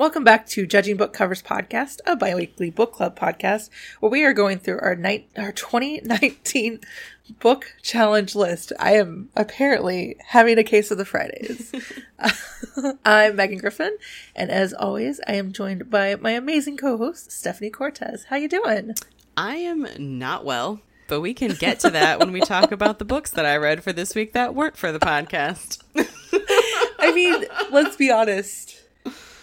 Welcome back to Judging Book Covers podcast, a biweekly book club podcast where we are going through our night our 2019 book challenge list. I am apparently having a case of the Fridays. Uh, I'm Megan Griffin, and as always, I am joined by my amazing co-host Stephanie Cortez. How you doing? I am not well, but we can get to that when we talk about the books that I read for this week that weren't for the podcast. I mean, let's be honest.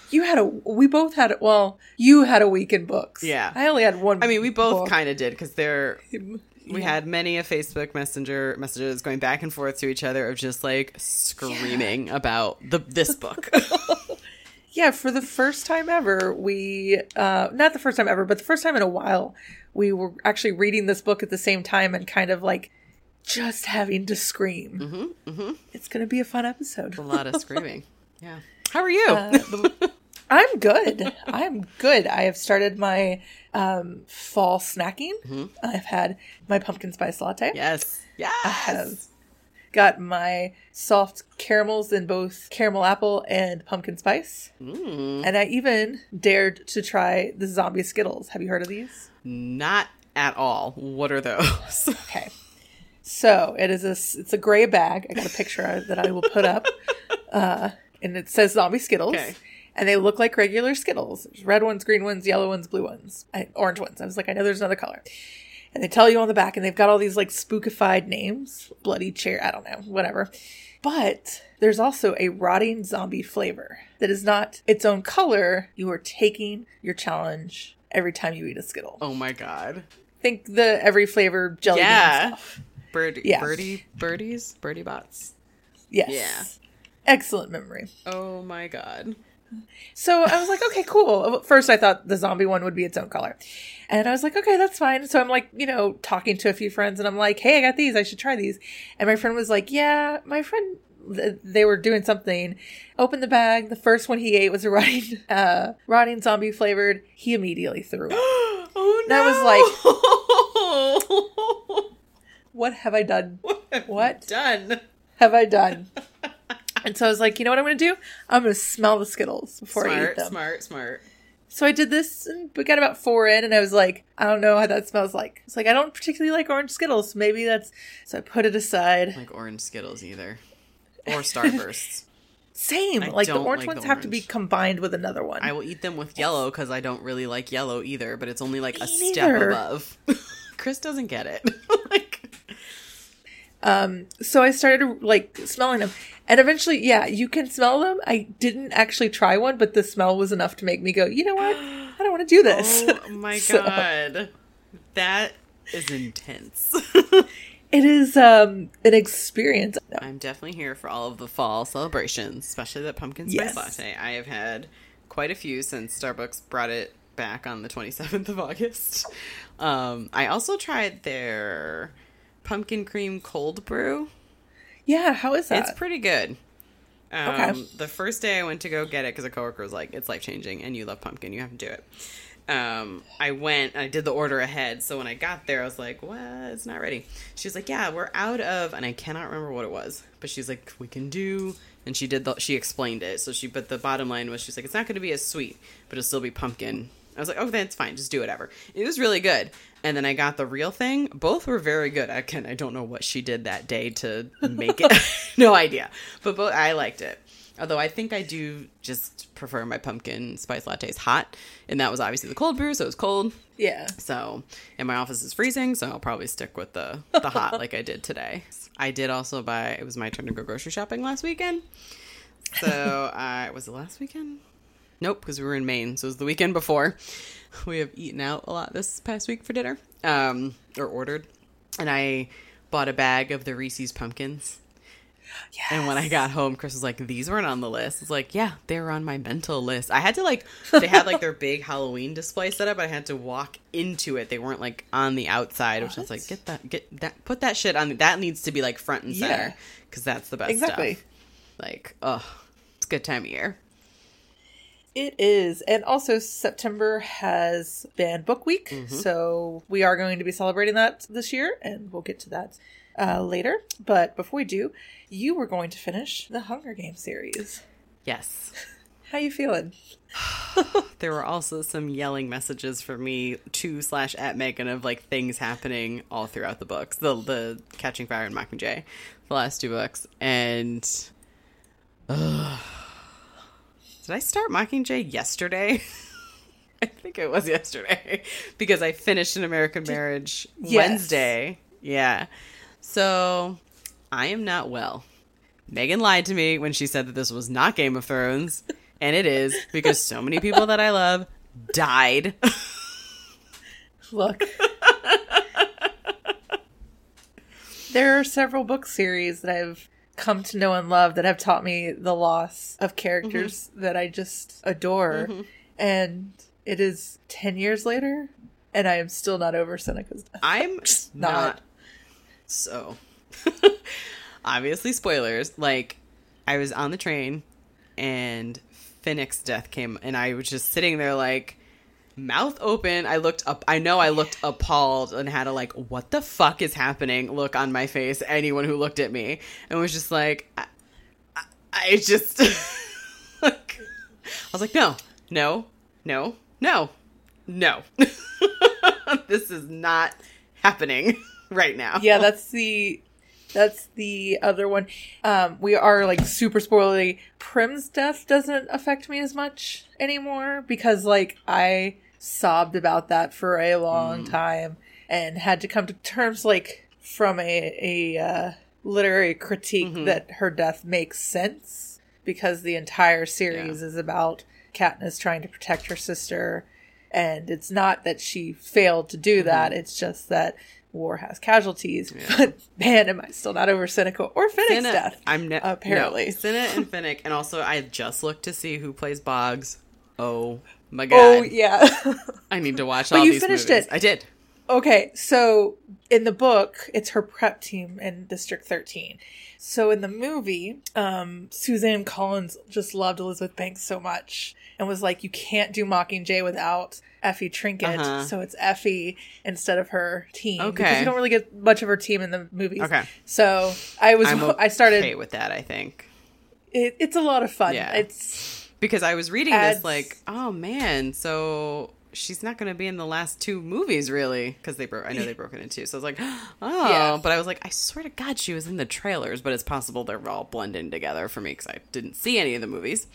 You had a. We both had. A, well, you had a week in books. Yeah. I only had one. I mean, we both kind of did because there we Yeah. had many a Facebook Messenger messages going back and forth to each other of just like screaming about the this book. Yeah, for the first time ever, we uh not the first time ever, but the first time in a while, we were actually reading this book at the same time and kind of like just having to scream. hmm hmm It's going to be a fun episode. A lot of screaming. Yeah. How are you? Uh, I'm good. I'm good. I have started my um fall snacking. I've had my pumpkin spice latte. yes. Yes. I have got my soft caramels in both caramel apple and pumpkin spice. Mm, And I even dared to try the zombie Skittles. Have you heard of these? not at all. What are those? Okay. So it is a it's a gray bag. I got a picture that I will put up, uh, and it says zombie Skittles, Okay. And they look like regular Skittles. There's red ones, green ones, yellow ones, blue ones, I, orange ones. I was like, I know there's another color, and they tell you on the back, and they've got all these like spookified names, bloody chair, I don't know, whatever. But there's also a rotting zombie flavor that is not its own color. You are taking your challenge every time you eat a Skittle. oh my god. Think the every flavor jelly Yeah. stuff. Birdie, Yeah. birdie, birdies, Bertie Botts. Yes. Yeah. Excellent memory. Oh my god. So I was like, okay, cool. First, I thought the zombie one would be its own color. And I was like, okay, that's fine. So I'm like, you know, talking to a few friends and I'm like, hey, I got these. I should try these. And my friend was like, yeah, my friend, they were doing something. Opened the bag. The first one he ate was a rotting, uh, rotting zombie flavored. He immediately threw up. oh no. That was like what have I done? what? have What? done? Have I done? and so I was like, you know what I'm going to do? I'm going to smell the Skittles before I eat Smart, them. smart, smart. So I did this and we got about four in and I was like, I don't know how that smells like. It's like I don't particularly like orange Skittles. Maybe that's so I put it aside. Like orange Skittles either. Or Starbursts. Same. I like the orange like ones the have to be combined with another one. I will eat them with yellow because I don't really like yellow either, but it's only like a Me step neither. above. Chris doesn't get it. like, um so I started like smelling them. And eventually, yeah, you can smell them. I didn't actually try one, but the smell was enough to make me go, you know what? I don't want to do this. oh my So- god. That is intense. It is um an experience. I'm definitely here for all of the fall celebrations, especially the pumpkin spice Yes. latte. I have had quite a few since Starbucks brought it back on the 27th of August. Um, I also tried their pumpkin cream cold brew. Yeah, how is that? It's pretty good. Um, Okay. The first day I went to go get it because a coworker was like, "It's life changing, and you love pumpkin, you have to do it." Um, I went, I did the order ahead, so when I got there, I was like, "What? It's not ready." She was like, "Yeah, we're out of," and I cannot remember what it was, but she's like, "We can do," and she did the, she explained it. So she, but the bottom line was, she's like, "It's not going to be as sweet, but it'll still be pumpkin." I was like, "Oh, that's fine. Just do whatever." It was really good. And then I got the real thing. Both were very good. Again, I don't know what she did that day to make it. no idea. But both I liked it. Although I think I do just prefer my pumpkin spice lattes hot. And that was obviously the cold brew, so it was cold. yeah. So, and my office is freezing, so I'll probably stick with the the hot like I did today. I did also buy. It was my turn to go grocery shopping last weekend. So I was it last weekend? Nope, because we were in Maine, so it was the weekend before. We have eaten out a lot this past week for dinner, um, or ordered, and I bought a bag of the Reese's pumpkins. Yes. And when I got home, Chris was like, "These weren't on the list." It's like, "Yeah, they were on my mental list." I had to like, they had like their big Halloween display set up. I had to walk into it. They weren't like on the outside, which I was What? like, "Get that, get that, put that shit on. That needs to be like front and center Yeah. because that's the best Exactly. stuff." Like, oh, it's a good time of year. It is. And also, September has been book week. So we are going to be celebrating that this year, and we'll get to that uh, later. But before we do, you were going to finish the Hunger Games series. Yes. How you feeling? there were also some yelling messages for me to slash at Megan of like things happening all throughout the books, the the Catching Fire and Mockingjay, the last two books, and uh, did I start Mockingjay yesterday? I think it was yesterday because I finished an American Marriage Yes. Wednesday. Yeah, so I am not well. Megan lied to me when she said that this was not Game of Thrones, and it is because so many people that I love died. Look. there are several book series that I've come to know and love that have taught me the loss of characters Mm-hmm. that I just adore. And it is 10 years later, and I am still not over Seneca's death. I'm Just not. not. So, obviously, spoilers. Like, I was on the train and Finnick's death came, and I was just sitting there, like, mouth open. I looked up. I know I looked appalled and had a, like, what the fuck is happening look on my face. Anyone who looked at me and was just like, I, I, just, like, I was like, no, no, no, no, no. this is not happening right now. yeah, that's the that's the other one. Um, we are like super spoilery. Prim's death doesn't affect me as much anymore because like I sobbed about that for a long mm. time and had to come to terms like from a a uh, literary critique mm-hmm. that her death makes sense because the entire series is about Katniss trying to protect her sister. And it's not that she failed to do mm-hmm. that. It's just that war has casualties. But man am i still not over seneca or Finnick's death I'm ne- apparently. no, Cinna and Finnick, and also I just looked to see who plays Boggs. Oh my god! oh yeah I need to watch all But you these finished movies. it. I did. okay so in the book it's her prep team in district 13 so in the movie um suzanne collins just loved elizabeth banks so much and was like you can't do mockingjay without effie trinket Uh-huh. so it's effie instead of her team Okay. because Okay. you don't really get much of her team in the movies Okay. so i was I'm i started with that. I think it, it's a lot of fun Yeah. it's because I was reading Adds- this like, oh man, so she's not going to be in the last two movies really because they broke. I know they broke it in two, so I was like, oh, Yeah. but I was like, I swear to God, she was in the trailers, but it's possible they're all blending together for me because I didn't see any of the movies.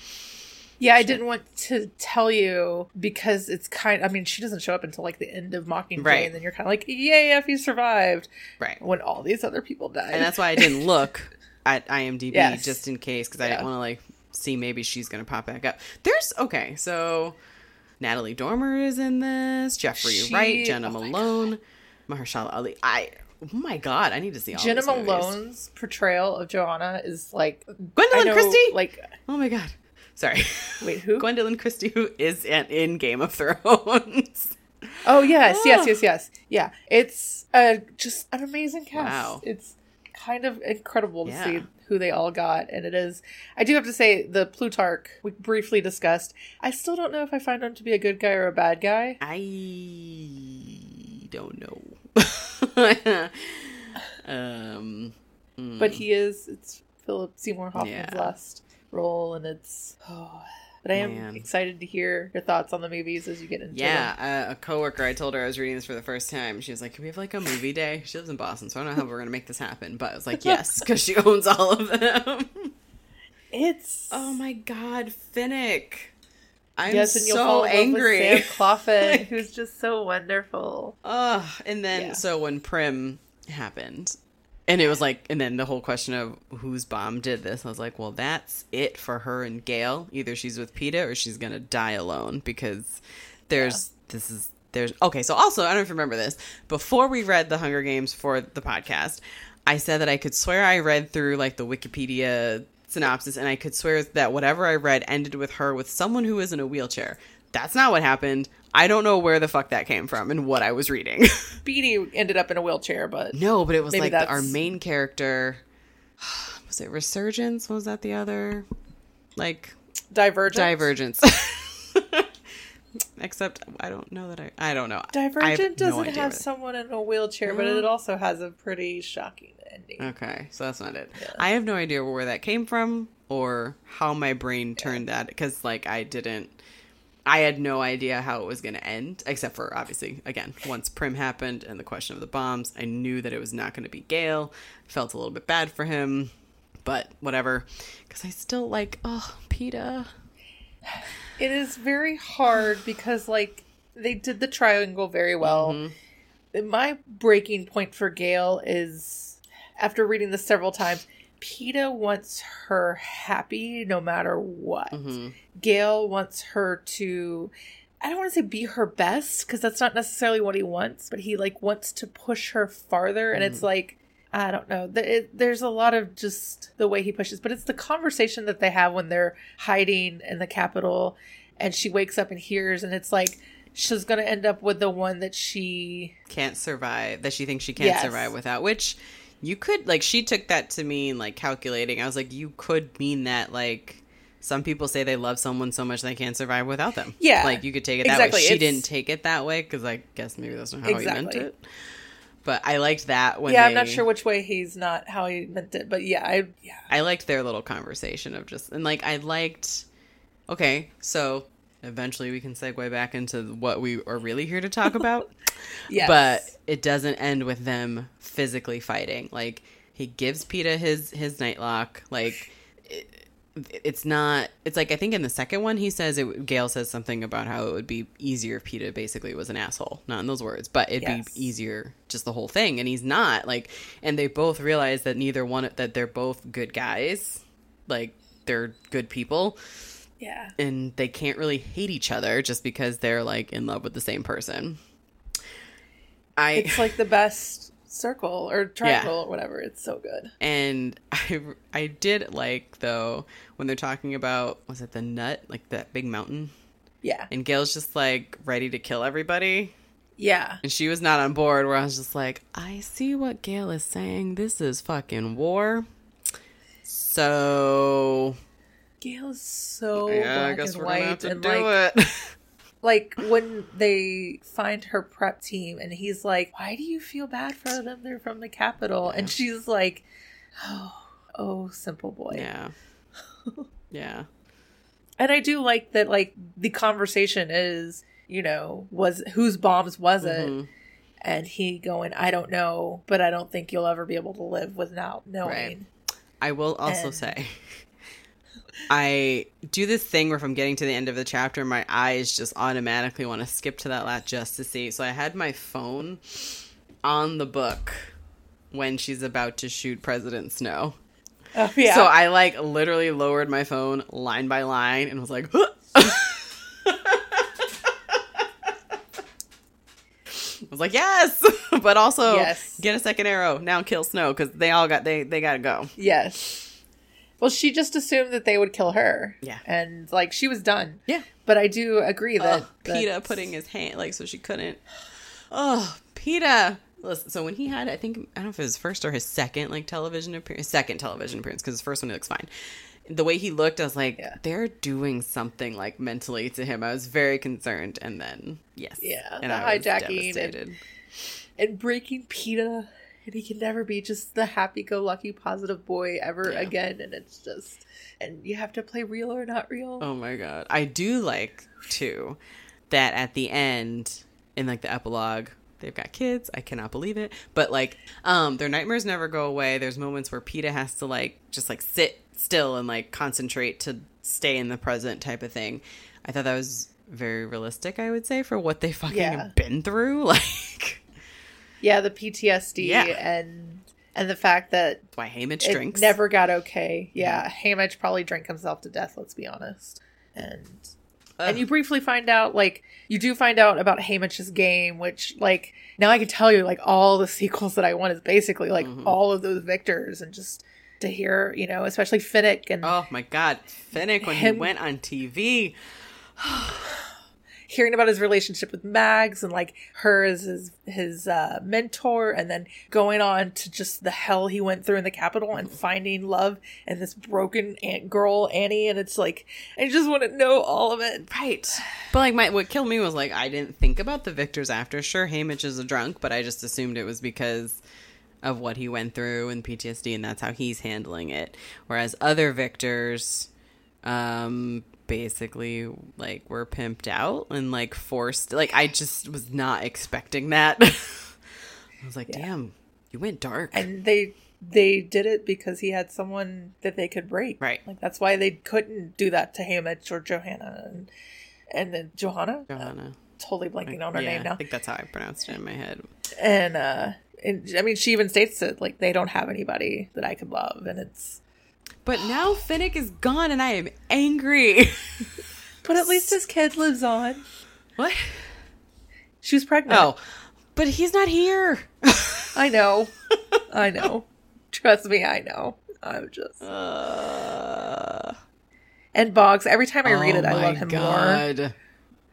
Yeah, I didn't want to tell you because it's kind. I mean, she doesn't show up until like the end of Mockingjay, Right. and then you're kind of like, "Yay, if you survived!" Right. When all these other people died, and that's why I didn't look at IMDb Yes. just in case because I didn't want to like see maybe she's gonna pop back up. There's okay, so Natalie Dormer is in this, Jeffrey She- Wright, Jena oh Malone, Mahershala Ali. I oh my god, I need to see all Jena. Malone's portrayal of Joanna is like Gwendoline know, Christie? Like, Oh my god, sorry. Wait, who? Gwendoline Christie, who is in, in Game of Thrones. oh yes, yes, Ah. yes, yes, yeah. It's uh, just an amazing cast. Wow. It's kind of incredible to Yeah. see who they all got, and it is. I do have to say, the Plutarch we briefly discussed. I still don't know if I find him to be a good guy or a bad guy. I don't know. um, mm. but he is it's philip seymour hoffman's Yeah. last role and it's oh but i am Man. excited to hear your thoughts on the movies as you get into them. Yeah, uh, a coworker. I told her I was reading this for the first time. She was like, "Can we have like a movie day?" She lives in Boston, so I don't know how we're gonna make this happen. But I was like, "Yes," because she owns all of them. it's oh my god, Finnick! I'm yes and you'll so fall angry. sam Claflin, who's just so wonderful Ugh. And then Yeah. so when Prim happened, and it was like, and then the whole question of whose bomb did this, I was like, well, that's it for her and Gale. Either she's with Peeta or she's gonna die alone because there's this is there's okay. So also, I don't know if you remember this before we read the Hunger Games for the podcast. I said that I could swear I read through like the Wikipedia synopsis, and I could swear that whatever I read ended with her with someone who is in a wheelchair. That's not what happened. I don't know where the fuck that came from and what I was reading. Beetee ended up in a wheelchair but no, but it was like the, our main character. Was it Resurgence? What was that the other? Like Divergence. Divergence. Except I don't know that I. I don't know. Have divergent doesn't idea have someone in a wheelchair but it also has a pretty shocking ending Okay, so that's not it. Yeah. I have no idea where that came from or how my brain turned that because like I didn't. I had no idea how it was going to end, except for obviously, again, once Prim happened and the question of the bombs, I knew that it was not going to be Gale. Felt a little bit bad for him, but whatever. Because I still like, oh, Peeta. It is very hard because, like, they did the triangle very well. Mm-hmm. My breaking point for Gale is after reading this several times, Peeta wants her happy no matter what. Mm-hmm. Gale wants her to I don't want to say be her best because that's not necessarily what he wants, but he like wants to push her farther and Mm. it's like I don't know. There's a lot of just the way he pushes, but it's the conversation that they have when they're hiding in the Capitol and she wakes up and hears and it's like she's going to end up with the one that she Can't survive, that she thinks she can't Yes. survive without, which you could, like, she took that to mean, like, calculating. I was like, you could mean that, like, some people say they love someone so much they can't survive without them. Yeah. Like, you could take it that Exactly, way. She it's- didn't take it that way because I guess maybe that's not how he meant it. But I liked that when Yeah, they, I'm not sure which way he's not how he meant it, but yeah, I yeah. I liked their little conversation of just and like I liked okay, so eventually we can segue back into what we are really here to talk about. Yes. But it doesn't end with them physically fighting. Like he gives Peeta his his nightlock. Like it, it's not. It's like I think in the second one he says it. Gale says something about how it would be easier if Peeta basically was an asshole. Not in those words, but it'd Yes. be easier just the whole thing. And he's not. Like, and they both realize that neither one that they're both good guys. Like they're good people yeah. and they can't really hate each other just because they're like in love with the same person. I It's like the best circle or triangle or whatever. It's so good. and I I did like though when they're talking about was it the nut like that big mountain Yeah. and Gale's just like ready to kill everybody Yeah. and she was not on board where I was just like I see what Gale is saying this is fucking war so Gale is so yeah I black guess and we're white to and do like it like when they find her prep team and he's like, Why do you feel bad for them? They're from the Capitol and she's like, Oh, oh simple boy. yeah yeah And I do like that like the conversation is, you know, was whose bombs was it? Mhm. And he going, I don't know, but I don't think you'll ever be able to live without knowing. Right. I will also And- say, I do this thing where if I'm getting to the end of the chapter, my eyes just automatically want to skip to that lat just to see. So I had my phone on the book when she's about to shoot President Snow. Oh yeah. So I like literally lowered my phone line by line and was like, I was like, yes, but also Yes. get a second arrow now. Kill Snow because they all got they they gotta go. Yes. Well, she just assumed that they would kill her. Yeah. And like she was done. Yeah. But I do agree that Oh, that- Peeta putting his hand like so she couldn't. Oh, Peeta. Listen, so when he had, I think I don't know if it was his first or his second like television appearance, second television appearance because his first one he looks fine. The way he looked, I was like, Yeah. they're doing something like mentally to him. I was very concerned, and then yes, Yeah, and the I was hijacking and- and breaking Peeta and he can never be just the happy go lucky positive boy ever Yeah. again and it's just and you have to play real or not real. Oh my god. I do like too that at the end in like the epilogue they've got kids. I cannot believe it. But like um their nightmares never go away. There's moments where Peeta has to like just like sit still and like concentrate to stay in the present type of thing. I thought that was very realistic, I would say, for what they fucking Yeah. have been through. Like Yeah, the PTSD Yeah. and and the fact that that's why Haymitch it drinks. never got okay. Yeah, Haymitch probably drank himself to death, let's be honest. And Ugh. and you briefly find out like you do find out about Haymitch's game which like now i can tell you like all the sequels that i want is basically like Mhm. all of those victors and just to hear you know especially finnick and Oh my god. Finnick when Him- he went on TV. hearing about his relationship with mags and like her as his his uh, mentor and then going on to just the hell he went through in the Capitol and finding love and this broken aunt girl annie and it's like i just want to know all of it Right. But like my what killed me was like I didn't think about the victors after. Sure, Haymitch is a drunk, but I just assumed it was because of what he went through and PTSD and that's how he's handling it. Whereas other victors, um basically like were pimped out and like forced. Like I just was not expecting that. I was like, damn, you went dark. and they they did it because he had someone that they could break. Right. Like that's why they couldn't do that to Haymitch or Johanna and and then Johanna. Johanna. Totally blanking on her yeah, name now. I think that's how I pronounced it in my head. And uh and I mean she even states it like they don't have anybody that I could love and it's But now Finnick is gone and I am angry. but at least his kid lives on. what? She was pregnant. Oh, but he's not here. I know. I know. Trust me, I know. I'm just Uh, and Boggs. Every time I read oh it, I my love him more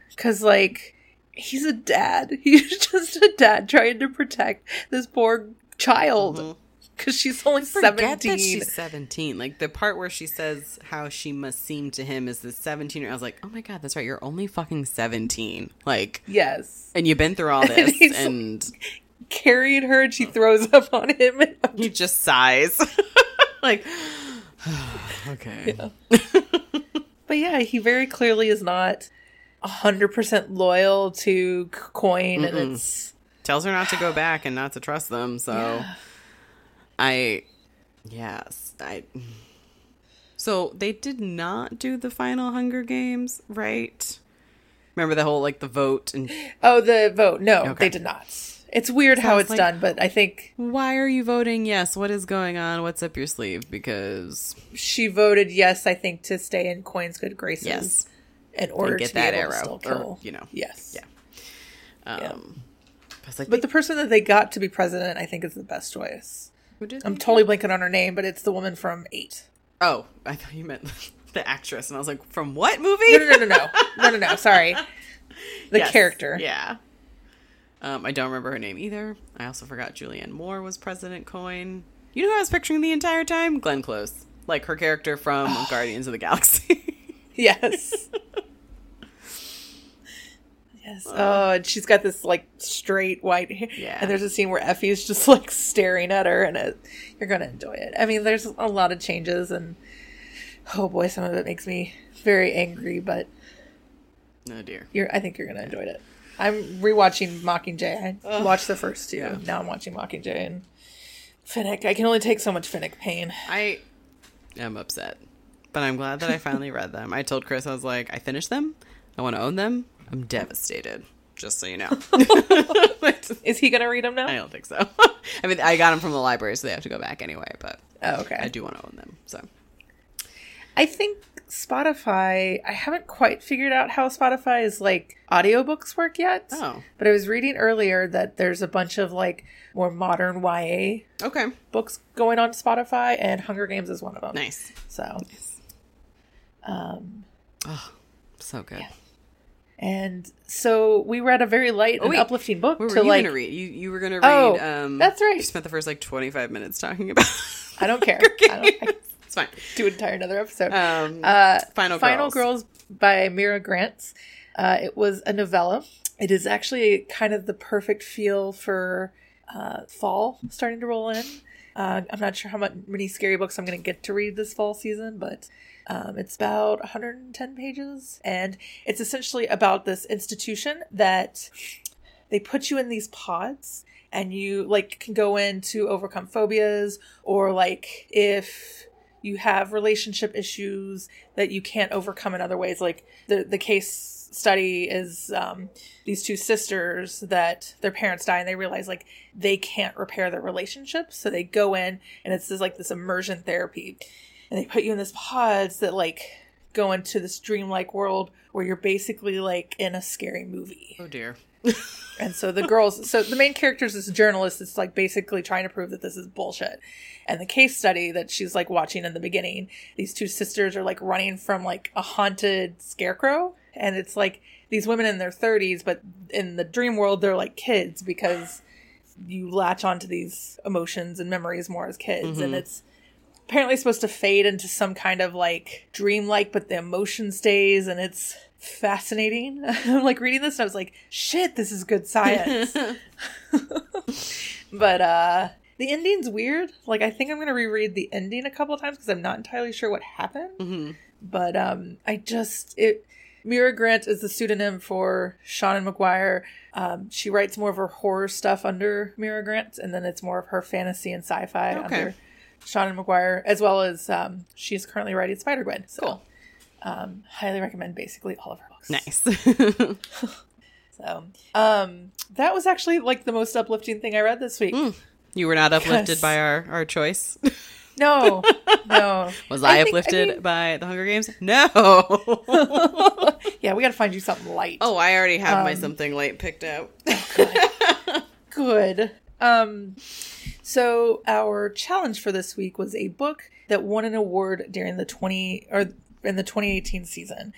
because, like, he's a dad. He's just a dad trying to protect this poor child because she's only seventeen. she's 17. Like the part where she says how she must seem to him is the 17 I was like, oh my God, that's right. You're only fucking 17. Like, yes, and you've been through all this he's and carrying her, and she throws up on him. And he just sighs. like, okay. But yeah, he very clearly is not hundred percent loyal to Coin, and it's Tells her not to go back and not to trust them. So I, yes, I. So they did not do the final Hunger Games, right? Remember the whole like the vote and oh the vote. No, Okay. they did not. It's weird how it's like- done, but I think why are you voting yes? What is going on? What's up your sleeve? Because she voted yes. I think to stay in Coin's good graces. yes, in order get to that arrow, to still or, you know, yes, yeah. um, was like, But the person that they got to be president, I think, is the best choice. Who did I'm totally blanking on her name, but it's the woman from Eight. Oh, I thought you meant the actress, and I was like, from what movie? No, no, no, no, no, no, no, no. Sorry, the Yes, character. Yeah. Um, I don't remember her name either. I also forgot Julianne Moore was President Coin. You know who I was picturing the entire time? Glenn Close. Like her character from Guardians of the Galaxy. Yes. Oh, and she's got this like straight white hair. Yeah. And there's a scene where Effie's just like staring at her, and it, you're gonna enjoy it. I mean, there's a lot of changes, and oh boy, some of it makes me very angry, but oh dear. you're I think you're gonna enjoy it. I'm rewatching Mockingjay. I watched the first two. yeah. Now I'm watching Mockingjay and Finnick. I can only take so much Finnick pain. I am upset. But I'm glad that I finally read them. I told Chris, I was like, I finished them. I want to own them. I'm devastated. Just so you know. Is he gonna read them now? I don't think so. I mean, I got them from the library, so they have to go back anyway, but oh, okay. I do want to own them. So, I think Spotify, I haven't quite figured out how Spotify is like audiobooks work yet. Oh. But I was reading earlier that there's a bunch of like more modern YA okay. books going on Spotify, and Hunger Games is one of them. Nice. So, um, Oh, so good. And so we read a very light and Oh, wait. uplifting book What were you like. gonna read? You you were gonna read. Oh, um, that's right. You spent the first like twenty five minutes talking about. I don't care. I don't, I it's fine. do an entire another episode. Um, Uh, Final Final Girls. Girls by Mira Grants. Uh, it was a novella. It is actually kind of the perfect feel for uh, fall starting to roll in. Uh, I'm not sure how much, many scary books I'm going to get to read this fall season, but um, it's about 110 pages, and it's essentially about this institution that they put you in these pods and you like can go in to overcome phobias or like if you have relationship issues that you can't overcome in other ways. Like the the case study is um, these two sisters that their parents die and they realize like they can't repair their relationships so they go in and it's this like this immersion therapy and they put you in this pods that like go into this dreamlike world where you're basically like in a scary movie oh dear. and so the girls, so the main character is this journalist that's like basically trying to prove that this is bullshit. And the case study that she's like watching in the beginning, these two sisters are like running from like a haunted scarecrow. And it's like these women in their 30s, but in the dream world, they're like kids because you latch onto these emotions and memories more as kids. And mm-hmm. it's apparently supposed to fade into some kind of like dreamlike, but the emotion stays and it's fascinating. I'm like reading this and I was like, shit, this is good science. but uh the ending's weird. Like I think I'm gonna reread the ending a couple of times because I'm not entirely sure what happened. Mm-hmm. but um, I just it. Mira Grant is the pseudonym for Seanan McGuire. Um, she writes more of her horror stuff under Mira Grant, and then it's more of her fantasy and sci-fi Okay. under Seanan McGuire, as well as um, she is currently writing Spider Gwen. So, Cool. um, highly recommend basically all of her books. Nice. So, um, that was actually like the most uplifting thing I read this week. you were not uplifted by our, our choice. No, no. Was I, think- uplifted mean, by the Hunger Games? No. yeah, we got to find you something light. oh, I already have my Um, something light picked out. good. Um, so our challenge for this week was a book that won an award during the twenty or in the 2018 season,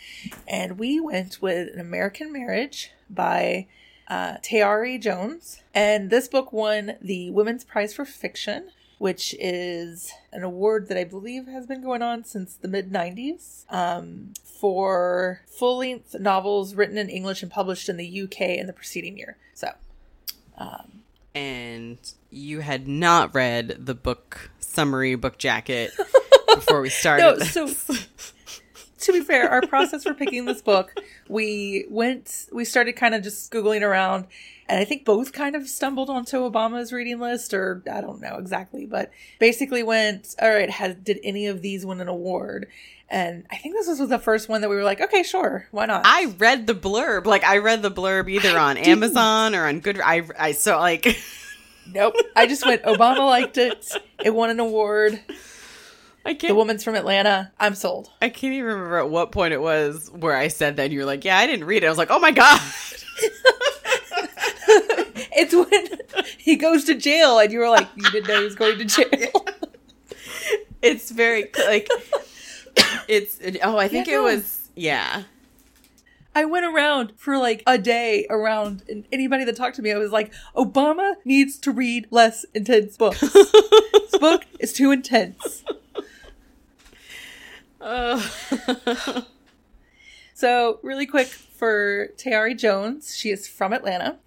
and we went with an American Marriage by uh, Tayari Jones, and this book won the Women's Prize for Fiction. Which is an award that I believe has been going on since the mid 90s um, for full length novels written in English and published in the UK in the preceding year. So, and you had not read the book summary book jacket before we started. No, so to be fair, our process for picking this book, we went, we started kind of just googling around, and I think both kind of stumbled onto Obama's reading list, or I don't know exactly, but basically went, all right, has did any of these win an award? And I think this was the first one that we were like, okay, sure, why not? I read the blurb. Like I read the blurb either on didn't. Amazon or on Good. I I so like nope. I just went. Obama liked it. It won an award. I can't. The woman's from Atlanta. I'm sold. I can't even remember at what point it was where I said that. And you were like, "Yeah, I didn't read it." I was like, "Oh my god." It's when he goes to jail, and you were like, you didn't know he was going to jail. it's very like it's. Oh, I think Yeah, it no. was. Yeah. I went around for like a day around, and anybody that talked to me, I was like, Obama needs to read less intense books. this book is too intense. Uh, So, really quick for Tayari Jones, she is from Atlanta.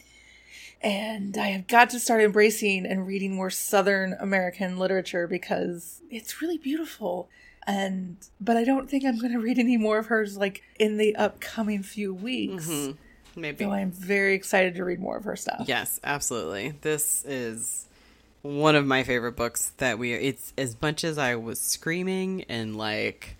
And I have got to start embracing and reading more Southern American literature because it's really beautiful. And, but I don't think I'm going to read any more of hers like in the upcoming few weeks. mhm. Maybe. So I'm very excited to read more of her stuff. Yes, absolutely. This is one of my favorite books that we it's as much as I was screaming and like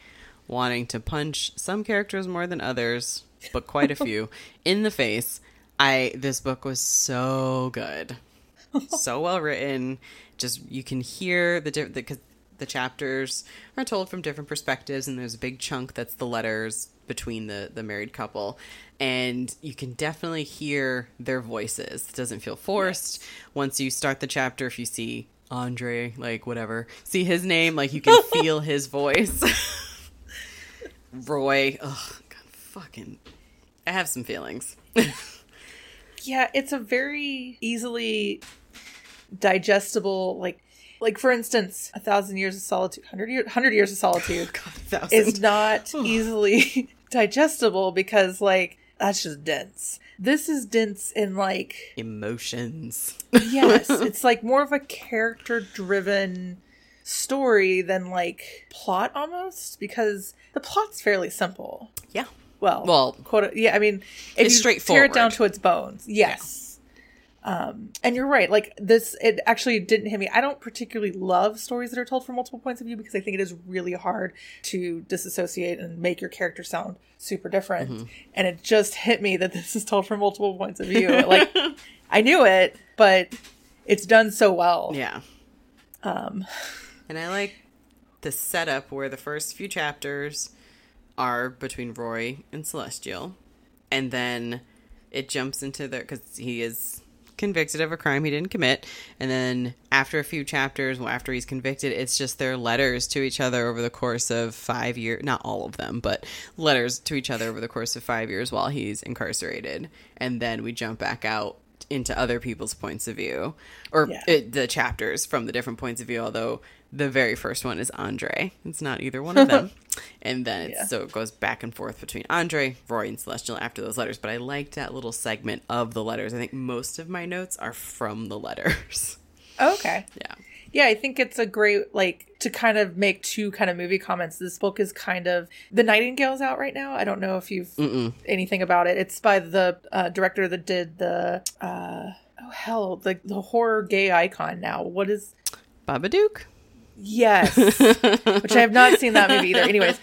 wanting to punch some characters more than others, but quite a few in the face. I this book was so good. so well written. Just you can hear the different because the chapters are told from different perspectives, and there's a big chunk that's the letters between the the married couple, and you can definitely hear their voices. It doesn't feel forced. Once you start the chapter, if you see Andre, like whatever, see his name, like you can feel his voice. Roy, oh god, fucking, I have some feelings. Yeah, it's a very easily digestible like like for instance, A Thousand Years of Solitude, 100 years, 100 Years of Solitude God, is not easily digestible because like that's just dense. This is dense in like emotions. yes, it's like more of a character driven story than like plot almost because the plot's fairly simple. Yeah. Well, Well, quote yeah, I mean, if it's you tear it down to its bones, yes. Um, and you're right. Like this, it actually didn't hit me. I don't particularly love stories that are told from multiple points of view because I think it is really hard to disassociate and make your character sound super different. Mm-hmm. And it just hit me that this is told from multiple points of view. like I knew it, but it's done so well. Yeah. Um, And I like the setup where the first few chapters are between Roy and Celestial. And then it jumps into the because he is convicted of a crime he didn't commit. And then after a few chapters, well, after he's convicted, it's just their letters to each other over the course of five years. Not all of them, but letters to each other over the course of five years while he's incarcerated. And then we jump back out into other people's points of view or Yeah. it, the chapters from the different points of view although the very first one is andre it's not either one of them and then it's, Yeah. so it goes back and forth between andre roy and celestial after those letters but i liked that little segment of the letters i think most of my notes are from the letters okay. yeah Yeah, I think it's a great like to kind of make two kind of movie comments. This book is kind of the Nightingale's out right now. I don't know if you've Mm-mm. anything about it. It's by the uh, director that did the uh, oh hell the the horror gay icon. Now what is Babadook. Yes, which I have not seen that movie either. Anyways,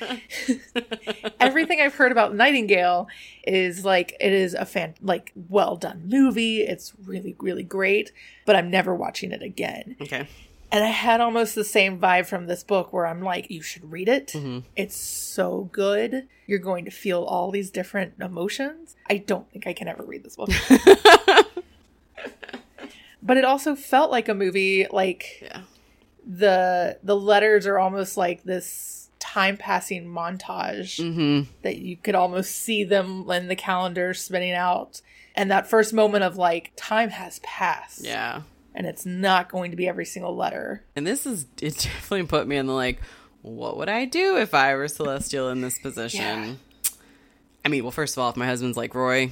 everything I've heard about Nightingale is like it is a fan like well done movie. It's really really great, but I'm never watching it again. Okay. And I had almost the same vibe from this book where I'm like, you should read it. Mm-hmm. It's so good. You're going to feel all these different emotions. I don't think I can ever read this book. but it also felt like a movie like Yeah. The the letters are almost like this time passing montage Mm-hmm. that you could almost see them in the calendar spinning out and that first moment of like time has passed Yeah. and it's not going to be every single letter And this is it definitely put me in the like, what would I do if I were celestial in this position? Yeah. I mean, well, first of all, if my husband's like Roy,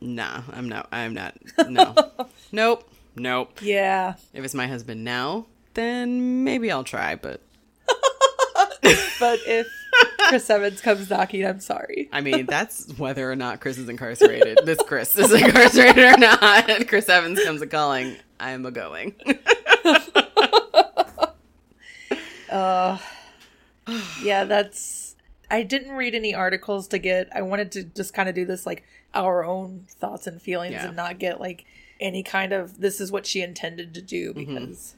nah, I'm not. I'm not. No, nope, nope. yeah If it's my husband now, then maybe I'll try. But but if chris evans comes knocking i'm sorry I mean, that's whether or not Chris is incarcerated. This Chris is incarcerated or not. Chris Evans comes a calling. I am a going. uh yeah that's i didn't read any articles to get i wanted to just kind of do this like our own thoughts and feelings Yeah. and not get like any kind of this is what she intended to do Mm-hmm. because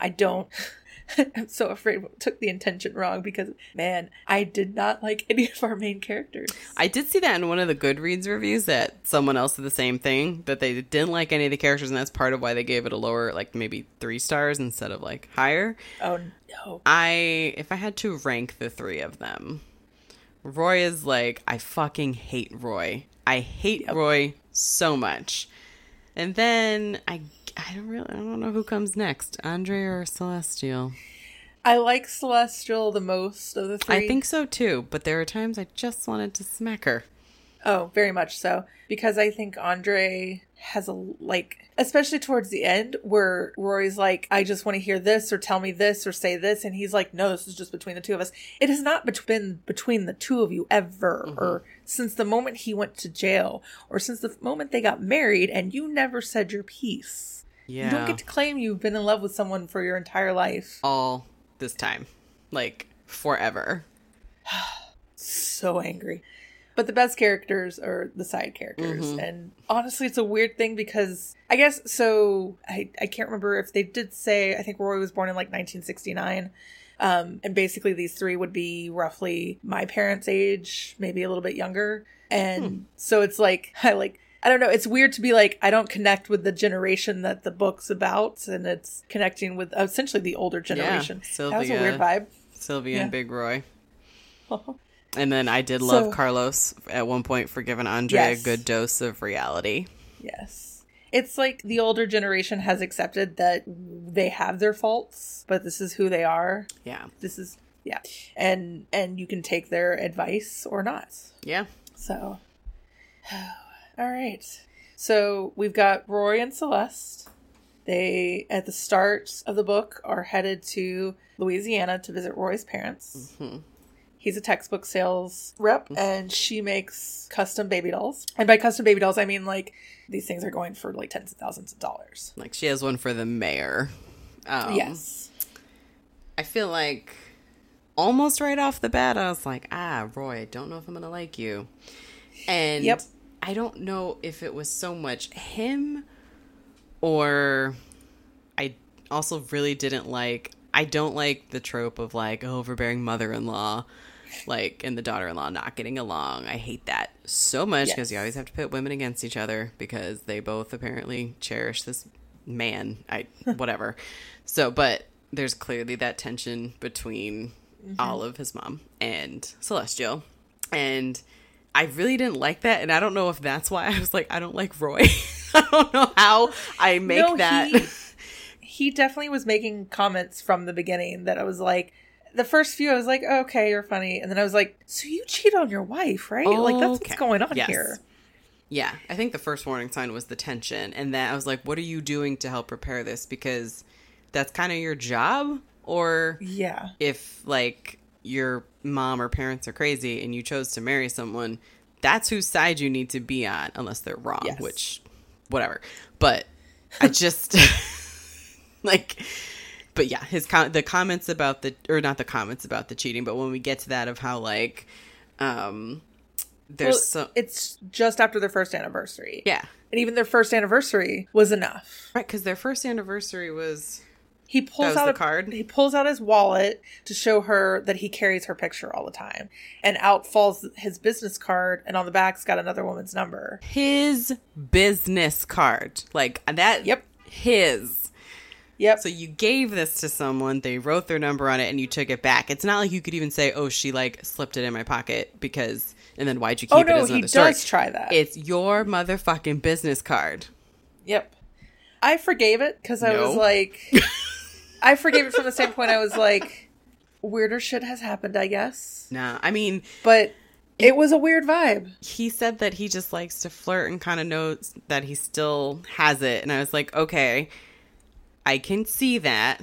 i don't i'm so afraid we took the intention wrong because man i did not like any of our main characters I did see that in one of the Goodreads reviews that someone else did the same thing that they didn't like any of the characters, and that's part of why they gave it a lower, like maybe three stars instead of like higher. oh no I, if I had to rank the three of them, Roy is like I fucking hate Roy. I hate Yep. Roy so much, and then I, I don't really, I don't know who comes next, Andre or Celestial. i like celestial the most of the three I think so too, but there are times I just wanted to smack her. Oh, very much so. Because I think Andre has a like, especially towards the end, where Rory's like, "I just want to hear this, or tell me this, or say this," and he's like, "No, this is just between the two of us. It has not been between the two of you ever, mm-hmm. or since the moment he went to jail, or since the moment they got married, and you never said your piece. Yeah, You don't get to claim you've been in love with someone for your entire life. all this time, like forever. so angry. But the best characters are the side characters. And honestly, it's a weird thing because I guess so. I, I can't remember if they did say, I think Roy was born in like 1969. Um, and basically, these three would be roughly my parents' age, maybe a little bit younger. And so it's like, I like, I don't know. It's weird to be like, I don't connect with the generation that the book's about. And it's connecting with uh, essentially the older generation. that was a weird vibe. Sylvia Yeah. and Big Roy. And then I did love So- Carlos at one point for giving Andre Yes. a good dose of reality. Yes. It's like the older generation has accepted that they have their faults, but this is who they are. Yeah. This is yeah. And and you can take their advice or not. Yeah. So oh. All right. So we've got Roy and Celeste. They at the start of the book are headed to Louisiana to visit Roy's parents. Mhm. He's a textbook sales rep, and she makes custom baby dolls. And by custom baby dolls, I mean like these things are going for like tens of thousands of dollars. Like she has one for the mayor. Um, yes. I feel like almost right off the bat, I was like, ah, Roy, I don't know if I'm going to like you. And Yep. I don't know if it was so much him or I also really didn't like, I don't like the trope of like a overbearing mother in law. Like, and the daughter in law not getting along. I hate that so much because you always have to pit women against each other because they both apparently cherish this man. I, whatever. So, but there's clearly that tension between mm-hmm. Olive, his mom, and Celestial. And I really didn't like that. And I don't know if that's why I was like, I don't like Roy. I don't know how I make No, that. he- He definitely was making comments from the beginning that I was like, the first few I was like, okay, you're funny, and then I was like, so you cheat on your wife, right? like that's Okay. what's going on Yes. here. Yeah, I think the first warning sign was the tension, and that I was like, "What are you doing to help prepare this?" Because that's kind of your job or Yeah. if like your mom or parents are crazy and you chose to marry someone, that's whose side you need to be on, unless they're wrong, Yes. which, whatever. But I just like, but yeah, his com- the comments about the or not the comments about the cheating, but when we get to that of how like, um, there's Well, so it's just after their first anniversary. yeah, And even their first anniversary was enough. right, because their first anniversary was He pulls out a card? He pulls out his wallet to show her that he carries her picture all the time. And out falls his business card and on the back's got another woman's number. his business card, like uh, that. Yep. his. Yep. So you gave this to someone, they wrote their number on it, and you took it back. It's not like you could even say, "Oh, she like slipped it in my pocket because," and then why'd you oh, keep oh it? no, As he does story. try that. It's your motherfucking business card. Yep. I forgave it because I was like, I forgave it from the standpoint I was like, weirder shit has happened, I guess. Nah, I mean, But it was a weird vibe. he said that he just likes to flirt and kind of knows that he still has it, and I was like, okay, I can see that.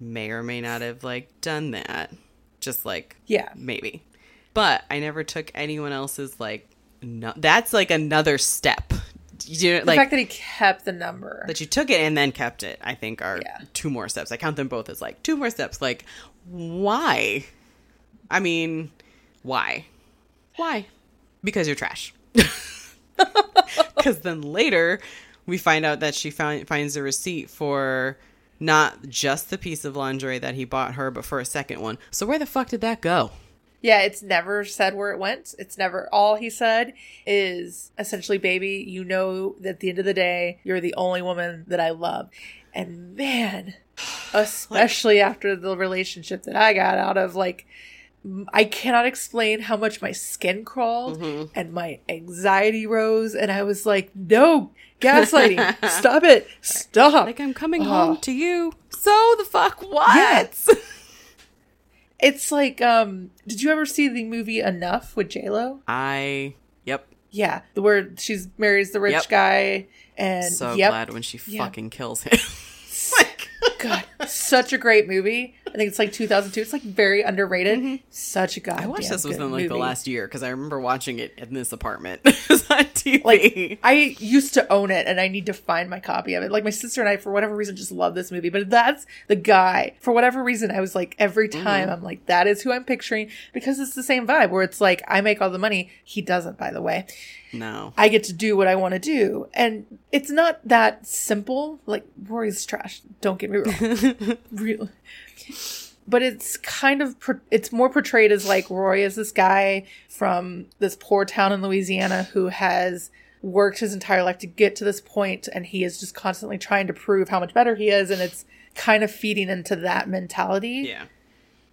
May or may not have like done that, just like Yeah. maybe but i never took anyone else's like no, that's like another step you The like fact that he kept the number. that you took it and then kept it i think are Yeah. two more steps. I count them both as like two more steps. Like why? I mean why? Why? Because you're trash. Because then later we find out that she found, finds a receipt for not just the piece of lingerie that he bought her but for a second one. So where the fuck did that go Yeah, it's never said where it went. It's never all he said is essentially, baby, you know that at the end of the day, you're the only woman that I love. And man, especially after the relationship that I got out of, like, I cannot explain how much my skin crawled mm-hmm. and my anxiety rose. And I was like, no, gaslighting. Stop it. Stop. Like I'm coming Oh. home to you. So the fuck what? Yes. It's like, um, did you ever see the movie Enough with J Lo? I yep. Yeah, the where she's marries the rich Yep. guy, and So yep, glad when she Yeah. fucking kills him. like God, such a great movie. I think it's like 2002. It's like very underrated. Such a god. Mm-hmm. I watched this within like the last year because I remember watching it in this apartment. it was on TV. Like I used to own it, and I need to find my copy of it. Like my sister and I, for whatever reason, just love this movie. But that's the guy. For whatever reason, I was like every Mm-hmm. time I'm like, that is who I'm picturing because it's the same vibe. Where it's like I make all the money, he doesn't. By the way, no. I get to do what I want to do. And it's not that simple. Like, Roy's trash. Don't get me wrong. Real. But it's kind of, it's more portrayed as like Rory is this guy from this poor town in Louisiana who has worked his entire life to get to this point and he is just constantly trying to prove how much better he is. And it's kind of feeding into that mentality. Yeah.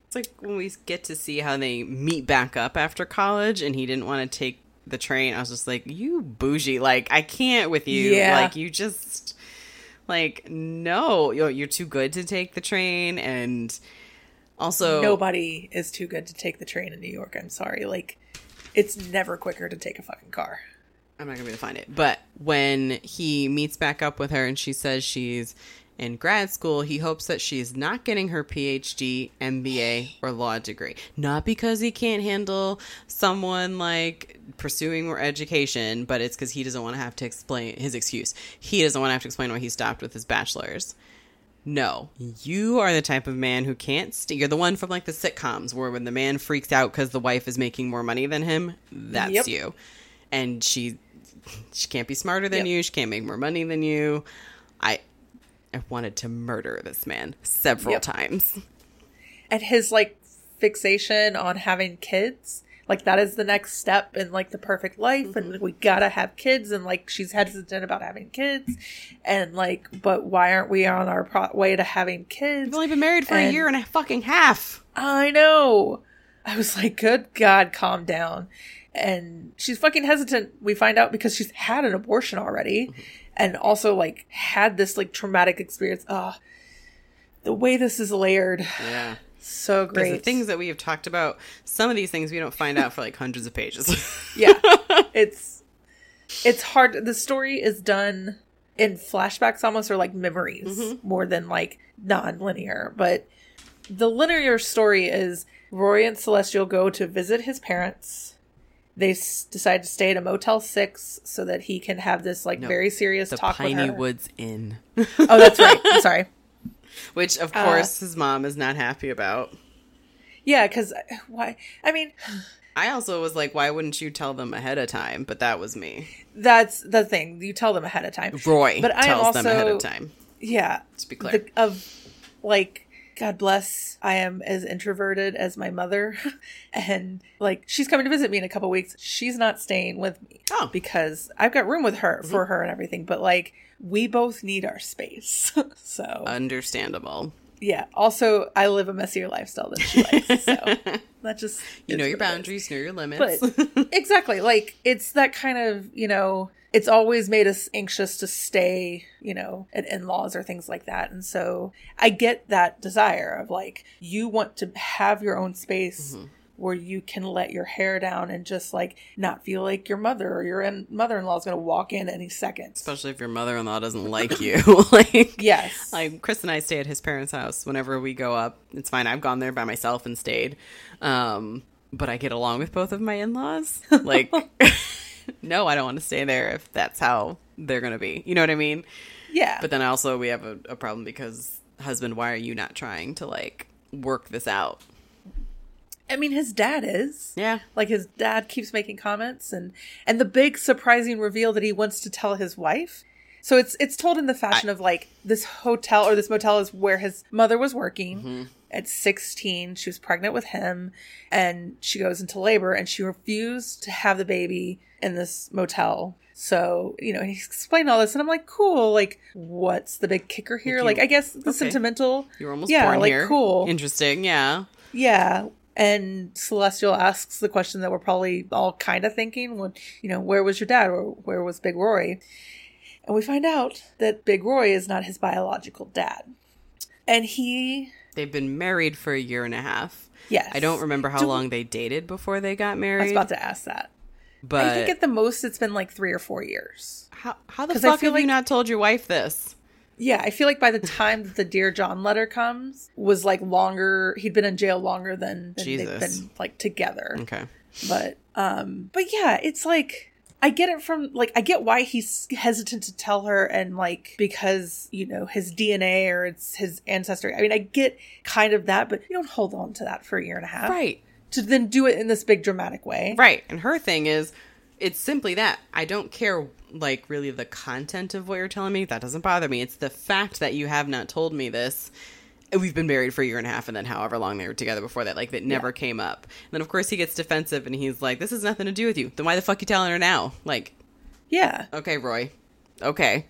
It's like when we get to see how they meet back up after college and he didn't want to take the train. I was just like, you bougie. Like, I can't with you. Yeah. Like, you just, like, no. You're, you're too good to take the train. And also, Nobody is too good to take the train in New York. I'm sorry. Like, it's never quicker to take a fucking car. I'm not gonna be able to find it. But when he meets back up with her and she says she's in grad school, he hopes that she's not getting her PhD, MBA, or law degree. Not because he can't handle someone like pursuing more education, but it's because he doesn't want to have to explain his excuse. He doesn't want to have to explain why he stopped with his bachelor's. No, you are the type of man who can't. St- you're the one from like the sitcoms where when the man freaks out because the wife is making more money than him. That's Yep. you. And she, she can't be smarter than Yep. you. She can't make more money than you. I, I wanted to murder this man several Yep. times. and his like fixation on having kids like that is the next step in like the perfect life Mm-hmm. and we gotta have kids and like she's hesitant about having kids and like but why aren't we on our pro- way to having kids We've only been married for a year and a fucking half. i know i was like good god calm down and she's fucking hesitant we find out because she's had an abortion already Mm-hmm. And also like had this like traumatic experience oh the way this is layered Yeah. so great the things that we have talked about, some of these things we don't find out for like hundreds of pages. yeah it's it's hard the story is done in flashbacks almost or like memories mm-hmm. more than like non-linear. But the linear story is Roy and Celestial go to visit his parents. They s- decide to stay at a Motel Six so that he can have this like No, very serious The talk Piney with her. Woods Inn, Oh, that's right. I'm sorry. which of Uh, course his mom is not happy about. Yeah, because why? I mean, I also was like, why wouldn't you tell them ahead of time? But that was me. that's the thing. You tell them ahead of time. Roy But I am tells them ahead of also- time. Yeah. Let's be clear. The, of like God bless, I am as introverted as my mother, and like she's coming to visit me in a couple weeks. She's not staying with me Oh. because I've got room with her mm-hmm. for her and everything. But like we both need our space, so Understandable. Yeah. Also, I live a messier lifestyle than she likes, so that just You know your what it is. boundaries, know your limits. But exactly, like it's that kind of, you know, it's always made us anxious to stay, you know, at in laws or things like that. And so I get that desire of like, you want to have your own space mm-hmm. Where you can let your hair down and just like not feel like your mother or your mother in law is going to walk in any second. Especially if your mother in law doesn't like you. like Yes. like Chris and I stay at his parents' house whenever we go up. It's fine. I've gone there by myself and stayed. Um, but I get along with both of my in-laws. Like no, I don't want to stay there if that's how they're going to be. You know what I mean? yeah. But then also we have a, a problem because husband, why are you not trying to like work this out? I mean, his dad is. Yeah. like his dad keeps making comments and and the big surprising reveal that he wants to tell his wife so it's it's told in the fashion of like this hotel or this motel is where his mother was working mm-hmm. at 16 she was pregnant with him and she goes into labor and she refused to have the baby in this motel so you know he's explained all this and i'm like cool like what's the big kicker here you- like i guess the okay. sentimental You're almost yeah born like here. cool Interesting. Yeah. yeah. And Celestial asks the question that we're probably all kind of thinking when, you know, where was your dad or where was Big Roy? And we find out that Big Roy is not his biological dad. And he, They've been married for a year and a half. yes. I don't remember how Do- long they dated before they got married. I was about to ask that. but I think at the most it's been like three or four years. how, how the fuck have you not told your wife this? Yeah, I feel like by the time that the Dear John letter comes was like longer, he'd been in jail longer than, than they've been like together. Okay. but um but yeah it's like i get it from like i get why he's hesitant to tell her and like because you know his dna or it's his ancestry i mean i get kind of that but you don't hold on to that for a year and a half Right. to then do it in this big dramatic way Right. And her thing is, it's simply that. I don't care, like, really the content of what you're telling me. That doesn't bother me. It's the fact that you have not told me this. We've been married for a year and a half, and then however long they were together before that, like, that never came up. And then, of course, he gets defensive and he's like, This has nothing to do with you. Then why the fuck you telling her now? Like, yeah okay, Roy. Okay.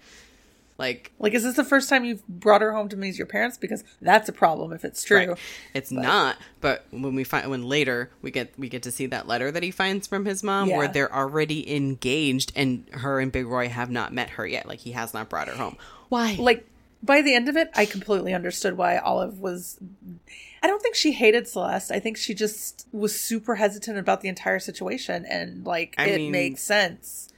Like, like is this the first time you've brought her home to meet your parents because that's a problem if it's true Right. It's not, but when we find when later we get we get to see that letter that he finds from his mom where they're already engaged and her and Big Roy have not met her yet. Like he has not brought her home. Why? like by the end of it i completely understood why olive was i don't think she hated celeste i think she just was super hesitant about the entire situation and like I it mean, makes sense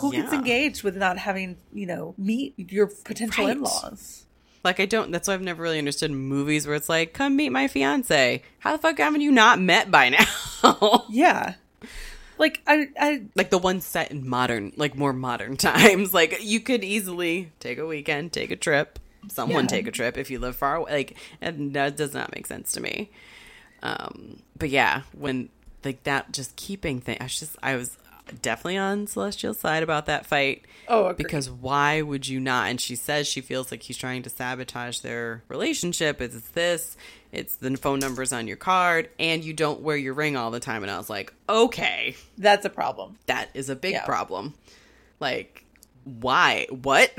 who gets engaged with not having you know meet your potential Right. in-laws Like I don't. That's why I've never really understood movies where it's like, "Come meet my fiance." How the fuck haven't you not met by now? yeah like i i like the one set in modern, like more modern times. Like you could easily take a weekend, take a trip, someone Yeah. take a trip if you live far away. Like, and that does not make sense to me. Um, but yeah, when like that just keeping thing, I was just I was definitely on Celestial's side about that fight. Oh, agreed. because why would you not? And she says she feels like he's trying to sabotage their relationship. It's this, it's the phone numbers on your card, and you don't wear your ring all the time. And I was like, okay, that's a problem that is a big Yeah. problem. Like, why? What?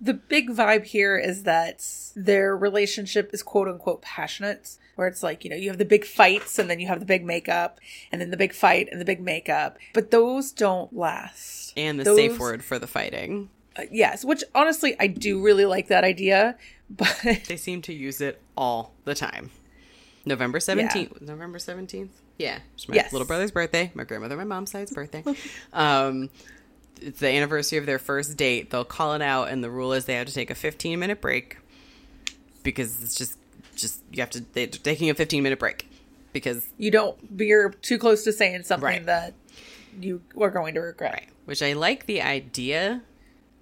the big vibe here is that their relationship is quote unquote passionate where it's like you know you have the big fights and then you have the big makeup and then the big fight and the big makeup but those don't last and the Those- safe word for the fighting. uh, yes which honestly i do really like that idea but They seem to use it all the time. November 17th. November 17th? Yeah. It's my Yes. little brother's birthday. My grandmother, my mom's side's birthday. um, it's the anniversary of their first date. They'll call it out, and the rule is they have to take a 15 minute break because it's just just you have to they're taking a 15 minute break because You don't. You're too close to saying something Right. that you are going to regret. right, which I like the idea,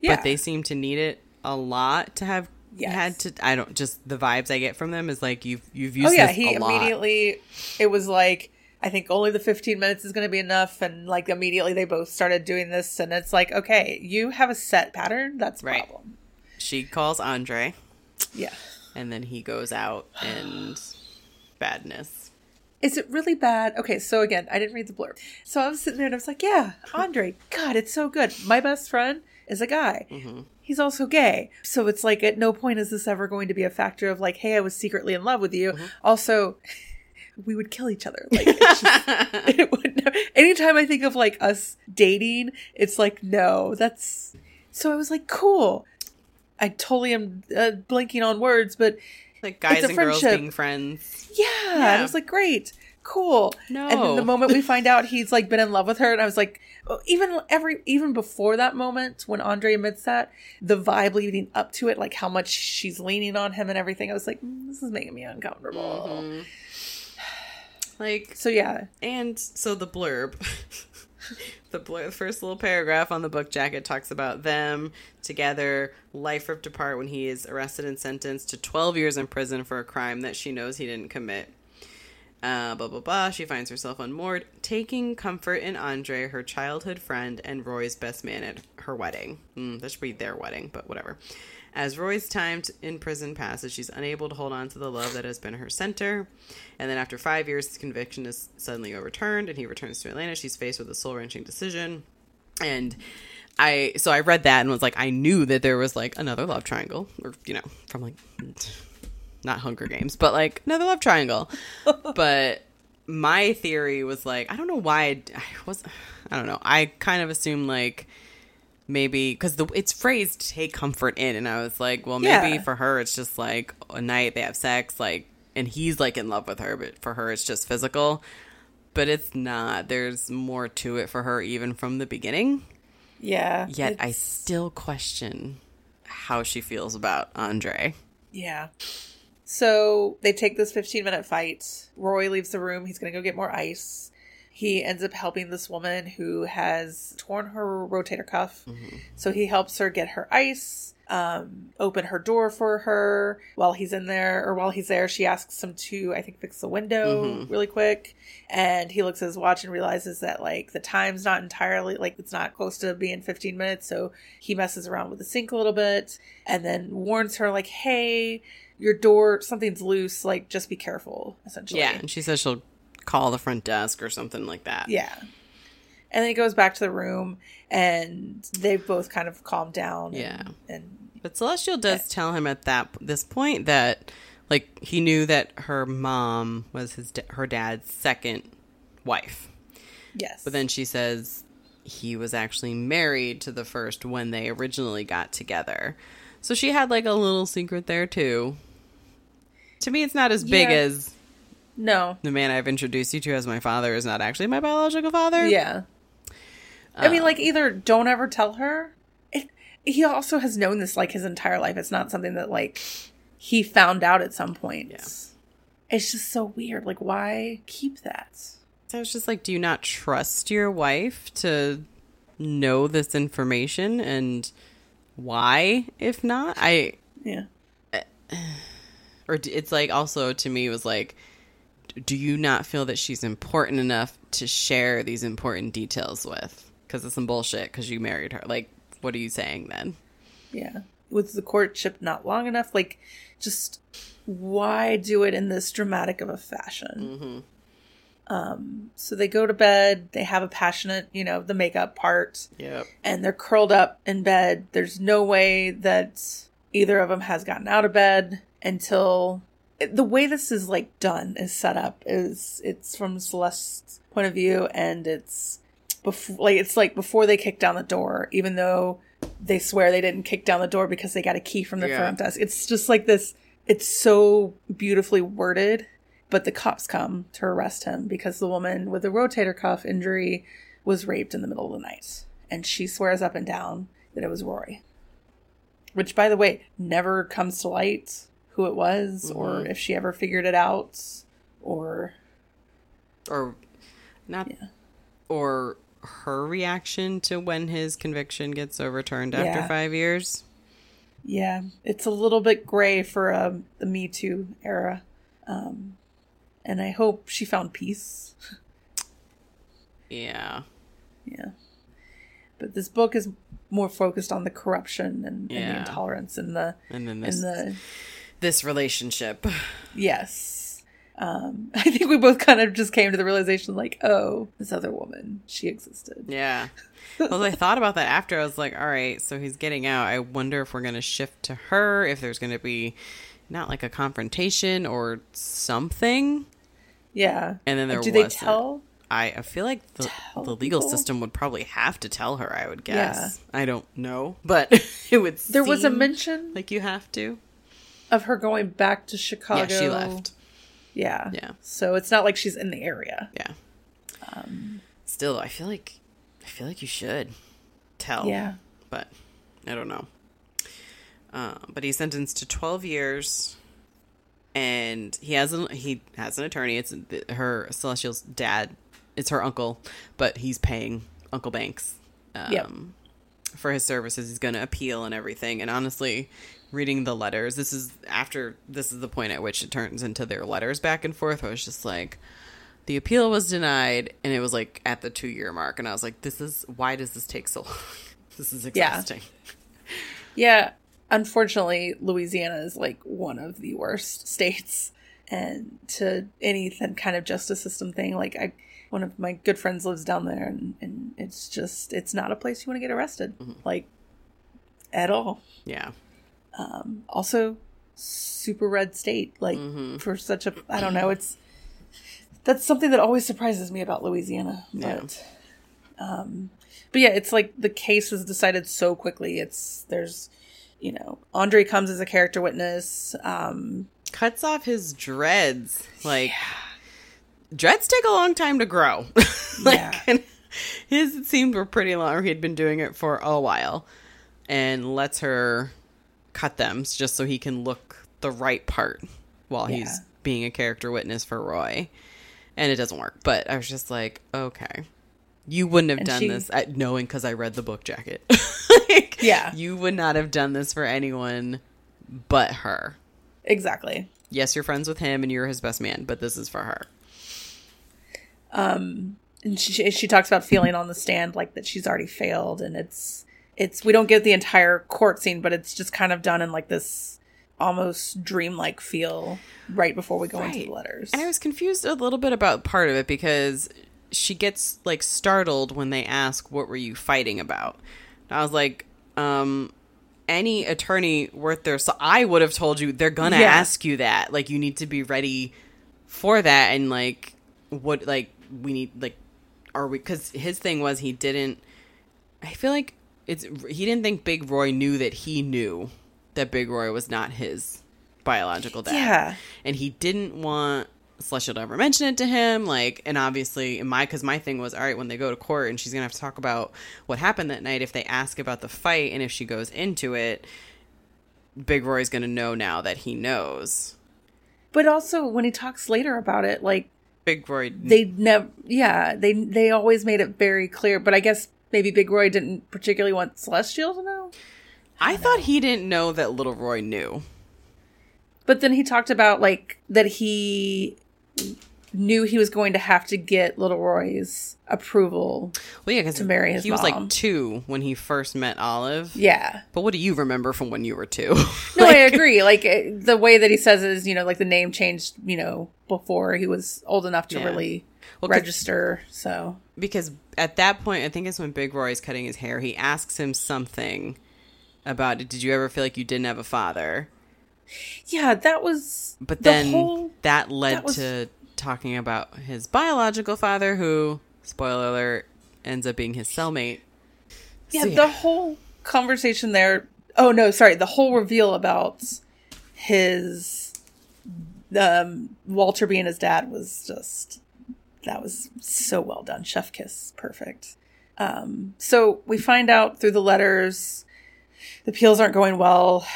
Yeah. but they seem to need it a lot to have Yes. had to. I don't just the vibes I get from them is like you've you've used Oh yeah, he immediately. It was like I think only the 15 minutes is going to be enough, and like immediately they both started doing this, and it's like okay, you have a set pattern. That's Right. problem. She calls Andre, Yeah. And then he goes out and badness. Is it really bad? Okay, so again, I didn't read the blurb. So I was sitting there and I was like, yeah, Andre, God, it's so good. My best friend is a guy. Mm-hmm. He's also gay. So it's like, at no point is this ever going to be a factor of like, hey, I was secretly in love with you. Mm-hmm. Also, we would kill each other. Like, just, it would never, anytime I think of like us dating, it's like, no, that's. So I was like, cool. I totally am uh, blinking on words, but Like guys a and girls friendship. being friends. yeah. Yeah. I was like, great, cool. No. And then the moment we find out he's like been in love with her, and I was like, oh, even every even before that moment when Andre admits that, the vibe leading up to it, like how much she's leaning on him and everything, I was like, mm, this is making me uncomfortable. Mm-hmm. Like So yeah, And so the blurb, the first little paragraph on the book jacket talks about them together, life ripped apart when he is arrested and sentenced to 12 years in prison for a crime that she knows he didn't commit. Uh, blah blah blah. She finds herself unmoored, taking comfort in Andre, her childhood friend, and Roy's best man at her wedding. Mm, that should be their wedding, but whatever. As Roy's time in prison passes, she's unable to hold on to the love that has been her center. And then, after five years, his conviction is suddenly overturned, and he returns to Atlanta. She's faced with a soul wrenching decision. And I, so I read that and was like, I knew that there was like another love triangle, or, you know, from like, not Hunger Games, but like another love triangle. but my theory was like, I don't know why I, I was, I don't know. I kind of assumed like, maybe because the it's phrased take comfort in and i was like well maybe Yeah. for her it's just like a night they have sex like and he's like in love with her but for her it's just physical but it's not there's more to it for her even from the beginning yeah. yet i still question how she feels about andre Yeah. So they take this 15 minute fight. Roy leaves the room. He's to go get more ice. He ends up helping this woman who has torn her rotator cuff. So he helps her get her ice, um, open her door for her while he's in there, or while he's there. She asks him to, I think, fix the window really quick. And he looks at his watch and realizes that, like, the time's not entirely, like, it's not close to being 15 minutes. So he messes around with the sink a little bit and then warns her, like, hey, your door, something's loose. Like, just be careful, essentially. yeah and she says she'll call the front desk or something like that Yeah. And then he goes back to the room and they've both kind of calmed down. Yeah. And, But Celestial does tell him at that this point that like he knew that her mom was his her dad's second wife. yes. But then she says he was actually married to the first when they originally got together. So she had like a little secret there too. To me it's not as big Yeah. as no. the man I've introduced you to as my father is not actually my biological father. Yeah. I mean, like, either don't ever tell her. It, he also has known this, like, his entire life. It's not something that, like, he found out at some point. Yeah. It's just so weird. Like, why keep that? So it's just like, do you not trust your wife to know this information and why, if not? I, Yeah. or it's like also to me was like, do you not feel that she's important enough to share these important details with? Because it's some bullshit because you married her. Like, what are you saying then? Yeah. Was the courtship not long enough? Like, just why do it in this dramatic of a fashion? Um, so they go to bed, they have a passionate, you know, the makeup part, Yep. and they're curled up in bed. There's no way that either of them has gotten out of bed until the way this is like done is set up is it's from Celeste's point of view and it's before like it's like before they kick down the door even though they swear they didn't kick down the door because they got a key from the Yeah. front desk it's just like this it's so beautifully worded but the cops come to arrest him because the woman with the rotator cuff injury was raped in the middle of the night and she swears up and down that it was Roy. Which, by the way, never comes to light who it was or Mhm. if she ever figured it out or or not Yeah. or her reaction to when his conviction gets overturned after Yeah. 5 years. yeah, it's a little bit gray for um, the Me Too era. Um, and I hope she found peace. Yeah. Yeah. But this book is more focused on the corruption and, and the intolerance and the And then and the this relationship. yes. Um, I think we both kind of just came to the realization like, oh, this other woman, she existed. Yeah. Well, I thought about that after. I was like, all right, so he's getting out. I wonder if we're going to shift to her, if there's going to be not like a confrontation or something. Yeah. And then there Do they wasn't. tell? I, I feel like the, the legal people? system would probably have to tell her, I would guess. Yeah. guess. I don't know, but it would There was a mention like you have to. Of her going back to Chicago. Yeah, she left. Yeah. Yeah. So it's not like she's in the area. Yeah. Um, Still, I feel like I feel like you should tell. yeah. but I don't know. Uh, but he's sentenced to 12 years, and he has an he has an attorney. It's her Celestial's dad. It's her uncle, but he's paying Uncle Banks um, Yep. for his services. He's going to appeal and everything. And honestly, reading the letters, this is after this is the point at which it turns into their letters back and forth. I was just like. The appeal was denied, and it was like at the two year mark, and I was like, "This is why does this take so long? This is Yeah. exhausting." Yeah. Unfortunately, Louisiana is like one of the worst states. And to any kind of justice system thing, like I, one of my good friends lives down there, and, and it's just it's not a place you want to get arrested, mm-hmm. like at all. Yeah. Um, also, super red state, like Mhm. for such a I don't know. It's that's something that always surprises me about Louisiana, Yeah. but. Um, but yeah, it's like the case was decided so quickly. It's there's, you know, Andre comes as a character witness. Um, Cuts off his dreads. Like dreads take a long time to grow. like Yeah. his it seemed were pretty long. He had been doing it for a while, and lets her cut them just so he can look the right part while Yeah. he's being a character witness for Roy. And it doesn't work. But I was just like, okay. You wouldn't have And done she- this at knowing because I read the book jacket. like, Yeah. You would not have done this for anyone but her. exactly. Yes, you're friends with him and you're his best man, but this is for her. Um, and she she talks about feeling on the stand like that she's already failed, and it's it's we don't get the entire court scene, but it's just kind of done in like this almost dreamlike feel right before we go into the letters. And I was confused a little bit about part of it because she gets like startled when they ask, What were you fighting about? And I was like, um, any attorney worth their so I would have told you they're gonna Yeah. ask you that. Like you need to be ready for that and like what like we need like are we because his thing was he didn't I feel like it's he didn't think Big Roy knew that he knew that Big Roy was not his biological dad yeah, and he didn't want Celestial to ever mention it to him. Like, and obviously, in my because my thing was, all right, when they go to court and she's gonna have to talk about what happened that night. If they ask about the fight and if she goes into it, Big Roy's gonna know now that he knows. but also when he talks later about it, like Big Roy, they never yeah they they always made it very clear but i guess maybe big roy didn't particularly want celestial to know I thought he didn't know that Little Roy knew. but then he talked about like that he knew he was going to have to get little roy's approval Well, yeah, because To marry his he was like two when he first met Olive. yeah But what do you remember from when you were two? no i agree like the way that he says is you know like the name changed you know before he was old enough to Yeah. really Well, register so because at that point, I think it's when Big Roy's cutting his hair. He asks him something about it. Did you ever feel like you didn't have a father? yeah that was But the then whole- that led that was- to talking about his biological father, who, spoiler alert, ends up being his cellmate. yeah, So, the whole conversation there oh no sorry the whole reveal about his um walter being his dad was just that was so well done chef kiss perfect Um, so we find out through the letters the peels aren't going well.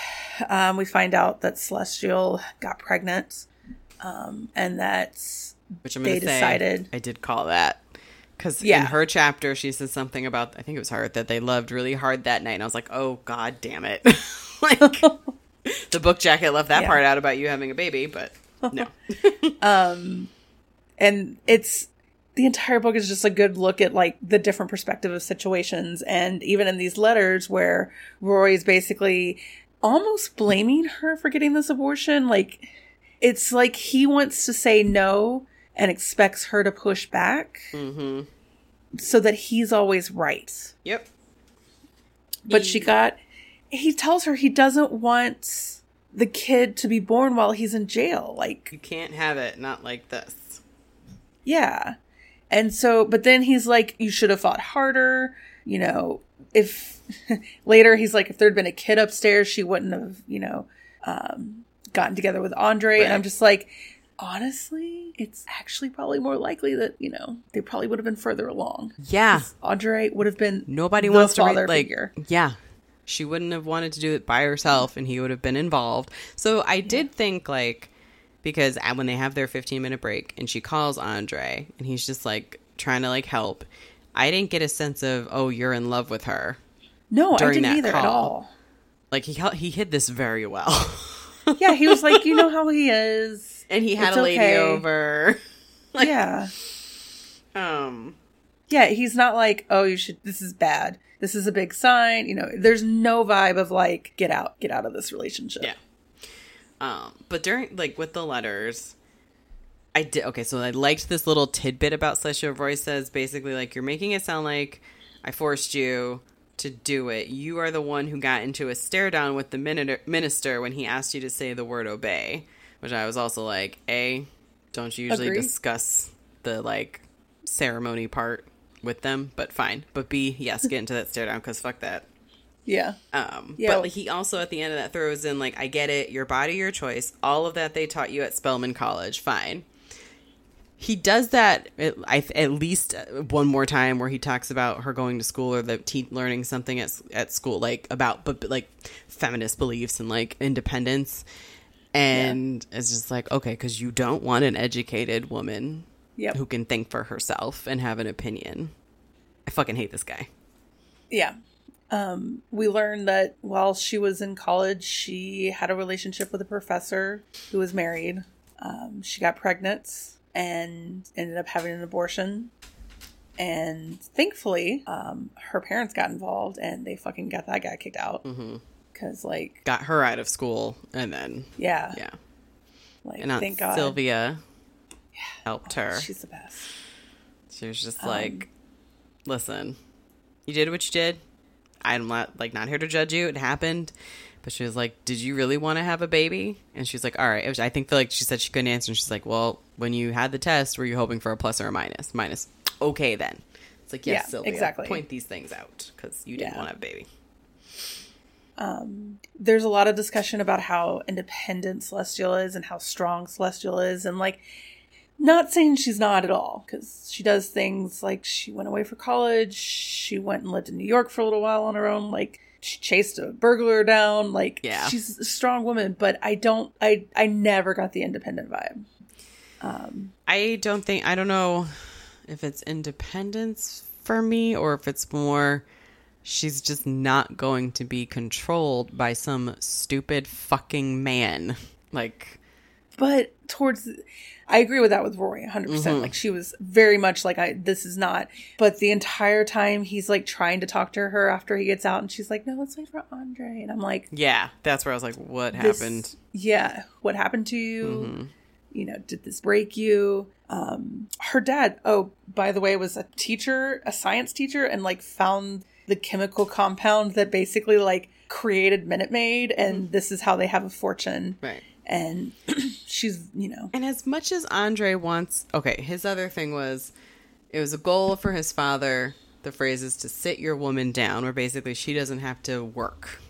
Um, we find out that Celestial got pregnant, um, and that Which I'm they decided- I did call that. Because Yeah. in her chapter, she says something about, I think it was her, that they loved really hard that night. And I was like, oh, god damn it. like, the book jacket left that Yeah. part out about you having a baby, but no. and it's the entire book is just a good look at like the different perspective of situations and even in these letters where roy is basically almost blaming her for getting this abortion like it's like he wants to say no and expects her to push back hmm so that he's always right Yep. but she got he tells her he doesn't want the kid to be born while he's in jail like You can't have it not like this. Yeah. And so, but then he's like, you should have fought harder. You know, if later he's like, if there'd been a kid upstairs, she wouldn't have, you know, um, gotten together with Andre. And I'm just like, honestly, it's actually probably more likely that, you know, they probably would have been further along. Yeah. Andre would have been Nobody the wants to re- like figure. yeah. She wouldn't have wanted to do it by herself and he would have been involved. So I did think like because when they have their 15 minute break and she calls Andre and he's just like trying to like help, I didn't get a sense of oh you're in love with her. No, I didn't either at all. Like he he hid this very well. Yeah, he was like, you know how he is. and he had It's a lady okay. over. yeah. Um Yeah, he's not like, oh, you should, this is bad. This is a big sign. You know, there's no vibe of like, get out, get out of this relationship. Yeah. Um, but during like with the letters, I did okay. So I liked this little tidbit about Celestial says basically like you're making it sound like I forced you to do it. You are the one who got into a stare down with the minister when he asked you to say the word obey. Which I was also like, a, don't you usually discuss the like ceremony part with them? But fine. But b, yes, get into that stare down because fuck that. Yeah. Um, Yeah. but like, he also at the end of that throws in like, I get it, your body, your choice. All of that they taught you at Spelman College. Fine. He does that at, I, at least one more time where he talks about her going to school or the te- learning something at at school, like about but like feminist beliefs and like independence. And it's just like okay, because you don't want an educated woman Yep. who can think for herself and have an opinion. I fucking hate this guy. Yeah. Um, we learned that while she was in college, she had a relationship with a professor who was married. Um, she got pregnant and ended up having an abortion. And thankfully, um, her parents got involved and they fucking got that guy kicked out. Because, like, Got her out of school and then yeah, yeah. like, And thank God. Sylvia helped her. She's the best. She was just Um, like, "Listen, you did what you did. I'm not like not here to judge you. It happened." But she was like, "Did you really want to have a baby?" And she's like, "All right." It was- I think like she said she couldn't answer, and she's like, "Well, when you had the test, were you hoping for a plus or a minus? Minus. Okay, then." It's like, yes, Yeah, Sylvia, exactly. point these things out because you didn't Yeah. want to have a baby. Um, there's a lot of discussion about how independent Celestial is and how strong Celestial is, and like, not saying she's not at all, because she does things like she went away for college, she went and lived in New York for a little while on her own, like she chased a burglar down, like Yeah. she's a strong woman, but I don't, I, I never got the independent vibe. Um I don't think I don't know if it's independence for me or if it's more she's just not going to be controlled by some stupid fucking man. Like but towards I agree with that with Roy 100%. Mm-hmm. Like she was very much like I this is not but the entire time he's like trying to talk to her after he gets out and she's like no, let's wait for Andre and I'm like yeah, that's where I was like what this- happened? Yeah, what happened to you? Mm-hmm. You know, did this break you? Um her dad, oh, by the way, was a teacher, a science teacher and like found the chemical compound that basically like created Minute Maid and this is how they have a fortune Right. And she's you know And as much as Andre wants, okay, his other thing was it was a goal for his father. The phrase is to sit your woman down, where basically she doesn't have to work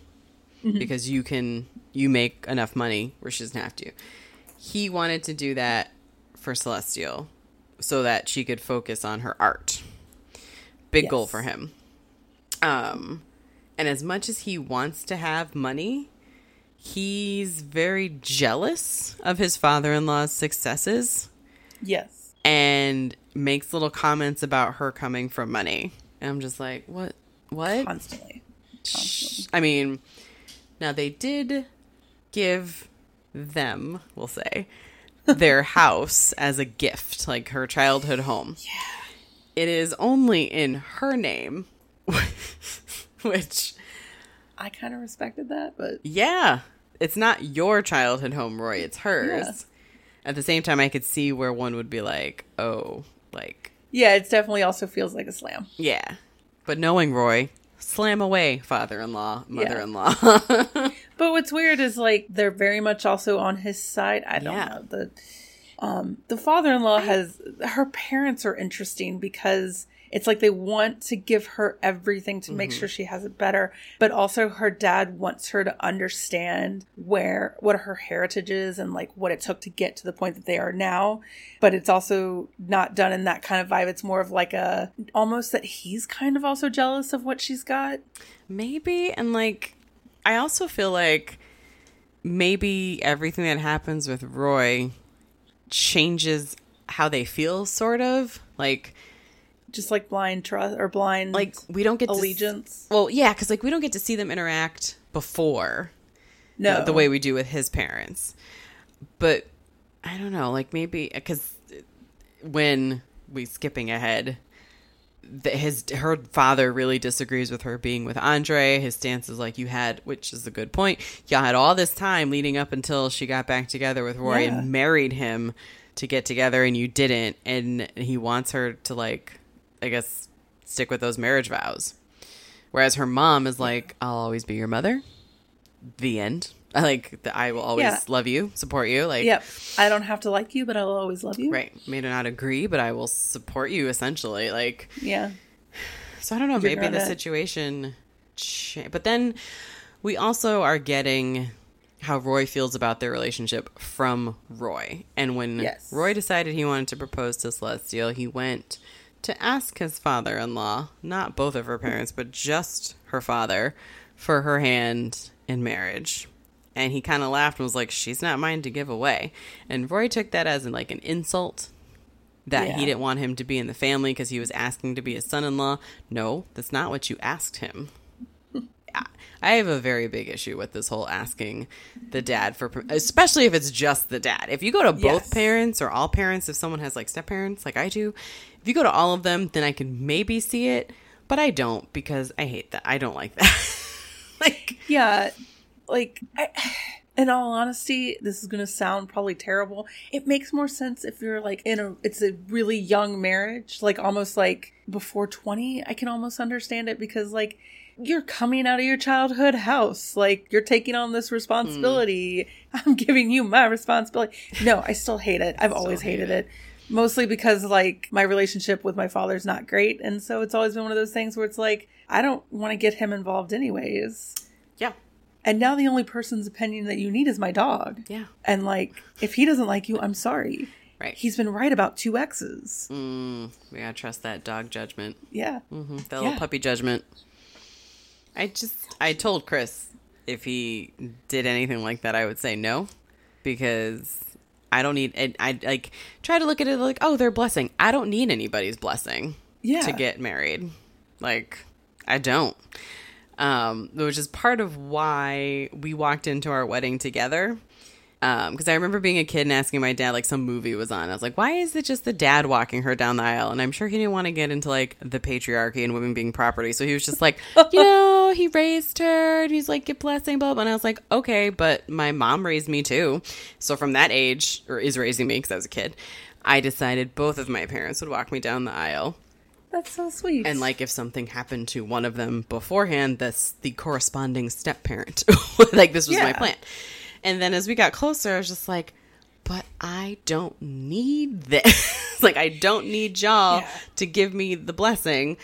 because you can you make enough money where she doesn't have to. He wanted to do that for Celestial so that she could focus on her art. Big goal for him. Um, and as much as he wants to have money, he's very jealous of his father-in-law's successes Yes. and makes little comments about her coming from money. And I'm just like, what? What? Constantly. Constantly. I mean, now they did give them, we'll say, their house as a gift, like her childhood home. Yeah. It is only in her name, which, I kind of respected that, but yeah, it's not your childhood home, Roy, it's hers. Yeah. At the same time, I could see where one would be like, oh, like, yeah, it definitely also feels like a slam. yeah. But knowing Roy, slam away, father in law, mother in law. But what's weird is like they're very much also on his side. I don't Yeah. know the um the father-in-law has her parents are interesting because it's like they want to give her everything to make mm-hmm. sure she has it better, but also her dad wants her to understand where what her heritage is and like what it took to get to the point that they are now. But it's also not done in that kind of vibe. It's more of like a almost that he's kind of also jealous of what she's got. Maybe. And like, I also feel like maybe everything that happens with Roy changes how they feel, sort of. Like, Just like blind trust or blind like we don't get to allegiance. well, yeah, because like we don't get to see them interact before No, the, the way we do with his parents. But I don't know, like maybe because when we skipping ahead, the, his her father really disagrees with her being with Andre. His stance is like you had, which is a good point. Y'all had all this time leading up until she got back together with Roy Yeah. and married him to get together, and you didn't. And he wants her to like, I guess, stick with those marriage vows. Whereas her mom is like, "I'll always be your mother." The end. I like that. I will always Yeah. love you, support you. Like, Yep. I don't have to like you, but I'll always love you. right. May not agree, but I will support you. Essentially, like. Yeah. So I don't know. You're Maybe the gonna- situation, cha- but then we also are getting how Roy feels about their relationship from Roy. And when Yes. Roy decided he wanted to propose to Celestial, he went to ask his father-in-law, not both of her parents, but just her father, for her hand in marriage. And he kind of laughed and was like, "She's not mine to give away." And Roy took that as like an insult that Yeah. he didn't want him to be in the family because he was asking to be his son-in-law. No, that's not what you asked him. I- I have a very big issue with this whole asking the dad for, especially if it's just the dad. If you go to both Yes. parents or all parents, if someone has like step parents, like I do, if you go to all of them, then I can maybe see it, but I don't because I hate that. I don't like that. like, Yeah. Like, I, in all honesty, this is going to sound probably terrible. It makes more sense if you're like in a, it's a really young marriage, like almost like before 20. I can almost understand it because like you're coming out of your childhood house. Like you're taking on this responsibility. Mm. I'm giving you my responsibility. No, I still hate it. I've always hated it. it. Mostly because like my relationship with my father's not great. And so it's always been one of those things where it's like, I don't want to get him involved anyways. yeah, And now the only person's opinion that you need is my dog. yeah, And like, if he doesn't like you, I'm sorry. right. He's been right about two exes. Mm, we gotta trust that dog judgment. Yeah. hmm That little Yeah. puppy judgment. I just I told Chris if he did anything like that, I would say no because I don't need. I, I like try to look at it like oh they're blessing. I don't need anybody's blessing Yeah. to get married. Like I don't. Um, which is part of why we walked into our wedding together. Um, because I remember being a kid and asking my dad like some movie was on. I was like, "Why is it just the dad walking her down the aisle?" And I'm sure he didn't want to get into like the patriarchy and women being property, so he was just like, "You know, he raised her, and he's like, get blessing, blah blah." And I was like, "Okay, but my mom raised me too." So from that age, or is raising me because I was a kid, I decided both of my parents would walk me down the aisle. That's so sweet. And like if something happened to one of them beforehand, that's the corresponding step parent. like this was my plan. And then as we got closer, I was just like, but I don't need this. like I don't need y'all Yeah. to give me the blessing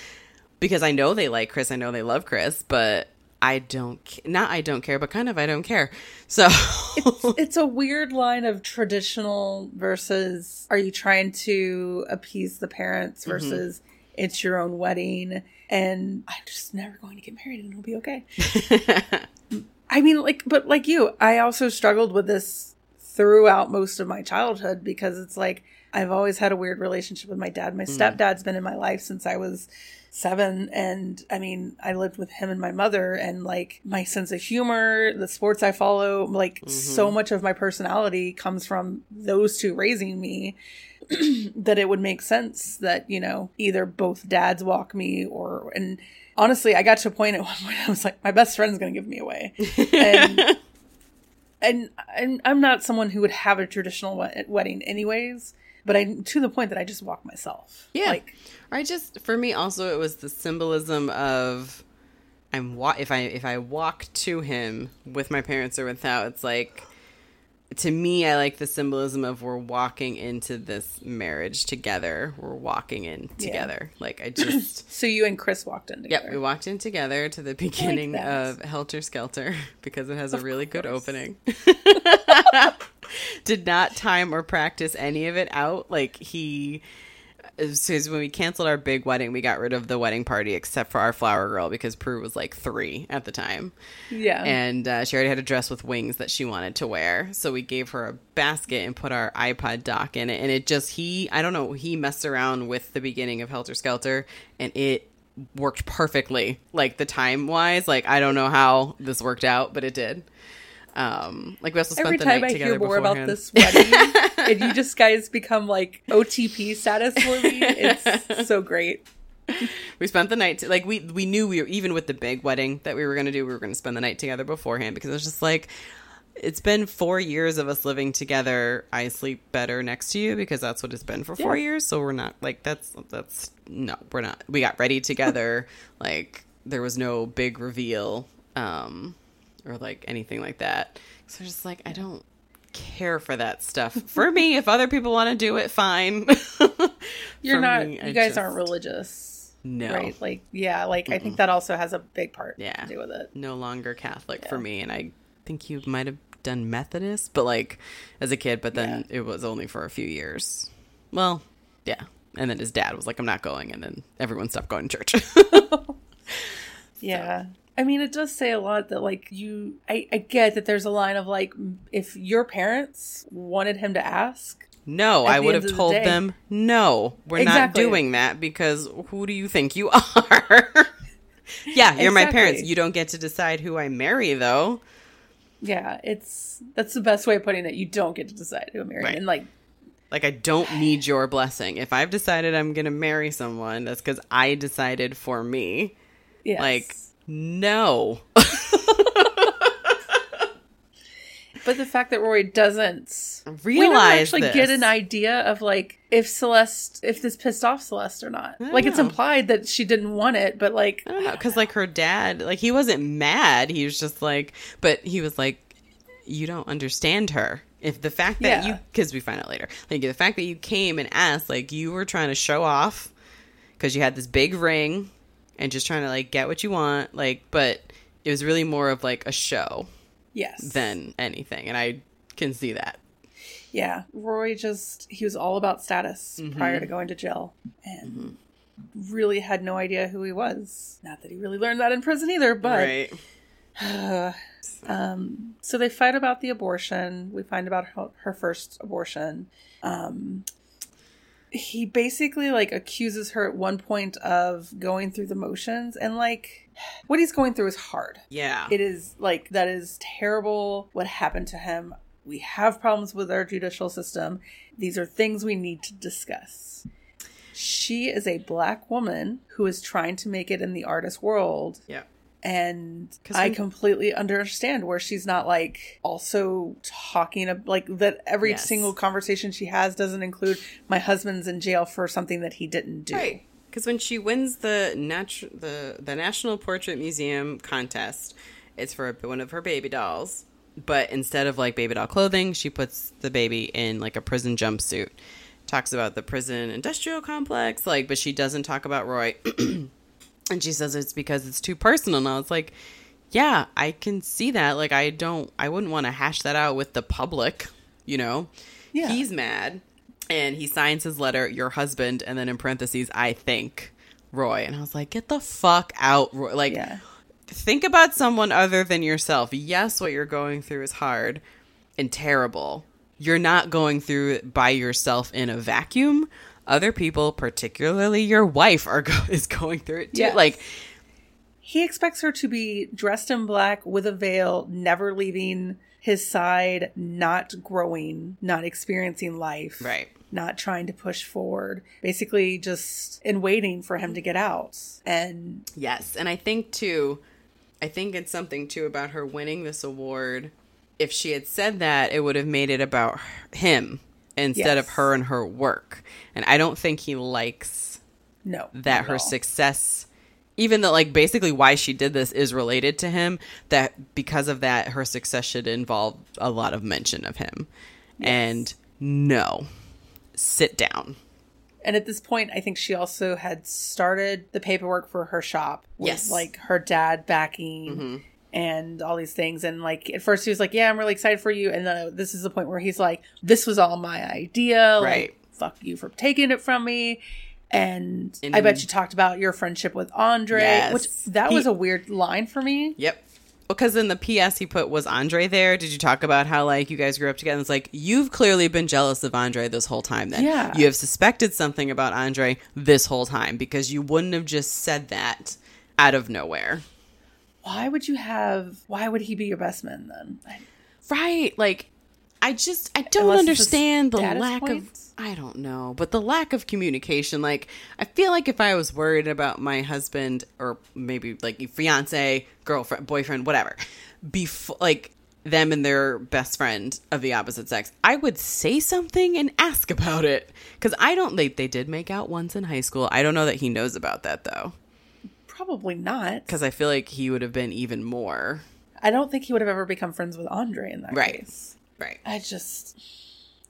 because I know they like Chris, I know they love Chris, but I don't not I don't care, but kind of I don't care. So it's, it's a weird line of traditional versus are you trying to appease the parents Mm-hmm. versus It's your own wedding. And I'm just never going to get married and it'll be okay. I mean, like, but like you, I also struggled with this throughout most of my childhood because it's like I've always had a weird relationship with my dad. My hmm. stepdad's been in my life since I was seven. And I mean, I lived with him and my mother, and like my sense of humor, the sports I follow, like so mm-hmm. much of my personality comes from those two raising me. that it would make sense that you know either both dads walk me or and honestly i got to a point at one point i was like my best friend's gonna give me away and and, and i'm not someone who would have a traditional wed- wedding anyways but i to the point that i just walk myself Yeah. like I just for me also it was the symbolism of I'm wa- if I if I walk to him with my parents or without, it's like to me I like the symbolism of we're walking into this marriage together. We're walking in together. Like I just so you and chris walked in together Yep, we walked in together to the beginning that. of Helter Skelter because it has a really good opening. Did not time or practice any of it out. Like he so when we canceled our big wedding, we got rid of the wedding party except for our flower girl because Prue was like three at the time. yeah And uh, she already had a dress with wings that she wanted to wear. So we gave her a basket and put our iPod dock in it. And it just, he, I don't know, he messed around with the beginning of Helter Skelter and it worked perfectly. Like the time wise, like I don't know how this worked out, but it did. Um, like we also spent every the time night i together hear more about this wedding and you just guys become like otp status for me it's so great. We spent the night like we we knew we were even with the big wedding that we were going to do we were going to spend the night together beforehand because it was just like it's been four years of us living together. I sleep better next to you because that's what it's been for four Yeah. years. So we're not like that's that's no we're not we got ready together. Like there was no big reveal. Um or like anything like that so just like i don't care for that stuff for me if other people want to do it fine you're not me, you guys aren't religious No. right like yeah like i think that also has a big part Yeah. to do with it no longer Catholic for me, and I think you might have done Methodist, but like as a kid. But then it was only for a few years. Well, yeah, and then his dad was like, "I'm not going," and then everyone stopped going to church. Yeah. I mean, it does say a lot that, like, you. I, I get that there's a line of, like, if your parents wanted him to ask, no, I would have of the told them, "No, we're Exactly. not doing that because who do you think you are?" yeah, you're my parents. You don't get to decide who I marry, though. yeah, it's. That's the best way of putting it. You don't get to decide who I marry. Right. And, like, Like I don't need your blessing. If I've decided I'm going to marry someone, that's cuz I decided for me. yes. Like no. But the fact that Roy doesn't we never Realize actually this. get an idea of, like, if Celeste, if this pissed off Celeste or not. Don't Like, it's implied that she didn't want it, but, like, I don't know cuz like her dad, like he wasn't mad. He was just like but he was like you don't understand her. If the fact that Yeah. you cuz we find out later. Like the fact that you came and asked like you were trying to show off cuz you had this big ring and just trying to like get what you want like but it was really more of like a show yes. than anything and I can see that. Yeah, Roy just he was all about status Mm-hmm. prior to going to jail and really had no idea who he was. Not that he really learned that in prison either, but right. um so they fight about the abortion. We find about her, her first abortion. Um he basically like accuses her at one point of going through the motions and like what he's going through is hard. Yeah. It is like that is terrible what happened to him. We have problems with our judicial system. These are things we need to discuss. She is a black woman who is trying to make it in the artist world. yeah. And I when- completely understand where she's not like also talking of like that every Yes. single conversation she has doesn't include my husband's in jail for something that he didn't do. Right. Because when she wins the natu- the the National Portrait Museum contest, it's for one of her baby dolls. But instead of like baby doll clothing, she puts the baby in like a prison jumpsuit. Talks about the prison industrial complex, like, but she doesn't talk about Roy. and she says it's because it's too personal. And I was like, yeah, I can see that. Like, I don't, I wouldn't want to hash that out with the public, you know? Yeah. He's mad and he signs his letter, your husband, and then in parentheses, I think. Roy. And I was like, get the fuck out, Roy. Like, Yeah. think about someone other than yourself. Yes, what you're going through is hard and terrible. You're not going through it by yourself in a vacuum. Other people, particularly your wife, are go- is going through it too. Yes. Like, He expects her to be dressed in black with a veil, never leaving his side, not growing, not experiencing life. right. Not trying to push forward, basically just in waiting for him to get out. And Yes, and I think too, I think it's something too about her winning this award. If she had said that, it would have made it about him instead of her and her work. And I don't think he likes no. that her all. success even though like basically why she did this is related to him that because of that her success should involve a lot of mention of him and no sit down And at this point, I think she also had started the paperwork for her shop with Yes. Mm-hmm. like her dad backing and all these things. And like at first, he was like, "Yeah, I'm really excited for you." And then this is the point where he's like, "This was all my idea. Right. Like, fuck you for taking it from me." And, And- I bet you talked about your friendship with Andre, Yes. which that He- was a weird line for me. Yep. Because in the PS he put was Andre there. Did you talk about how like you guys grew up together? It's like you've clearly been jealous of Andre this whole time. Then Yeah. you have suspected something about Andre this whole time because you wouldn't have just said that out of nowhere, Why would you have? Why would he be your best man then? Right? Like I just I don't Unless understand the lack of I don't know, but the lack of communication. Like I feel like if I was worried about my husband or maybe like fiance, girlfriend, boyfriend, whatever, before like them and their best friend of the opposite sex, I would say something and ask about it because I don't. They they did make out once in high school. I don't know that he knows about that though Probably not. because I feel like he would have been even more I don't think he would have ever become friends with Andre in that Right. case. right. I just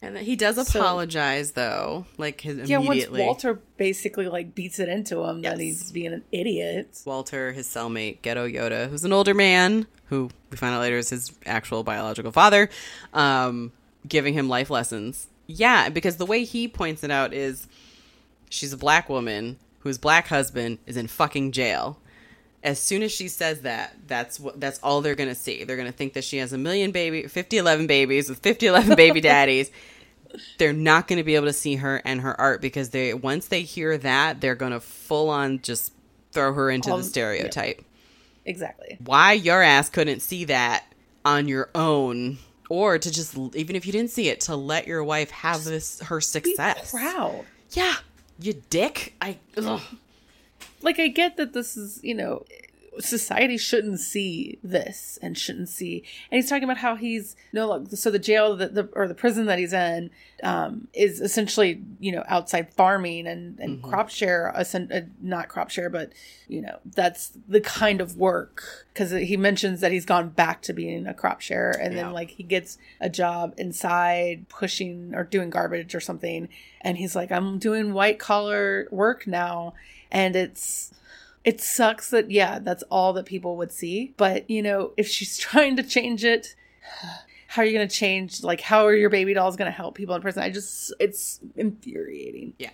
And he does So- apologize though, like his yeah. Once. Walter basically like beats it into him that he's being an idiot. Walter, his cellmate, Ghetto Yoda, who's an older man, who we find out later is his actual biological father, um, giving him life lessons. Yeah, because the way he points it out is she's a black woman whose black husband is in fucking jail. As soon as she says that, that's what that's all they're gonna see. They're gonna think that she has a million baby, 50, 11 babies with 50, 11 baby daddies. They're not gonna be able to see her and her art because they once they hear that, they're gonna full on just throw her into All- the um, stereotype. Exactly. Why your ass couldn't see that on your own, or to just even if you didn't see it, to let your wife have this her Be success. proud. Yeah, you dick. I. Ugh. Like I get that this is you know society shouldn't see this and shouldn't see and he's talking about how he's no look so the jail that the or the prison that he's in um is essentially you know outside farming and and crop share uh, not crop share but you know that's the kind of work because he mentions that he's gone back to being a crop share and Yeah. then like he gets a job inside pushing or doing garbage or something and he's like i'm doing white collar work now and it's it sucks that yeah that's all that people would see but you know if she's trying to change it how are you going to change like how are your baby dolls going to help people in prison i just it's infuriating Yeah.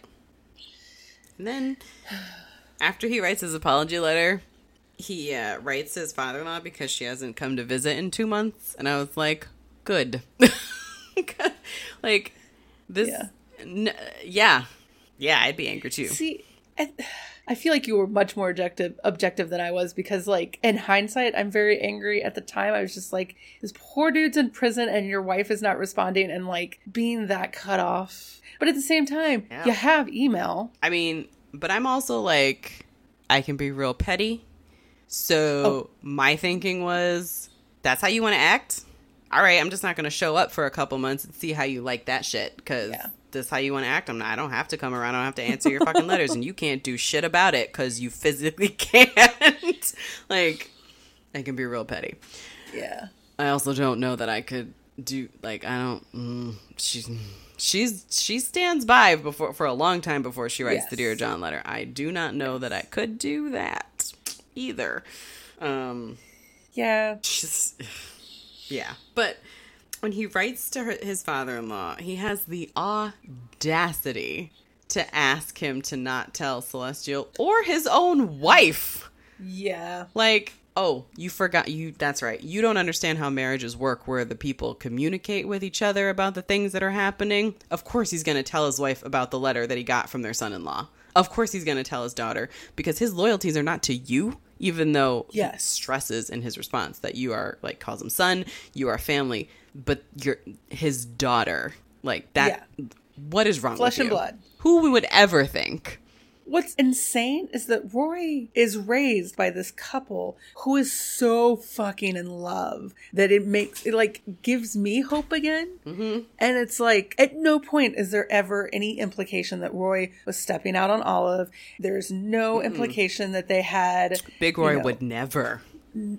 And then after he writes his apology letter, he uh, writes his father-in-law because she hasn't come to visit in two months, and I was like, good. like this. Yeah. N- yeah. Yeah, I'd be angry too. see I, I feel like you were much more objective objective than i was because like in hindsight i'm very angry at the time i was just like this poor dude's in prison and your wife is not responding and like being that cut off but at the same time Yeah. you have email I mean, but I'm also like, I can be real petty. So Oh. my thinking was, that's how you want to act. All right, I'm just not going to show up for a couple months and see how you like that shit. Because Yeah. This how you want to act. I'm not, I don't have to come around. I don't have to answer your fucking letters, and you can't do shit about it because you physically can't. like, I can be real petty. yeah I also don't know that I could do like I don't. Mm, she's she's she stands by before for a long time before she writes the dear John letter. I do not know that I could do that either. Um, yeah she's yeah, but when he writes to her, his father-in-law, he has the audacity to ask him to not tell Celestial or his own wife. Yeah. Like, oh, you forgot you that's right. You don't understand how marriages work where the people communicate with each other about the things that are happening. Of course he's going to tell his wife about the letter that he got from their son-in-law. Of course he's going to tell his daughter because his loyalties are not to you even though Yes. he stresses in his response that you are like calls him son, you are family, but you're his daughter. Like that what is wrong with? Flesh and you? blood. Who we would ever think? What's insane is that Roy is raised by this couple who is so fucking in love that it makes it like gives me hope again. Mm-hmm. And it's like at no point is there ever any implication that Roy was stepping out on Olive. There's no implication that they had Big you Roy know, would never.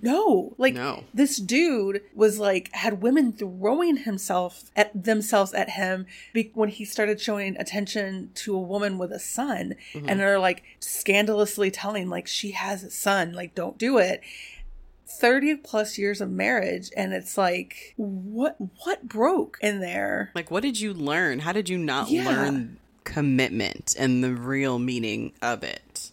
No, like No. this dude was like had women throwing himself at themselves at him be- when he started showing attention to a woman with a son, mm-hmm. and they're like scandalously telling like she has a son, like don't do it. 30 plus years of marriage and it's like what what broke in there Like, what did you learn? How did you not Yeah. learn commitment and the real meaning of it?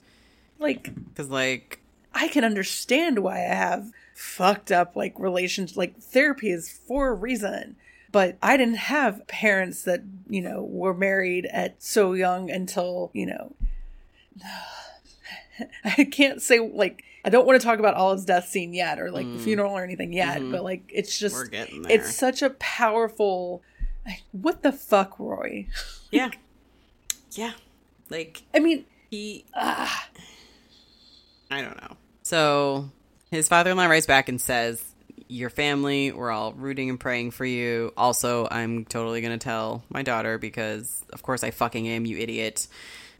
like Because, like, I can understand why I have fucked up like relations. Like therapy is for a reason. But I didn't have parents that, you know, were married at so young until, you know, I can't say like I don't want to talk about Olive's death scene yet or like the funeral or anything yet, mm-hmm. but like it's just we're getting there. it's such a powerful like, what the fuck, Roy? yeah. Yeah. Like, I mean, he. Ah. I don't know. So, his father in law writes back and says, Your family, we're all rooting and praying for you. Also, I'm totally going to tell my daughter because, of course, I fucking am, you idiot.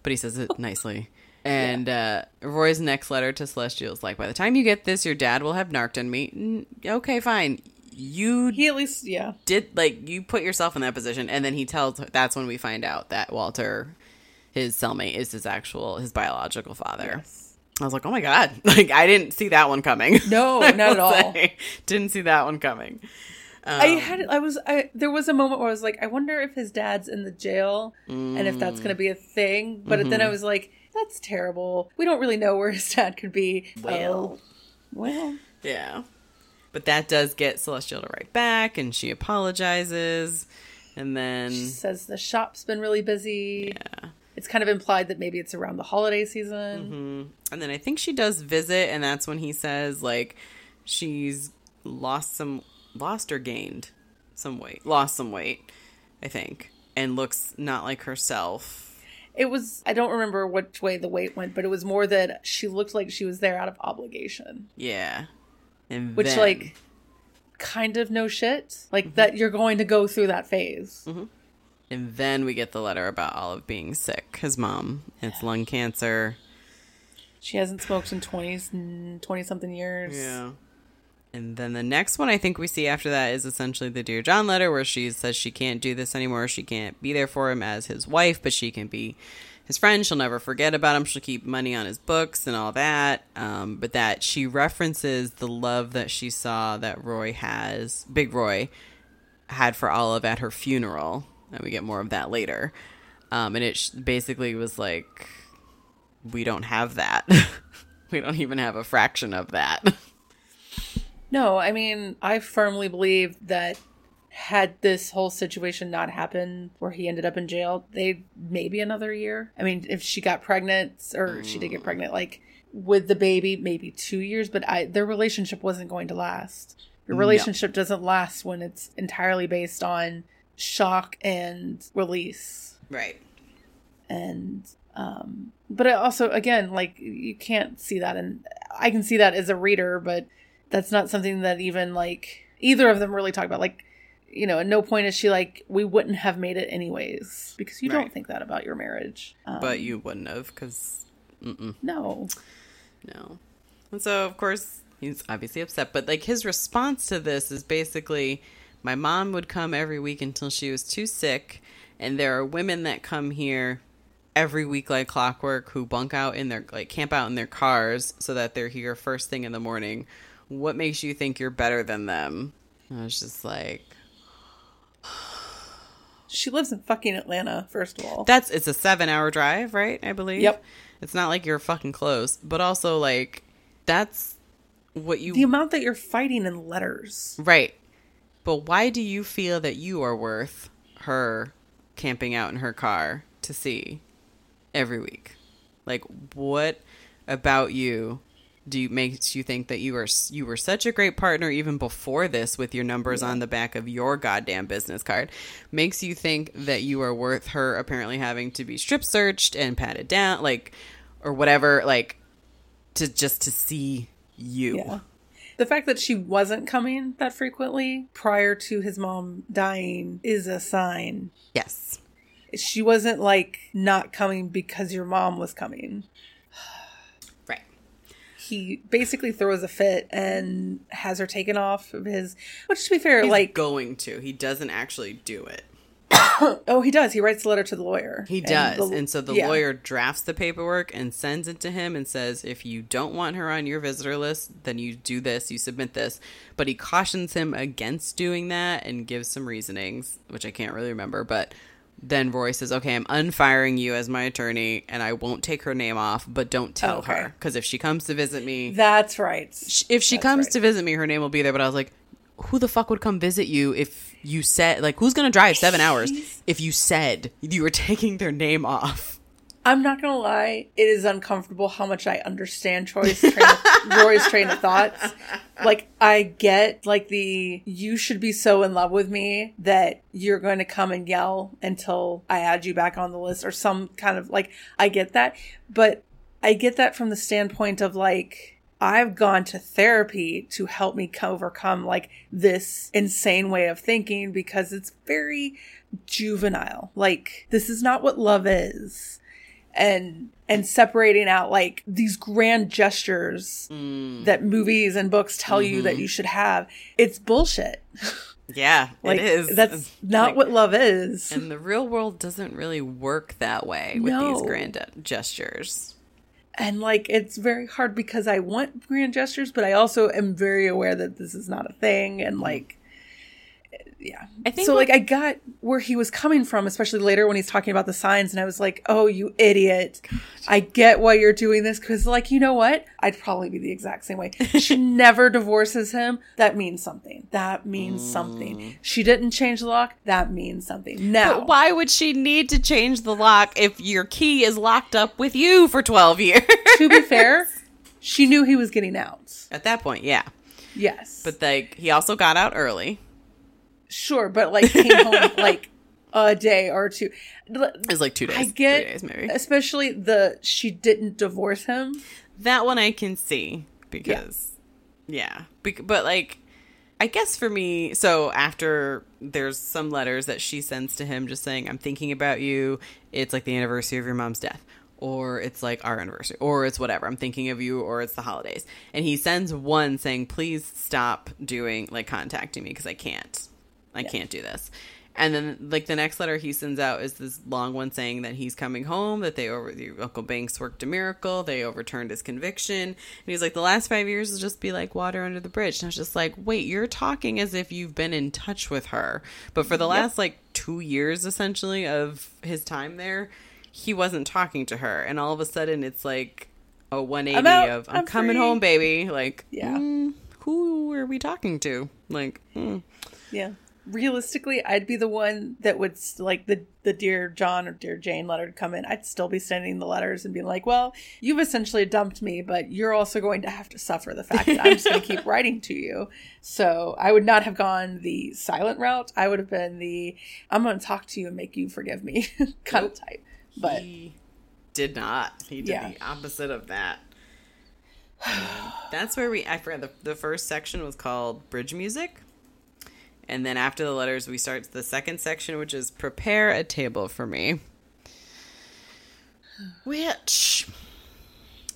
But he says it nicely. And uh, Roy's next letter to Celestial is like, By the time you get this, your dad will have narked on me. "Mm, Okay, fine. You he at least yeah. did like you put yourself in that position and then he tells that's when we find out that walter his cellmate is his actual his biological father i was like oh my god like i didn't see that one coming No, not at all. say. didn't see that one coming I Um, had I was I there was a moment where I was like, I wonder if his dad's in the jail and if that's gonna be a thing. But then Mm-hmm. I was like, that's terrible. We don't really know where his dad could be. Well. Oh, well, yeah but that does get celestial to write back and she apologizes and then she says the shop's been really busy. Yeah. It's kind of implied that maybe it's around the holiday season. Mm-hmm. And then I think she does visit, and that's when he says like she's lost some, lost or gained some weight, lost some weight, I think, and looks not like herself. It was I don't remember which way the weight went, but it was more that she looked like she was there out of obligation. Yeah, and Which then- like kind of no shit. Like mm-hmm. that you're going to go through that phase. Mm-hmm. And then we get the letter about Olive being sick. His mom, it's lung cancer. She hasn't smoked in 20, 20 something years. Yeah. And then the next one I think we see after that is essentially the Dear John letter where she says she can't do this anymore. She can't be there for him as his wife, but she can be his friend. She'll never forget about him. She'll keep money on his books and all that. Um, but that she references the love that she saw that Roy has, Big Roy, had for Olive at her funeral. And we get more of that later. Um, and it sh- basically was like, we don't have that. we don't even have a fraction of that. No, I mean, I firmly believe that had this whole situation not happened where he ended up in jail, they maybe another year. I mean, if she got pregnant or she did get pregnant, like with the baby, maybe two years, but I their relationship wasn't going to last. Your relationship doesn't last when it's entirely based on shock and release. Right. and um but I also again like you can't see that and i can see that as a reader but that's not something that even like either of them really talk about like you know at no point is she like we wouldn't have made it anyways because you don't think that about your marriage um, But you wouldn't have, because no no. And so, of course, he's obviously upset. But like his response to this is basically, my mom would come every week until she was too sick, and there are women that come here every week like clockwork who bunk out in their like camp out in their cars so that they're here first thing in the morning. What makes you think you're better than them? And I was just like, She lives in fucking Atlanta, first of all. That's it's a seven hour drive, right? I believe. Yep. It's not like you're fucking close, but also like that's what you the amount that you're fighting in letters. right. But why do you feel that you are worth her camping out in her car to see every week? Like what about you do you makes you think that you are you were such a great partner even before this with your numbers on the back of your goddamn business card makes you think that you are worth her apparently having to be strip searched and patted down like or whatever like to just to see you Yeah. The fact that she wasn't coming that frequently prior to his mom dying is a sign. yes She wasn't like not coming because your mom was coming. right He basically throws a fit and has her taken off of his. Which, to be fair, He's like, going to he doesn't actually do it oh, he does. He writes a letter to the lawyer. He And does. the- and so the yeah. lawyer drafts the paperwork and sends it to him and says, if you don't want her on your visitor list, then you do this, you submit this. But he cautions him against doing that and gives some reasonings, which I can't really remember. But then Roy says, okay, I'm unfiring you as my attorney and I won't take her name off, but don't tell oh, Okay. her. Because if she comes to visit me, That's right. sh- if she That's comes right. to visit me, her name will be there. But I was like, who the fuck would come visit you if you said like who's gonna drive seven hours if you said you were taking their name off? I'm not gonna lie, it is uncomfortable how much I understand Troy's train of, Roy's train of thoughts. Like I get like the you should be so in love with me that you're going to come and yell until I add you back on the list or some kind of like I get that, but I get that from the standpoint of like I've gone to therapy to help me overcome like this insane way of thinking because it's very juvenile. Like this is not what love is and and separating out like these grand gestures mm. that movies and books tell you that mm-hmm. you should have it's bullshit Yeah, like it is. that's not Like, what love is And the real world doesn't really work that way with No. these grand gestures. And like it's very hard because i want grand gestures but i also am very aware that this is not a thing and mm. like yeah. I think so what- like i got where he was coming from especially later when he's talking about the signs and i was like oh you idiot. I get why you're doing this because like you know what? I'd probably be the exact same way. She never divorces him. That means something. That means Mm. something she didn't change the lock. That means something. Now But why would she need to change the lock if your key is locked up with you for 12 years? to be fair she knew he was getting out. At that point, yeah. yes. But like he also got out early. Sure, but like came home like a day or two. It was like 2 days, I 3 get, days maybe. especially the she didn't divorce him. That one I can see because yeah. Bec- but like I guess for me, so after there's some letters that she sends to him just saying I'm thinking about you. It's like the anniversary of your mom's death or it's like our anniversary or it's whatever. I'm thinking of you or it's the holidays. And he sends one saying please stop doing like contacting me because I can't. I can't do this. And then, like the next letter he sends out is this long one saying that he's coming home, that they over your Uncle Banks worked a miracle, they overturned his conviction, and he's like, the last five years will just be like water under the bridge. And I was just like, wait, you're talking as if you've been in touch with her, but for the last like two years essentially of his time there, he wasn't talking to her, and all of a sudden it's like a 180 I'm of I'm, I'm coming free." home, baby. Like, Yeah. mm, who are we talking to? Like, mm. Yeah. Realistically, I'd be the one that would like the the dear John or dear Jane letter to come in. I'd still be sending the letters and being like, "Well, you've essentially dumped me, but you're also going to have to suffer the fact that I'm just going to keep writing to you." So I would not have gone the silent route. I would have been the "I'm going to talk to you and make you forgive me" kind of type. But he did not. He did Yeah. the opposite of that. That's where we. I forgot the the first section was called bridge music, and then after the letters, we start the second section, which is prepare a table for me. Which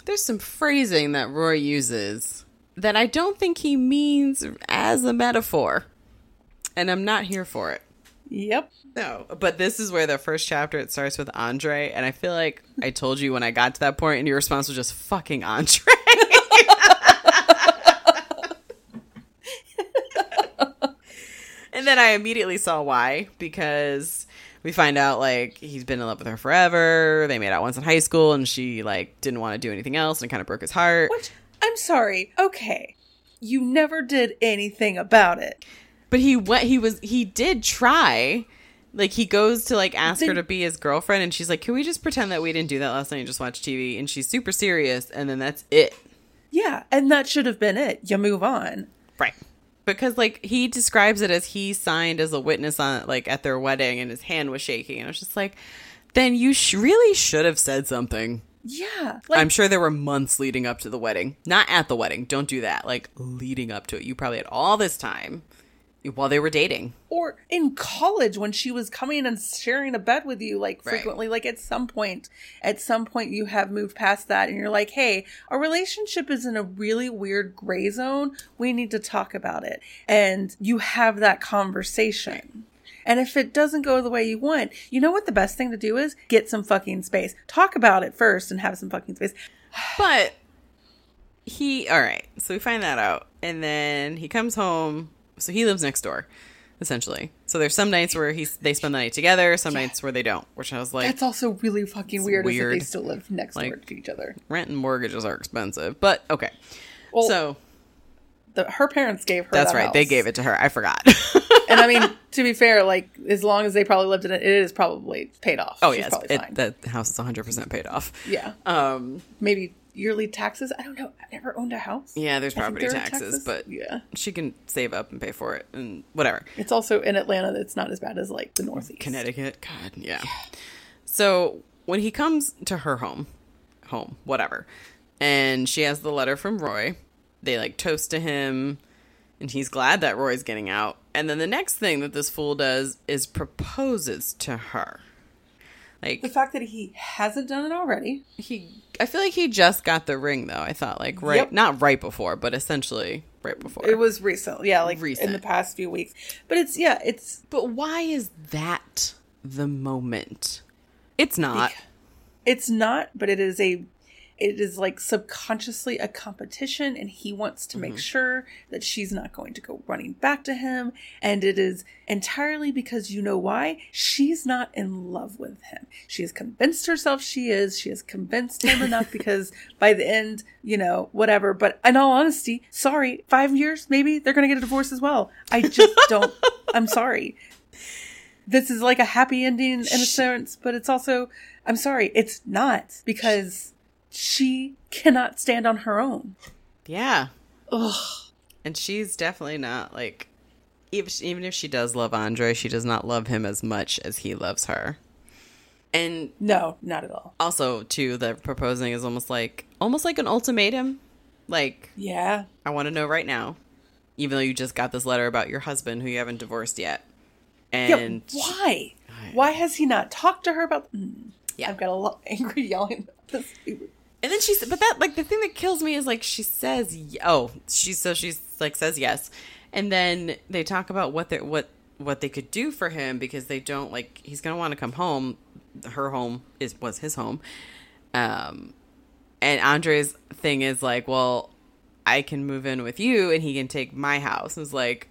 there's some phrasing that Roy uses that I don't think he means as a metaphor, and I'm not here for it. yep. No, but this is where the first chapter it starts with Andre, and I feel like I told you when I got to that point, and your response was just fucking Andre. and then I immediately saw why because we find out like he's been in love with her forever. They made out once in high school, and she like didn't want to do anything else, and kind of broke his heart. Which I'm sorry. Okay, you never did anything about it. But he went. He was. He did try. Like he goes to like ask her to be his girlfriend, and she's like, "Can we just pretend that we didn't do that last night and just watch TV?" And she's super serious, and then that's it. Yeah, and that should have been it. You move on. Right. Because like he describes it as he signed as a witness on like at their wedding and his hand was shaking and I was just like then you sh- really should have said something. Yeah, like I'm sure there were months leading up to the wedding. Not at the wedding. Don't do that. Like leading up to it. You probably had all this time while they were dating. or in college when she was coming and sharing a bed with you like Right. frequently like at some point at some point you have moved past that and you're like hey our relationship is in a really weird gray zone we need to talk about it and you have that conversation and if it doesn't go the way you want you know what the best thing to do is get some fucking space talk about it first and have some fucking space But he all right. So we find that out and then he comes home. So he lives next door essentially. So there's some nights where he's they spend the night together, some nights where they don't, which I was like that's also really fucking weird, is that they still live next door to each other rent and mortgages are expensive. But okay. well so the, her parents gave her that's the right. They gave it to her. I forgot. and I mean, to be fair, like as long as they probably lived in it, it is probably paid off. oh She's yes, it, the house is 100% paid off. yeah, Um maybe yearly taxes. I don't know. I've never owned a house. yeah, there's property are taxes, but yeah, she can save up and pay for it and whatever. it's also in Atlanta. It's not as bad as like the Northeast. Connecticut. God, yeah. So when he comes to her home, home, whatever, and she has the letter from Roy, they like toast to him, and he's glad that Roy's getting out. And then the next thing that this fool does is proposes to her. Like the fact that he hasn't done it already. he, I feel like he just got the ring though. I thought like right, Yep. not right before, but essentially right before. It was recent, yeah, like recent. in the past few weeks. But it's yeah, it's but why is that the moment? It's not. it's not, but it is a it is like subconsciously a competition and he wants to Mm-hmm. make sure that she's not going to go running back to him and it is entirely because you know why? She's not in love with him. She has convinced herself she is. She has convinced him enough because by the end you know whatever. But in all honesty sorry 5 years maybe they're going to get a divorce as well. I just don't i'm sorry. This is like a happy ending in a sense, but it's also, I'm sorry, it's not because she cannot stand on her own. Yeah. Ugh. And she's definitely not like even even if she does love Andre, she does not love him as much as he loves her. And No, not at all. also too the proposing is almost like almost like an ultimatum. Like Yeah. I want to know right now even though you just got this letter about your husband who you haven't divorced yet. Yeah, And why? Why has he not talked to her about? Mm, Yeah. I've got a lot angry yelling. About this. And then she said, but that like the thing that kills me is like she says, oh, she so she's like says yes, and then they talk about what they what what they could do for him because they don't like he's gonna want to come home. Her home is was his home, um, and Andre's thing is like, well, I can move in with you and he can take my house. And It's like,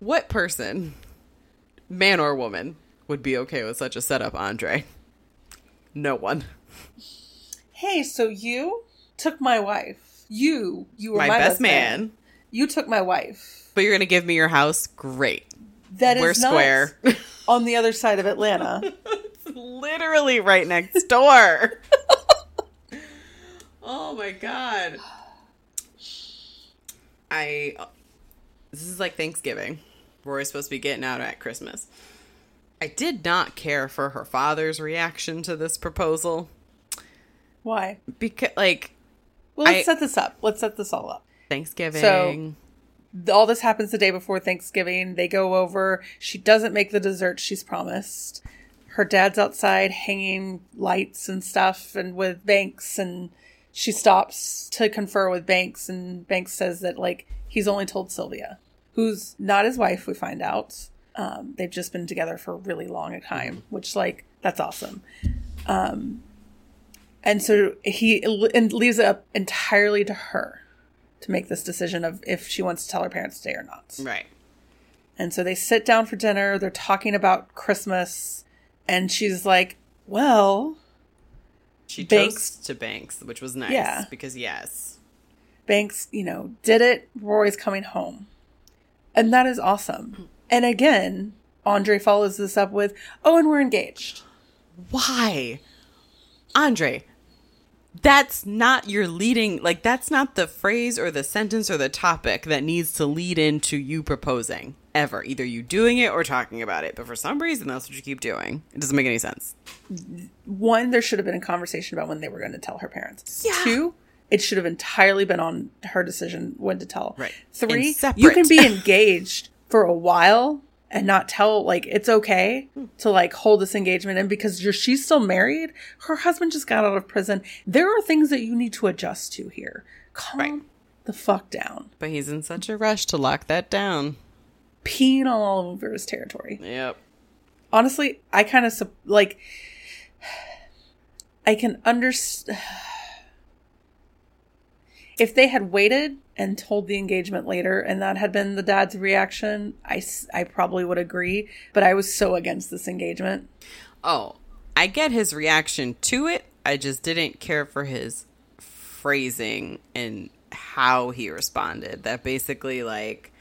what person, man or woman, would be okay with such a setup, Andre? No one. Hey, so you took my wife. You, you were my, my, best man. You took my wife. But you're gonna give me your house? Great. That is We're not square. on the other side of Atlanta. Literally right next door. oh my god. I. This is like Thanksgiving. Roy's supposed to be getting out at Christmas. I did not care for her father's reaction to this proposal Why? because, like, Well, let's I- set this up. Let's set this all up. Thanksgiving. So all this happens the day before Thanksgiving. They go over. She doesn't make the dessert she's promised. Her dad's outside hanging lights and stuff and with Banks and she stops to confer with Banks and Banks says that like he's only told Sylvia, who's not his wife, we find out. Um, they've just been together for a really long a time, which like that's awesome. Um, and so he and leaves it up entirely to her to make this decision of if she wants to tell her parents today or not. right. And so they sit down for dinner. They're talking about Christmas. And she's like, well, She Banks- to Banks, which was nice. Yeah. Because yes. Banks, you know, did it. Roy's coming home. And that is awesome. And again, Andre follows this up with, oh, and we're engaged. Why? Andre, that's not your leading like that's not the phrase or the sentence or the topic that needs to lead into you proposing ever. Either you doing it or talking about it. But for some reason that's what you keep doing. It doesn't make any sense. One, there should have been a conversation about when they were going to tell her parents. Yeah. Two, it should have entirely been on her decision when to tell. Right. Three, you can be engaged for a while and not tell like it's okay hmm. to like hold this engagement in because you're she's still married. Her husband just got out of prison. There are things that you need to adjust to here. Calm Right. the fuck down. But he's in such a rush to lock that down. Peeing all over his territory. Yep. honestly, I kind of like. I can understand if they had waited and told the engagement later, and that had been the dad's reaction. I, I probably would agree, but I was so against this engagement. Oh, I get his reaction to it. I just didn't care for his phrasing and how he responded. That basically like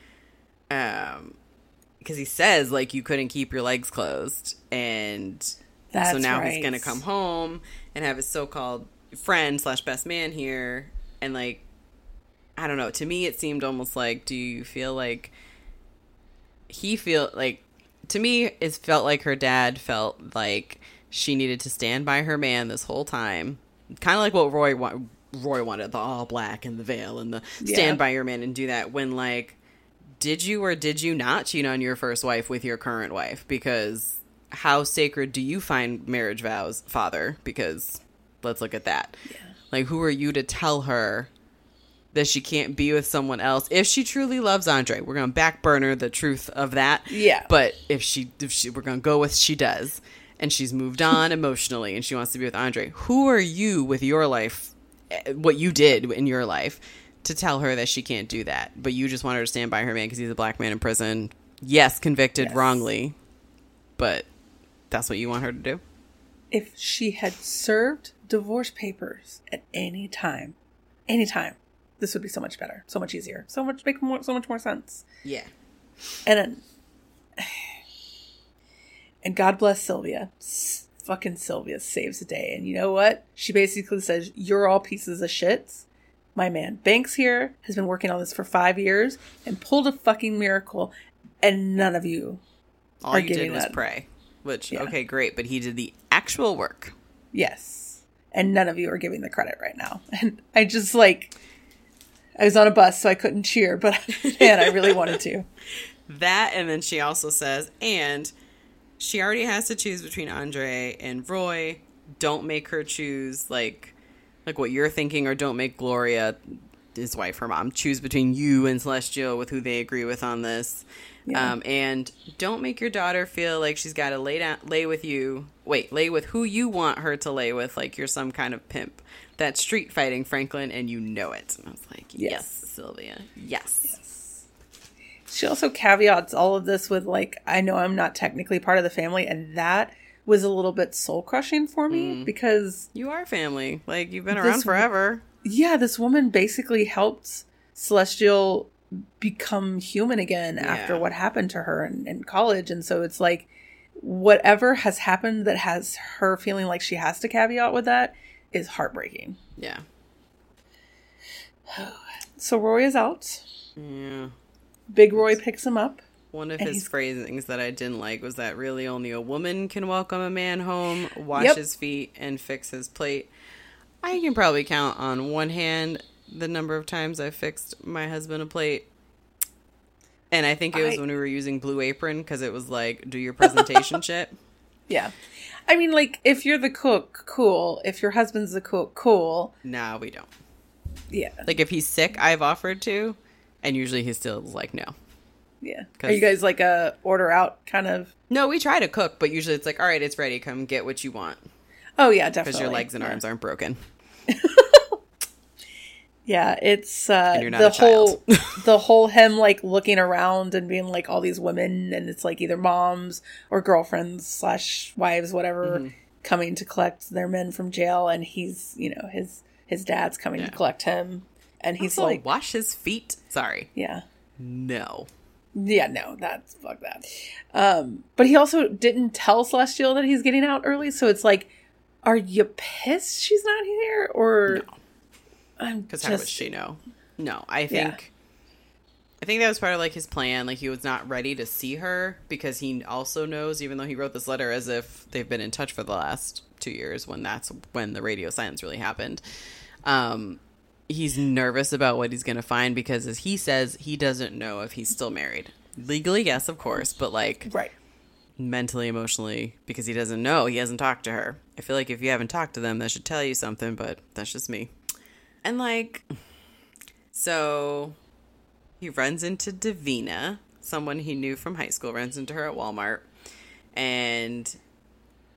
um because he says like you couldn't keep your legs closed and That's so now right. he's gonna come home and have his so-called friend slash best man here and like i don't know to me it seemed almost like do you feel like he feel like to me it felt like her dad felt like she needed to stand by her man this whole time. Kind of like what roy wa- roy wanted the all black and the veil and the Yeah. stand by your man and do that when like did you or did you not cheat on your first wife with your current wife? Because how sacred do you find marriage vows father? Because let's look at that. Like who are you to tell her that she can't be with someone else. If she truly loves andre we're gonna back burner the truth of that. Yeah. but if she if she we're gonna go with she does. And she's moved on emotionally and she wants to be with andre. Who are you with your life eh, what you did in your life to tell her that she can't do that? But you just want her to stand by her man because he's a black man in prison. Yes convicted Yes. wrongly. But that's what you want her to do? If she had served divorce papers at any time, any time, this would be so much better, so much easier, so much make more, so much more sense. yeah And then, and God bless Sylvia. S- Fucking Sylvia saves the day. And you know what? She basically says, You're all pieces of shits. My man Banks here has been working on this for five years and pulled a fucking miracle, and none of you. all Are you did was that- pray which Yeah. okay great but he did the actual work Yes. And none of you are giving the credit right now. And I just like, I was on a bus, so I couldn't cheer, but man, I really wanted to. That, and then she also says, and she already has to choose between Andre and Roy. Don't make her choose like like what you're thinking, or don't make Gloria, his wife, her mom, choose between you and Celestial with who they agree with on this. Yeah. Um, and don't make your daughter feel like she's got to lay down, lay with you. Wait, lay with who you want her to lay with, like you're some kind of pimp. That's street fighting, Franklin, and you know it. And I was like, yes, Yes. Sylvia, yes. yes. She also caveats all of this with like, I know I'm not technically part of the family, and that was a little bit soul crushing for me because You are family. Like you've been around forever. Yeah, this woman basically helped Celestial become human again after what happened to her in, in college, and so it's like whatever has happened that has her feeling like she has to caveat with that is heartbreaking. Yeah. So Roy is out. Yeah. Big Roy picks him up. One of his he's- phrasings that I didn't like was that really only a woman can welcome a man home, wash Yep. his feet, and fix his plate. I can probably count on one hand the number of times I fixed my husband a plate. And I think it was I- when we were using Blue Apron because it was like, do your presentation shit. Yeah. I mean, like, if you're the cook, cool. If your husband's the cook, cool. Nah, we don't. Yeah. Like, if he's sick, I've offered to, and usually he still is like, no. Yeah. Are you guys like a order out kind of? No, we try to cook, but usually it's like, all right, it's ready. Come get what you want Oh, yeah, definitely. because your legs and Yeah. arms aren't broken. Yeah, it's uh And you're not the whole the whole him like looking around and being like all these women and it's like either moms or girlfriends slash wives, whatever, Mm-hmm. coming to collect their men from jail and he's you know, his his dad's coming Yeah. to collect him and he's Also, like wash his feet. Sorry. Yeah. No. Yeah, no, that's fuck that. Um, but he also didn't tell Celestial that he's getting out early, so it's like, are you pissed she's not here, or I'm Because just how would she know? No, I think. I think that was part of like his plan. Like he was not ready to see her because he also knows, even though he wrote this letter as if they've been in touch for the last two years, when that's when the radio silence really happened. Um, he's nervous about what he's going to find because, as he says, he doesn't know if he's still married. Legally, yes, of course, but like right. Mentally, emotionally, because he doesn't know. He hasn't talked to her. I feel like if you haven't talked to them, that should tell you something, but that's just me. And like, so he runs into Davina, someone he knew from high school, runs into her at Walmart, and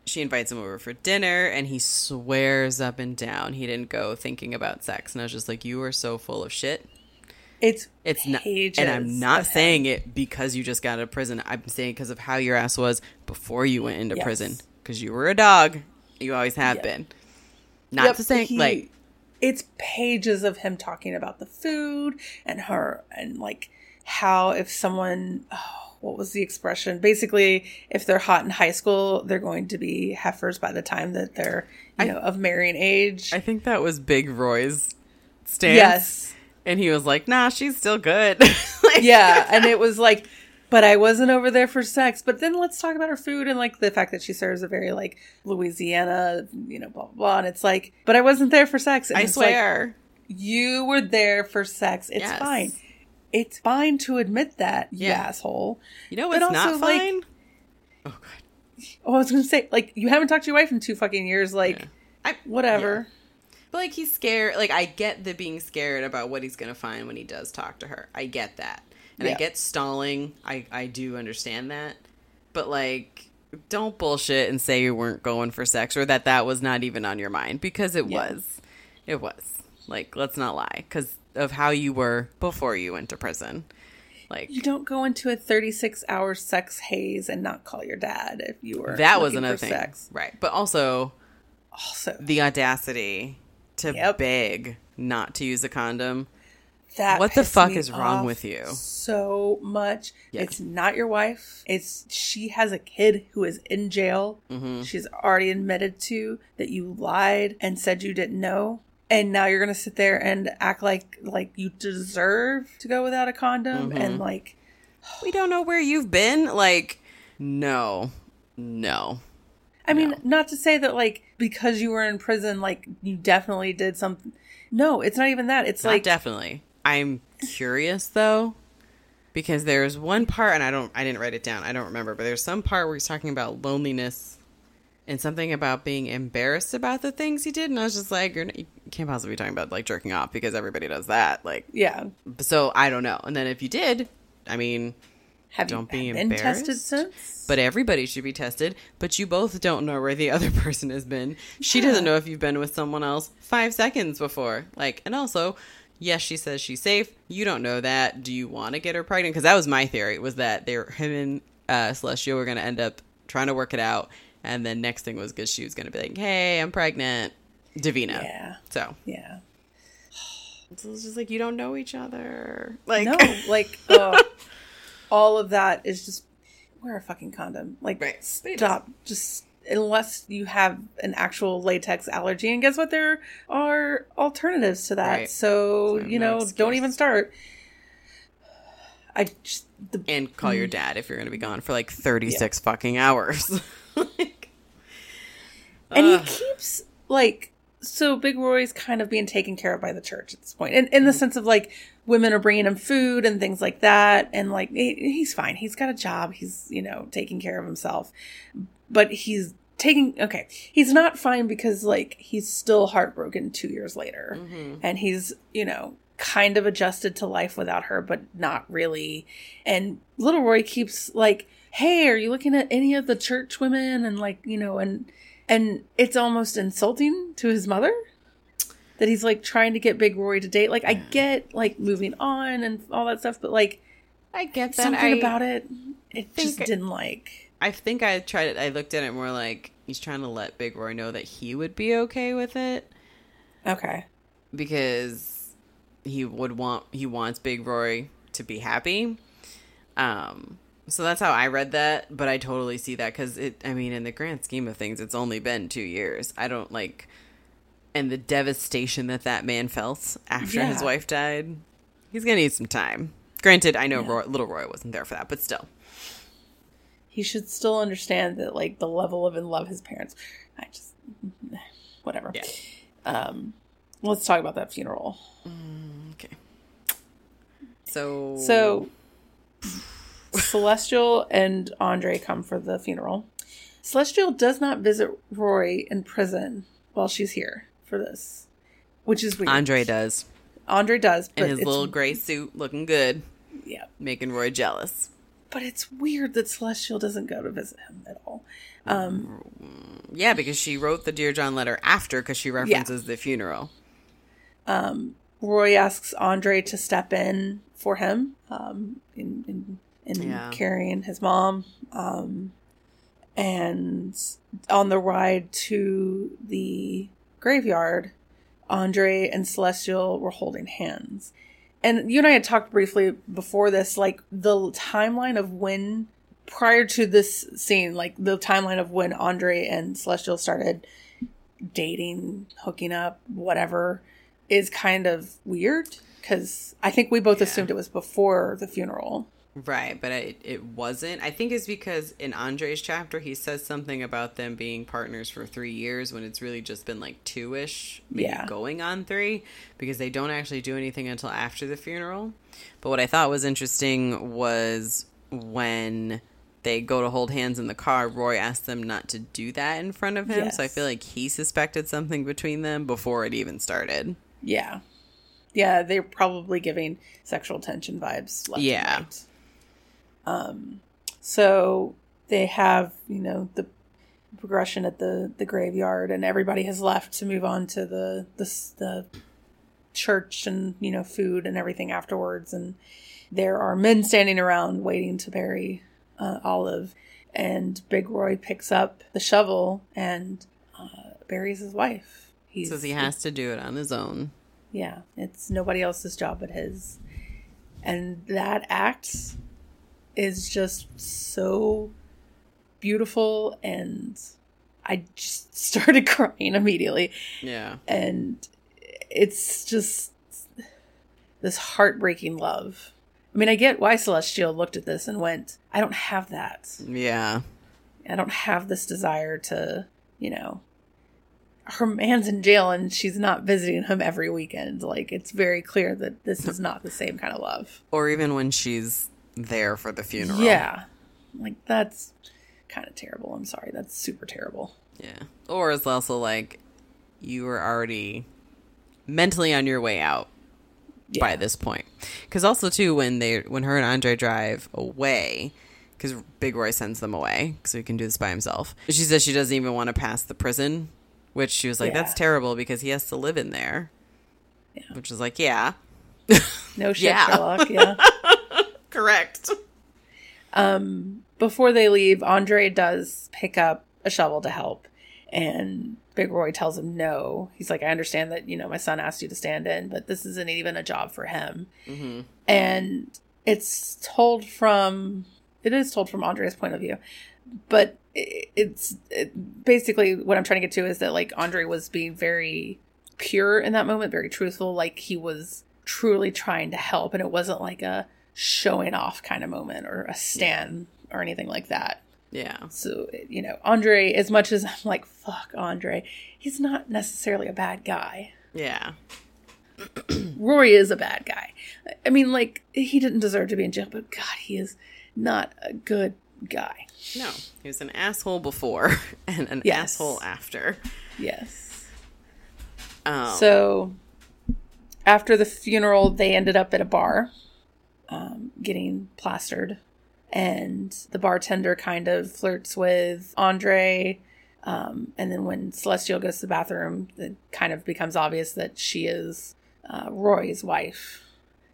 she invites him over for dinner, and he swears up and down he didn't go thinking about sex. And I was just like, you are so full of shit. It's It's not, pages and I'm not saying it because you just got out of prison. I'm saying because of how your ass was before you went into Yes. prison. Because you were a dog, you always have Yep. been. Not Yep, to say he- like it's pages of him talking about the food and her and like how if someone oh, what was the expression basically if they're hot in high school they're going to be heifers by the time that they're you I- know of marrying age I think that was Big Roy's stance. yes and he was like, "Nah, she's still good." Like- yeah and it was like but i wasn't over there for sex but then let's talk about her food and like the fact that she serves a very like louisiana you know blah blah blah and it's like but i wasn't there for sex and I it's like, swear. you were there for sex it's Yes. fine it's fine to admit that you asshole you know what's not also, like- fine? oh god. oh i was gonna say like you haven't talked to your wife in two fucking years like Yeah. I, whatever But like he's scared. Like I get the being scared about what he's gonna find when he does talk to her. I get that, and I get stalling. I I do understand that. But like, don't bullshit and say you weren't going for sex or that that was not even on your mind because it Yeah. was. It was. Like let's not lie because of how you were before you went to prison. Like you don't go into a 36 hour sex haze and not call your dad if you were that was another for thing, sex right? But also also the audacity to Yep. beg not to use a condom. that What the fuck is wrong with you? so much Yeah. it's not your wife it's she has a kid who is in jail Mm-hmm. she's already admitted to that you lied and said you didn't know and now you're gonna sit there and act like like you deserve to go without a condom Mm-hmm. and like we don't know where you've been. Like, no, no. I mean, not to say that like because you were in prison, like you definitely did something. No, it's not even that. It's Not like definitely. I'm curious though, because there's one part, and I don't, I didn't write it down. I don't remember, but there's some part where he's talking about loneliness and something about being embarrassed about the things he did, and I was just like, you're, you can't possibly be talking about like jerking off because everybody does that. Like, yeah. so I don't know. And then if you did, I mean, Have Don't you be been tested embarrassed. since? But everybody should be tested. But you both don't know where the other person has been. She Yeah. doesn't know if you've been with someone else five seconds before. Like, and also, yes, she says she's safe. You don't know that. Do you want to get her pregnant? Because that was my theory. Was that they were him and uh, Celestial were going to end up trying to work it out, and then next thing was because she was going to be like, "Hey, I'm pregnant." Davina. yeah, So yeah. so it's just like you don't know each other. Like no, like uh, all of that is just wear a fucking condom. Like, Right. Stop. Just unless you have an actual latex allergy, and guess what? There are alternatives to that. Right. So So you know, don't even start. I just the and call Mm. your dad if you're going to be gone for like 36 fucking hours. like, and he keeps like so big roy's kind of being taken care of by the church at this point and in the sense of like women are bringing him food and things like that. And like he, he's fine. He's got a job. He's you know taking care of himself. But he's taking okay. He's not fine because like he's still heartbroken two years later. Mhm. and he's you know kind of adjusted to life without her but not really. And little roy keeps like hey are you looking at any of the church women? And like you know and and it's almost insulting to his mother that he's like trying to get Big Roy to date. Like I get like moving on and all that stuff, but like I get that. something I, about it, it just think- didn't like. I think I tried it. I looked at it more like he's trying to let Big Roy know that he would be okay with it Okay. because he would want he wants Big Roy to be happy. Um, so that's how I read that, but I totally see that because it. I mean, in the grand scheme of things, it's only been two years. I don't like, and the devastation that that man felt after his wife died. He's gonna need some time. Granted, I know Yeah. Roy, little Roy wasn't there for that, but still. He should still understand that like the level of in love his parents. I just whatever. Yeah. Um, let's talk about that funeral. Okay. So So, Celestial and Andre come for the funeral. Celestial does not visit Roy in prison while she's here for this, which is weird. Andre does Andre does, but in his little gray suit, looking good, yeah. making Roy jealous. But it's weird that Celestial doesn't go to visit him at all. Um, Yeah, because she wrote the Dear John letter after because she references the funeral. um, Roy asks Andre to step in for him um, in in, in Yeah. carrying his mom. Um, and on the ride to the graveyard, Andre and Celestial were holding hands. And you and I had talked briefly before this, like the timeline of when, prior to this scene, like the timeline of when Andre and Celestial started dating, hooking up, whatever, is kind of weird because I think we both Yeah. assumed it was before the funeral. Right, but it, it wasn't. I think it's because in Andre's chapter, he says something about them being partners for three years when it's really just been like two ish, maybe Yeah. going on three, because they don't actually do anything until after the funeral. But what I thought was interesting was when they go to hold hands in the car, Roy asked them not to do that in front of him. So I feel like he suspected something between them before it even started. Yeah. Yeah, they're probably giving sexual tension vibes Yeah. right. Um so they have, you know, the progression at the the graveyard and everybody has left to move on to the the the church and, you know, food and everything afterwards and there are men standing around waiting to bury uh, Olive and Big Roy picks up the shovel and uh, buries his wife. He Says he has to do it on his own. yeah, it's nobody else's job but his. And that act is just so beautiful and I just started crying immediately Yeah. and it's just this heartbreaking love. I mean, I get why Celestial looked at this and went, I don't have that. Yeah. I don't have this desire to, you know, her man's in jail and she's not visiting him every weekend. Like, it's very clear that this is not the same kind of love. Or even when she's there for the funeral. Yeah. Like, that's kind of terrible. I'm sorry. That's super terrible. Yeah. Or it's also like you were already mentally on your way out by this point. Because also too, when they when her and Andre drive away, because Big Roy sends them away so he can do this by himself. She says she doesn't even want to pass the prison, which she was like, Yeah. "That's terrible," because he has to live in there. Yeah. Which is like, yeah, No shit, Yeah. Sherlock. Yeah. correct. Um, before they leave, Andre does pick up a shovel to help, and Big Roy tells him no. He's like, I understand that you know my son asked you to stand in, but this isn't even a job for him. hmm And it's told from it is told from Andre's point of view, but it's it, basically what I'm trying to get to is that like Andre was being very pure in that moment, very truthful, like he was truly trying to help, and it wasn't like a showing off kind of moment or a stand or anything like that. Yeah. So, you know, Andre, as much as I'm like, fuck Andre, he's not necessarily a bad guy. Yeah. Roy is a bad guy. I mean, like, he didn't deserve to be in jail, but God, he is not a good guy. No, he was an asshole before and an Yes. asshole after. Yes. Um, So, after the funeral, they ended up at a bar um, getting plastered. And the bartender kind of flirts with Andre. Um, and then when Celestial goes to the bathroom, it kind of becomes obvious that she is uh, Roy's wife.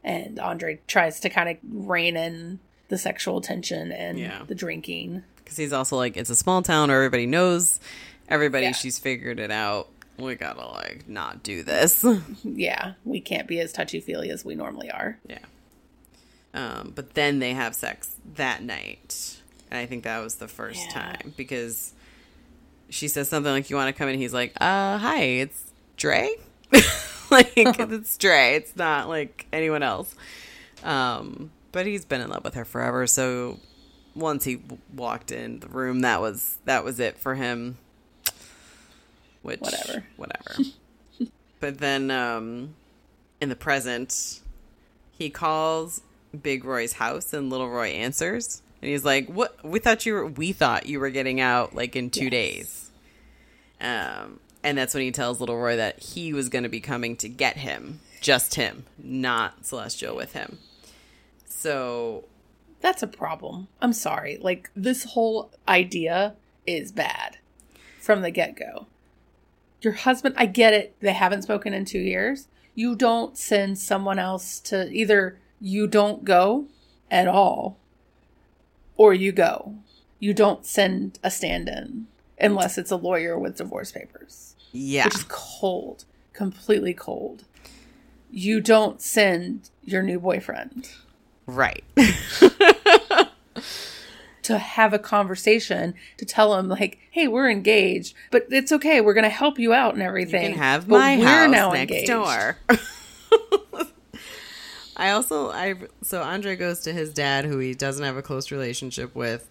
And Andre tries to kind of rein in the sexual tension and Yeah. the drinking. Because he's also like, it's a small town where everybody knows everybody. Yeah. She's figured it out. We gotta like not do this. Yeah, we can't be as touchy feely as we normally are. yeah. Um, but then they have sex that night, and I think that was the first Yeah. time because she says something like, "You want to come in?" He's like, "Uh, hi, it's Dre." like it's Dre. It's not like anyone else. Um, but he's been in love with her forever. So once he w- walked in the room, that was that was it for him. Which Whatever. whatever. but then, um, in the present, he calls Big Roy's house, and Little Roy answers, and he's like, "What? We thought you were. We thought you were getting out like in two Yes. days." Um, and that's when he tells Little Roy that he was going to be coming to get him, just him, not Celestial with him. So That's a problem. I'm sorry. Like, this whole idea is bad from the get go. Your husband, I get it. They haven't spoken in two years. You don't send someone else to either you don't go at all or you go. You don't send a stand in unless it's a lawyer with divorce papers, yeah, which is cold, completely cold. You don't send your new boyfriend. right. to have a conversation to tell him like, "Hey, we're engaged, but it's okay. We're gonna help you out and You everything." can have but my we're house now next engaged. door. I also I so Andre goes to his dad who he doesn't have a close relationship with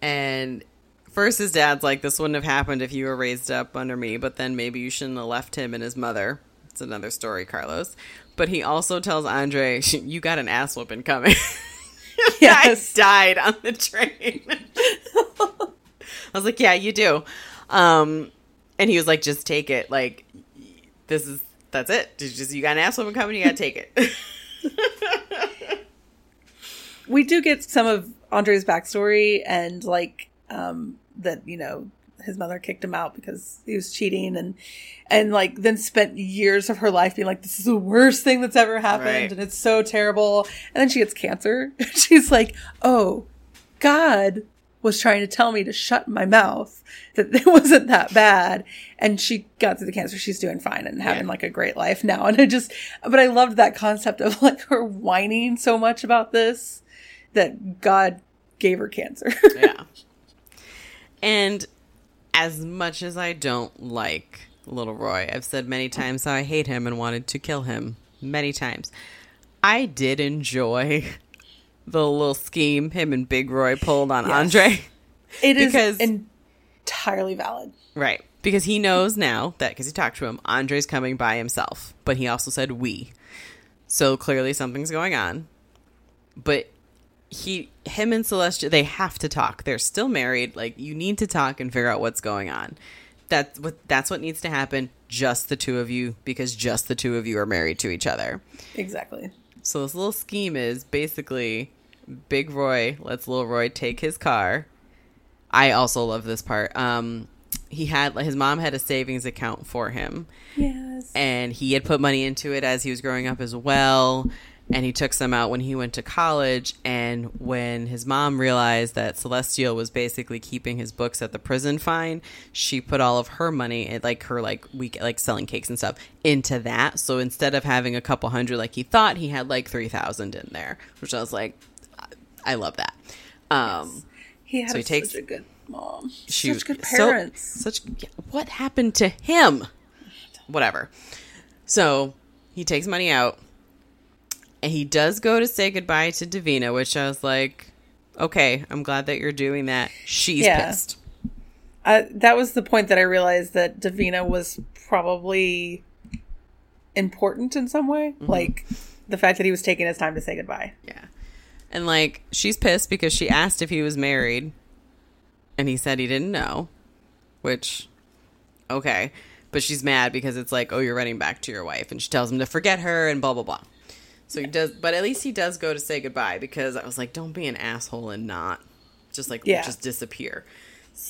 and first his dad's like this wouldn't have happened if you were raised up under me but then maybe you shouldn't have left him and his mother. It's another story, Carlos. But he also tells Andre you got an ass whooping coming. Yes. I died on the train. I was like, yeah, you do. Um, and he was like, just take it. Like, this is, that's it. Just, you got an ass woman coming, you gotta take it. We do get some of Andre's backstory and like um that you know his mother kicked him out because he was cheating and and like then spent years of her life being like this is the worst thing that's ever happened Right. and it's so terrible and then she gets cancer she's like oh god was trying to tell me to shut my mouth that it wasn't that bad and she got through the cancer she's doing fine and having Yeah. like a great life now and i just but i loved that concept of like her whining so much about this that god gave her cancer yeah. And as much as I don't like Little Roy, I've said many times how I hate him and wanted to kill him many times. I did enjoy the little scheme him and Big Roy pulled on Yes. Andre. It is Because- entirely valid Right. Because he knows now that because he talked to him, Andre's coming by himself. But he also said we. So clearly something's going on. But he him and Celestial they have to talk. They're still married. Like you need to talk and figure out what's going on. That's what that's what needs to happen. Just the two of you, because just the two of you are married to each other. exactly So this little scheme is basically Big Roy lets Little Roy take his car. I also love this part. Um, he had his mom had a savings account for him, yes and he had put money into it as he was growing up as well. And he took some out when he went to college. And when his mom realized that Celestial was basically keeping his books at the prison fine, she put all of her money, like her like week like selling cakes and stuff, into that. So instead of having a couple hundred like he thought, he had like three thousand in there, which I was like, I- love that. Um, he had so he such takes- a good mom she- such good so- parents such what happened to him? Whatever. So he takes money out, and he does go to say goodbye to Davina, which I was like, okay, I'm glad that you're doing that. She's Yeah. pissed. That was the point that I realized that Davina was probably important in some way. Mm-hmm. Like the fact that he was taking his time to say goodbye. Yeah. And like she's pissed because she asked if he was married and he said he didn't know, which okay. But she's mad because it's like, "Oh, you're running back to your wife." And she tells him to forget her and blah blah blah. So he does, but at least he does go to say goodbye because I was like, "Don't be an asshole and not just like Yeah. just disappear."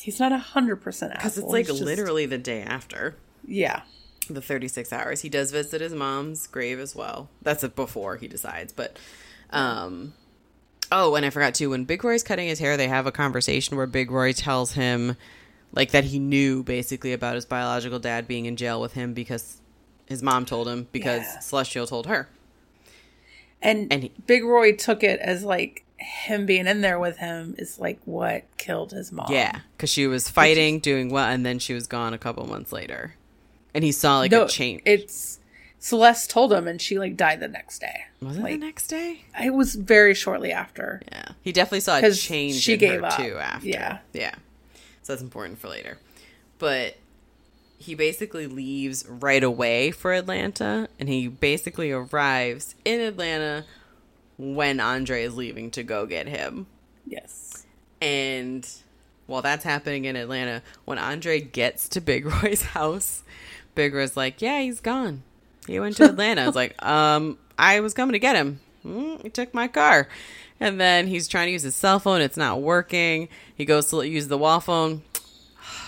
He's not a hundred percent asshole. because it's like He's just- literally the day after yeah. the 36 hours. He does visit his mom's grave as well. That's it before he decides, but um oh, and I forgot too when Big Roy's cutting his hair, they have a conversation where Big Roy tells him like that he knew basically about his biological dad being in jail with him because his mom told him because Yeah. Celestial told her. And, And he- Big Roy took it as like him being in there with him is like what killed his mom. Yeah, because she was fighting, doing well, and then she was gone a couple months later, and he saw like no, a change. It's Celeste told him, and she like died the next day. was it like, the next day? It was very shortly after. Yeah, he definitely saw a change. she in gave her up. too after. Yeah. yeah. So that's important for later. But he basically leaves right away for Atlanta, and he basically arrives in Atlanta when Andre is leaving to go get him. Yes. And while that's happening in Atlanta, when Andre gets to Big Roy's house, Big Roy's like, "Yeah, he's gone. He went to Atlanta." I was like, "Um, I was coming to get him. Mm, he took my car." And then he's trying to use his cell phone. It's not working. He goes to use the wall phone.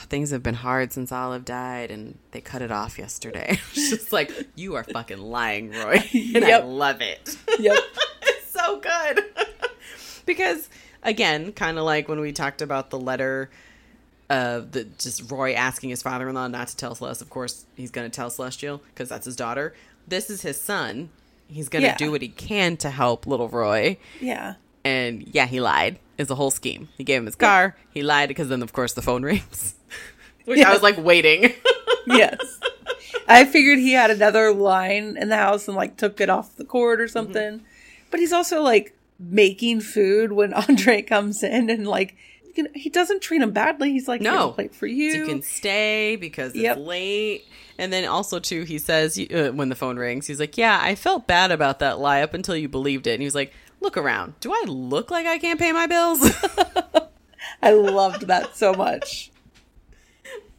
Things have been hard since Olive died, and they cut it off yesterday. It's just like you are fucking lying, Roy, and I love it Yep. it's so good. because again, kind of like when we talked about the letter of the just Roy asking his father-in-law not to tell Celeste. Of course, he's going to tell Celestial because that's his daughter. This is his son. He's going to Yeah. do what he can to help little Roy. yeah. And yeah, he lied. Is the whole scheme. He gave him his car. He lied because then, of course, the phone rings. Which Yeah. I was like waiting. Yes. I figured he had another line in the house and like took it off the cord or something. But he's also like making food when Andre comes in and like you know, he doesn't treat him badly. He's like, No. plate for you. So you can stay because it's Yep. late. And then also too, he says uh, when the phone rings, he's like, "Yeah, I felt bad about that lie up until you believed it." And he was like, "Look around. Do I look like I can't pay my bills?" I loved that so much.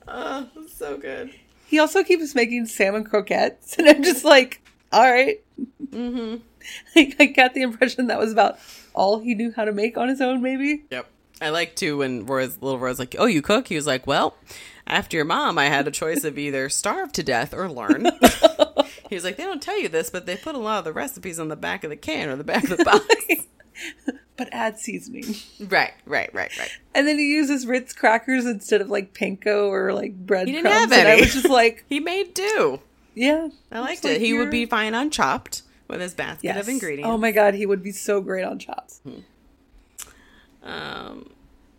oh, so good. He also keeps making salmon croquettes, and I'm just like, all right. Mm-hmm. Like, I got the impression that was about all he knew how to make on his own, maybe. Yep. I like too when Roy's little Roy's like, "Oh, you cook?" He was like, "Well, after your mom, I had a choice of either starve to death or learn." he was like, "They don't tell you this, but they put a lot of the recipes on the back of the can or the back of the box." But add seasoning. right, right, right, right. And then he uses Ritz crackers instead of like panko or like bread He didn't crumbs. have And I was just like, He made do. yeah. I liked like it. He would be fine on Chopped with his basket Yes. of ingredients. Oh my god, he would be so great on Chopped. Um,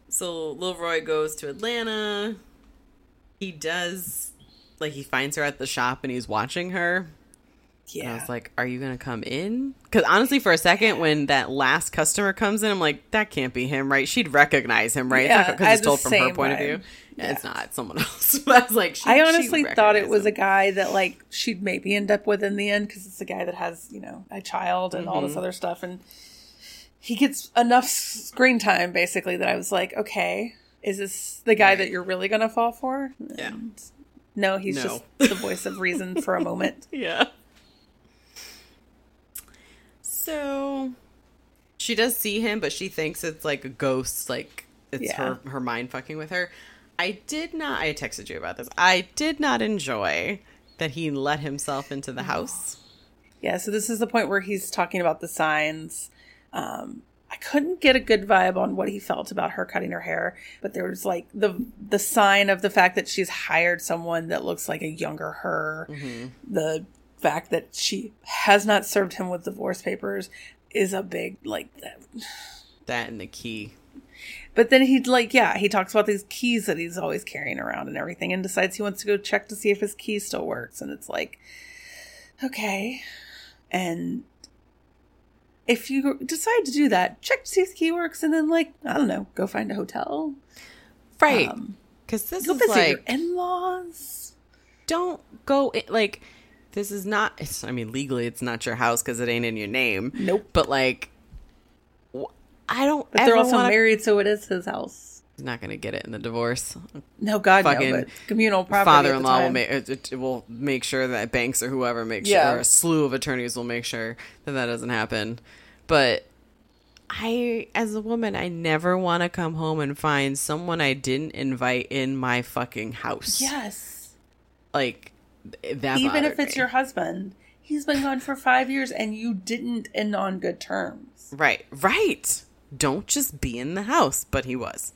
so Lil Roy goes to Atlanta. He does, like, he finds her at the shop and he's watching her. And I Yeah. was like, "Are you gonna come in?" Because honestly, for a second, when that last customer comes in, I'm like, "That can't be him, right?" She'd recognize him, right? Yeah, Because it's told from her point of view. Yeah, Yeah. It's not someone else. But I was like, she, I honestly thought it was a guy that like she'd maybe end up with in the end because it's a guy that has you know a child and all Mm-hmm. this other stuff, and he gets enough screen time basically that I was like, okay, is this the guy Right. that you're really gonna fall for? Yeah. And no, he's No. just the voice of reason for a moment. Yeah. So she does see him, but she thinks it's like a ghost, like it's Yeah. her her mind fucking with her. I did not I texted you about this. I did not enjoy that he let himself into the house. Yeah, so this is the point where he's talking about the signs. Um, I couldn't get a good vibe on what he felt about her cutting her hair, but there was like the the sign of the fact that she's hired someone that looks like a younger her. Mm-hmm. The fact that she has not served him with divorce papers is a big like that. That and the key. But then he'd like, yeah, he talks about these keys that he's always carrying around and everything, and decides he wants to go check to see if his key still works. And it's like, okay. And if you decide to do that, check to see if the key works, and then like, I don't know, go find a hotel. Right. Um, Because this go is visit your like in-laws. don't go in, like this is not it's, I mean legally it's not your house because it ain't in your name. Nope. But like I don't But they're also wanna- married, so it is his house. He's not gonna get it in the divorce. No, God, Fucking no, but communal property. father-in-law will make will make sure that banks or whoever makes Yeah. sure or a slew of attorneys will make sure that that doesn't happen but I, as a woman, I never want to come home and find someone I didn't invite in my fucking house. Yes. Like, that Even if it's me. your husband, he's been gone for five years and you didn't end on good terms. Right, right. Don't just be in the house, but he was.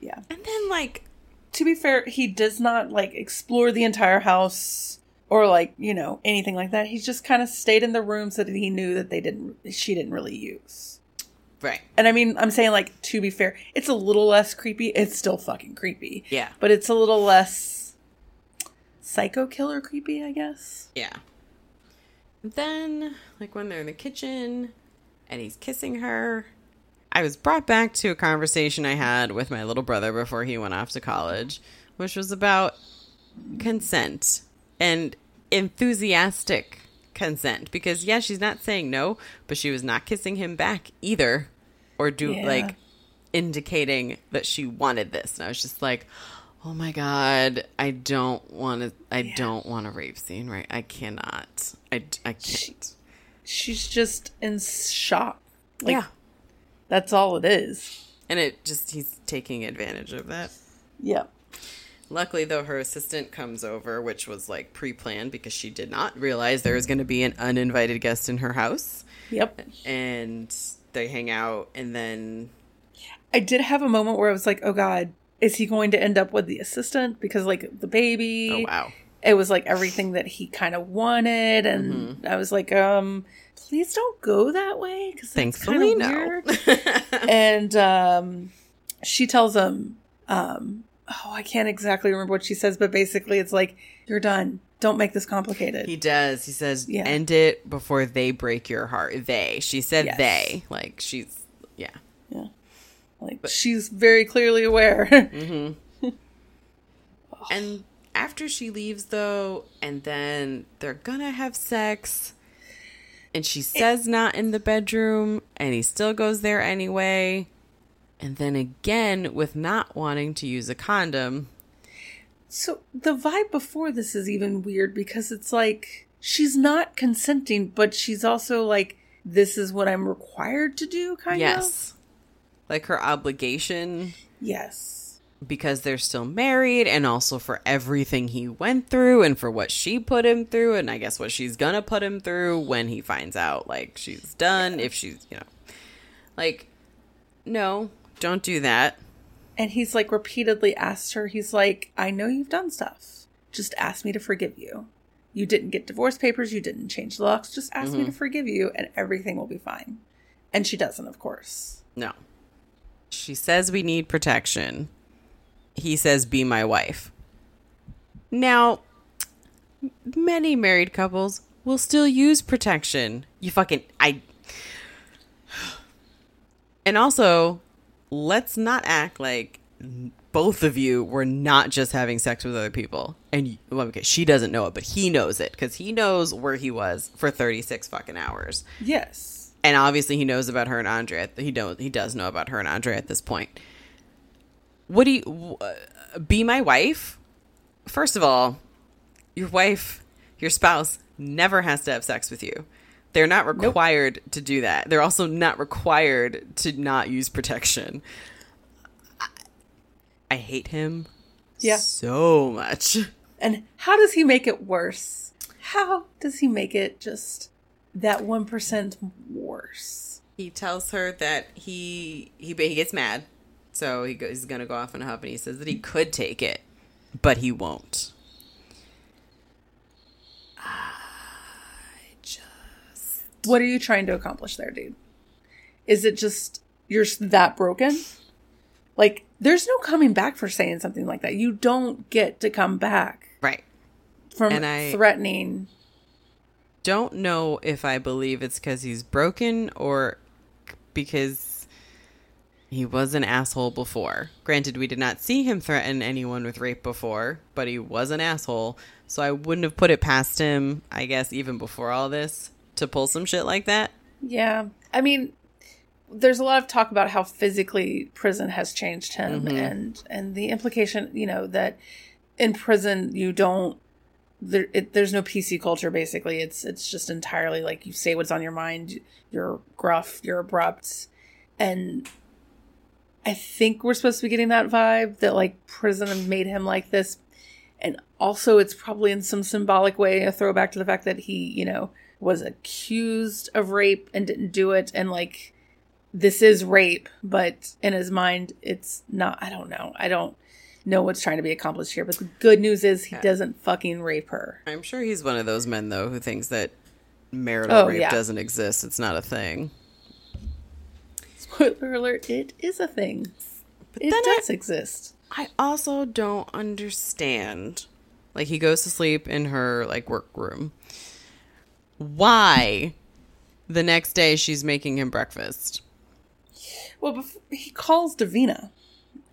Yeah. And then, like, To be fair, he does not like explore the entire house or like, you know, anything like that. He just kind of stayed in the rooms that he knew that they didn't, she didn't really use. right. And I mean, I'm saying like, to be fair, it's a little less creepy. It's still fucking creepy. Yeah. But it's a little less psycho killer creepy, I guess. Yeah. Then, like when they're in the kitchen and he's kissing her, I was brought back to a conversation I had with my little brother before he went off to college, which was about consent and enthusiastic consent. Because, yeah, she's not saying no, but she was not kissing him back either, or do Yeah. like indicating that she wanted this. And I was just like, oh my god, I don't want to. I don't want a rape scene, right? I cannot. I, I can't. She's just in shock. Like, yeah. That's all it is. And it just, he's taking advantage of that. Yeah. Luckily, though, her assistant comes over, which was like pre planned because she did not realize there was going to be an uninvited guest in her house. Yep. And they hang out, and then I did have a moment where I was like, oh God, is he going to end up with the assistant? Because, like, the baby. oh wow, It was like everything that he kind of wanted. And Mm-hmm. I was like, um, please don't go that way. Because thankfully, no. Weird. and um, she tells him, um, oh, I can't exactly remember what she says, but basically it's like, you're done. Don't make this complicated. he does. He says, Yeah. "End it before they break your heart." They. She said Yes. they. Like she's. Yeah. yeah. Like, but, she's very clearly aware. And after she leaves, though, and then they're gonna have sex, and she says not in the bedroom, and he still goes there anyway. And then again, with not wanting to use a condom, So the vibe before this is even weird because it's like she's not consenting, but she's also like, "This is what I'm required to do." Kind of. yes, like her obligation Yes. Because they're still married, and also for everything he went through, and for what she put him through, and I guess what she's gonna put him through when he finds out, like she's done, if she's, you know, like, no, don't do that. And he's like repeatedly asked her. He's like, "I know you've done stuff. Just ask me to forgive you. You didn't get divorce papers. You didn't change the locks. Just ask me to mm-hmm. forgive you, and everything will be fine." And she doesn't, of course. No. She says we need protection. He says, be my wife. Now, many married couples will still use protection. You fucking. I. And also, let's not act like both of you were not just having sex with other people. And you- well, okay, she doesn't know it, but he knows it because he knows where he was for 36 fucking hours Yes. and obviously he knows about her and Andre. He don't he does know about her and Andre at this point. What do you uh, be my wife? First of all, your wife, your spouse, never has to have sex with you. They're not required to do that. They're also not required to not use protection. I, I hate him Yeah. so much. And how does he make it worse? How does he make it just that 1% worse? He tells her that he he he gets mad, so he goes, he's gonna go off on a huff, and he says that he could take it, but he won't. What are you trying to accomplish there, dude? Is it just you're that broken? Like, there's no coming back for saying something like that. You don't get to come back Right. from And I- threatening. Don't know if I believe it's because he's broken or because he was an asshole before. Granted, we did not see him threaten anyone with rape before, but he was an asshole. So I wouldn't have put it past him, I guess, even before all this, to pull some shit like that. Yeah. I mean, there's a lot of talk about how physically prison has changed him mm-hmm. and and the implication, you know, that in prison you don't there it, there's no PC culture basically. It's it's just entirely like you say what's on your mind. You're gruff, you're abrupt. and I think we're supposed to be getting that vibe that like prison made him like this. And also, it's probably in some symbolic way a throwback to the fact that he, you know, was accused of rape and didn't do it. And like, this is rape, but in his mind, it's not. I don't know. I don't know what's trying to be accomplished here. But the good news is he doesn't fucking rape her. I'm sure he's one of those men though who thinks that marital Oh, rape yeah. doesn't exist. It's not a thing. Spoiler alert, it is a thing. it then I- does exist. I also don't understand. Like he goes to sleep in her like workroom. Why the next day she's making him breakfast? Well, he calls Davina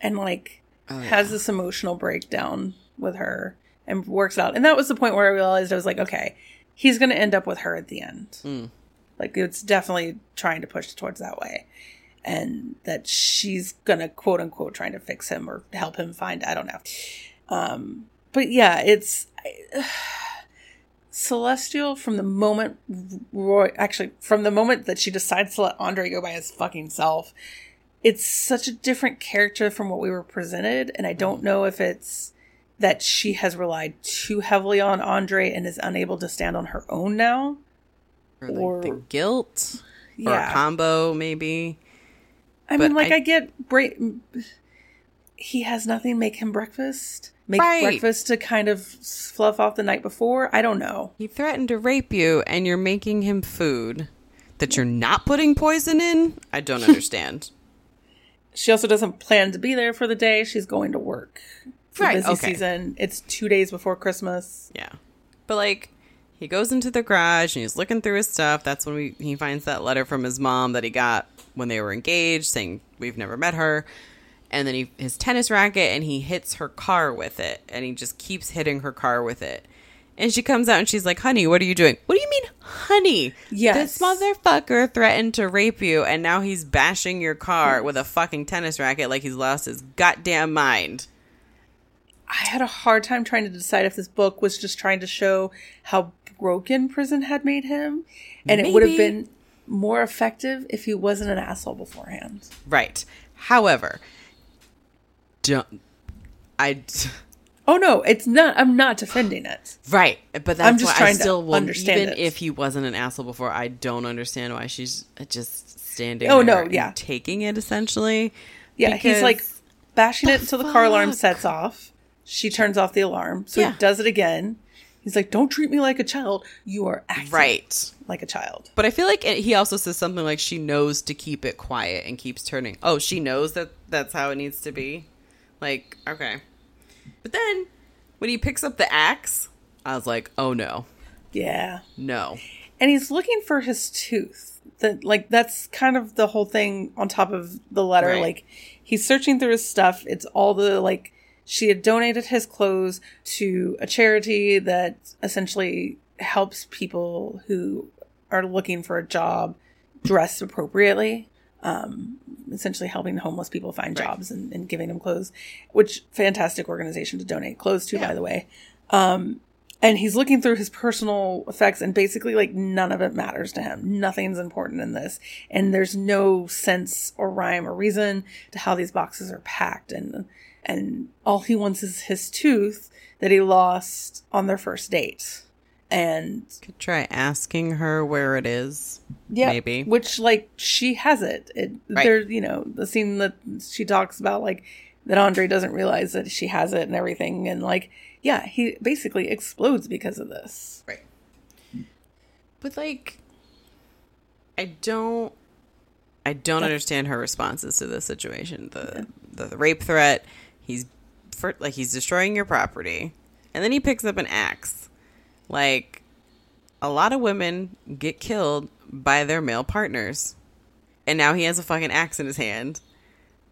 and like Oh, has this emotional breakdown with her and works it out. And that was the point where I realized I was like, okay, he's going to end up with her at the end. Mm. Like it's definitely trying to push towards that way. And that she's to quote unquote trying to fix him or help him find, I don't know. Um, but yeah, it's Celestial from the moment Roy, actually, from the moment that she decides to let Andre go by his fucking self, it's such a different character from what we were presented. And I don't know if it's that she has relied too heavily on Andre and is unable to stand on her own now. Or like Or- the guilt? Or a Yeah. combo, maybe. I mean, like, I- I, get break. He has nothing. Make him breakfast. Make Right. breakfast to kind of fluff off the night before. I don't know. He threatened to rape you and you're making him food that you're not putting poison in? I don't understand. She also doesn't plan to be there for the day. She's going to work. It's Right, busy okay. season. It's two days before Christmas. Yeah. But like he goes into the garage and he's looking through his stuff. That's when we he finds that letter from his mom that he got when they were engaged saying we've never met her. And then he his tennis racket and he hits her car with it and he just keeps hitting her car with it. And she comes out and she's like, "Honey, what are you doing?" "What do you mean, honey?" Yes. This motherfucker threatened to rape you and now he's bashing your car with a fucking tennis racket like he's lost his goddamn mind. I had a hard time trying to decide if this book was just trying to show how broken prison had made him, and it would have been more effective if he wasn't an asshole beforehand. Right. However, don't I Oh no, it's not. I'm not defending it. right, but that's I'm just why I trying to still will, understand even it. if he wasn't an asshole before, I don't understand why she's just standing. Oh, there no, yeah. taking it essentially. Yeah, he's like bashing it until the car alarm sets off. She turns off the alarm, so Yeah. he does it again. He's like, "Don't treat me like a child. You are acting right. like a child." But I feel like it, he also says something like she knows to keep it quiet and keeps turning. Oh, she knows that that's how it needs to be. Like, okay. But then when he picks up the axe, I was like, oh no, Yeah, no. and he's looking for his tooth. That like that's kind of the whole thing on top of the letter. Right. Like he's searching through his stuff. It's all the like she had donated his clothes to a charity that essentially helps people who are looking for a job dress appropriately. Um, essentially helping homeless people find Right. jobs and, and giving them clothes, which fantastic organization to donate clothes to, Yeah. by the way. Um, and he's looking through his personal effects and basically like none of it matters to him nothing's important in this and there's no sense or rhyme or reason to how these boxes are packed and and all he wants is his tooth that he lost on their first date and Could try asking her where it is. yeah Maybe. which like she has it it Right. there you know the scene that she talks about like that andre doesn't realize that she has it and everything and like yeah he basically explodes because of this Right. But like I don't I don't understand her responses to this situation. The, the the rape threat, he's for, like he's destroying your property. And then he picks up an axe. Like a lot of women get killed by their male partners. And now he has a fucking axe in his hand.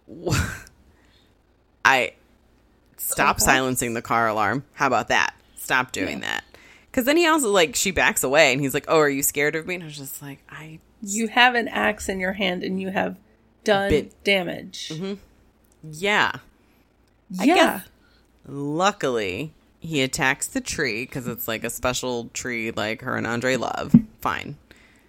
I stop silencing the car alarm. How about that? Stop doing that. Because then he also like she backs away and he's like, "Oh, are you scared of me?" And I was just like, "I you have an axe in your hand and you have done Bit- damage mm-hmm. yeah." Yeah Luckily, he attacks the tree because it's like a special tree, like her and Andre love. Fine.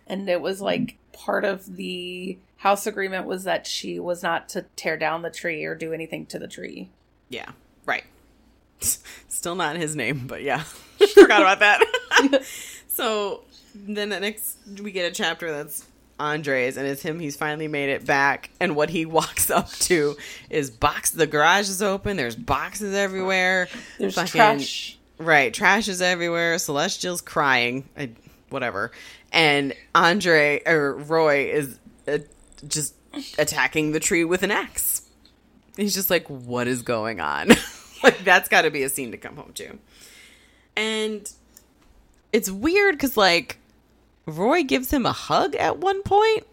and it was like part of the house agreement was that she was not to tear down the tree or do anything to the tree. Yeah, right. Still not his name, but yeah, forgot about that. so then the next we get a chapter that's Andres, and it's him. He's finally made it back, and what he walks up to is box. The garage is open. There's boxes everywhere. There's Fucking- trash. Right, trash is everywhere. Celestial's crying, I, whatever, and Andre or Roy is uh, just attacking the tree with an axe. He's just like, "What is going on?" like that's got to be a scene to come home to. And it's weird because like Roy gives him a hug at one point.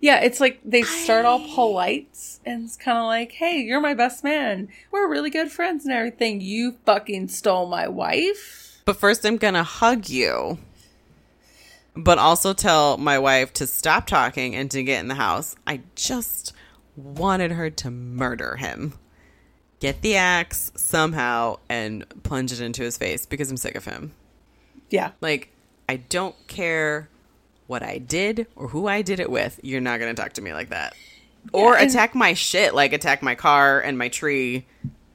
Yeah, it's like they start all polite and it's kind of like, hey, you're my best man. We're really good friends and everything. You fucking stole my wife. But first, I'm gonna hug you. But also tell my wife to stop talking and to get in the house. I just wanted her to murder him. Get the axe somehow and plunge it into his face because I'm sick of him. Yeah. Like, I don't care what I did or who I did it with. You're not gonna talk to me like that. Or and- attack my shit, like attack my car and my tree,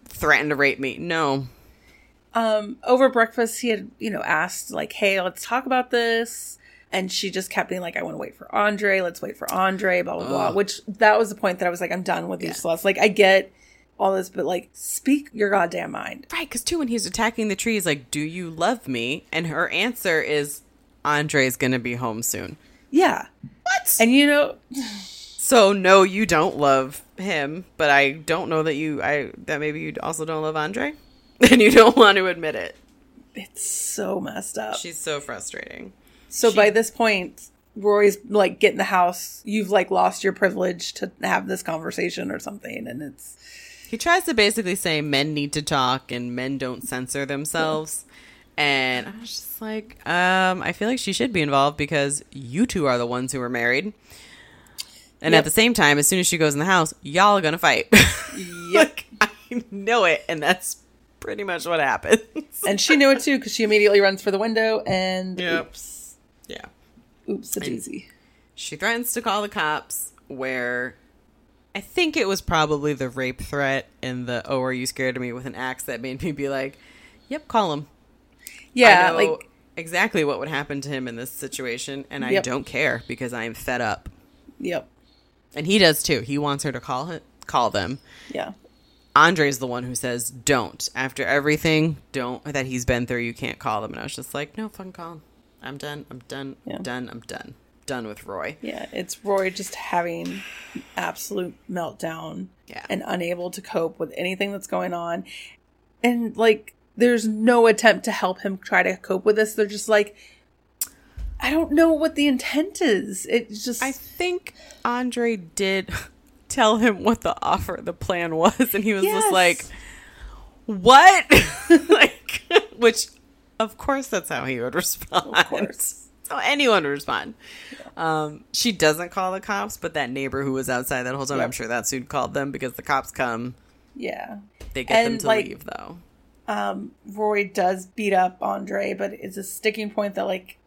threaten to rape me. No. Um, over breakfast, he had, you know, asked, like, hey, let's talk about this. And she just kept being like, I want to wait for Andre. Let's wait for Andre, blah, blah, blah. Which that was the point that I was like, I'm done with you, Yeah. Celeste. Like, I get all this, but like, speak your goddamn mind. Right, because too, when he's attacking the tree, he's like, "Do you love me?" And her answer is, "Andre's gonna be home soon." Yeah. What? And you know, so no, you don't love him, but I don't know that you, I that maybe you also don't love Andre, and you don't want to admit it. it's so messed up. She's so frustrating. So She- by this point, Rory's like, get in the house. You've like lost your privilege to have this conversation or something. And it's, He tries to basically say men need to talk and men don't censor themselves. And I was just like, um, I feel like she should be involved because you two are the ones who were married. And Yep. at the same time, as soon as she goes in the house, y'all are gonna fight. like, I know it, and that's pretty much what happens. and she knew it too because she immediately runs for the window and Yep. oops, yeah. oops, a daisy. She threatens to call the cops, where I think it was probably the rape threat and the "Oh, are you scared of me?" with an axe that made me be like, "Yep, call him." Yeah, like exactly what would happen to him in this situation, and I Yep. don't care because I am fed up, yep, and he does too. He wants her to call him, call them. yeah, Andre's the one who says, "Don't." After everything, don't that he's been through, you can't call them. And I was just like, "No, fucking call him. I'm done. I'm done. Yeah. Done. I'm done. Done with Roy." yeah. It's Roy just having absolute meltdown Yeah. and unable to cope with anything that's going on, and like there's no attempt to help him try to cope with this. They're just like, I don't know what the intent is. It's just I think Andre did tell him what the offer, the plan was, and he was Yes. just like, "What?" like, which, of course, that's how he would respond. Of course. So anyone would respond. Um, she doesn't call the cops, but that neighbor who was outside that whole time, Yep. I'm sure that's who called them because the cops come. yeah. They get them to like, leave, though. um, Roy does beat up Andre, but it's a sticking point that like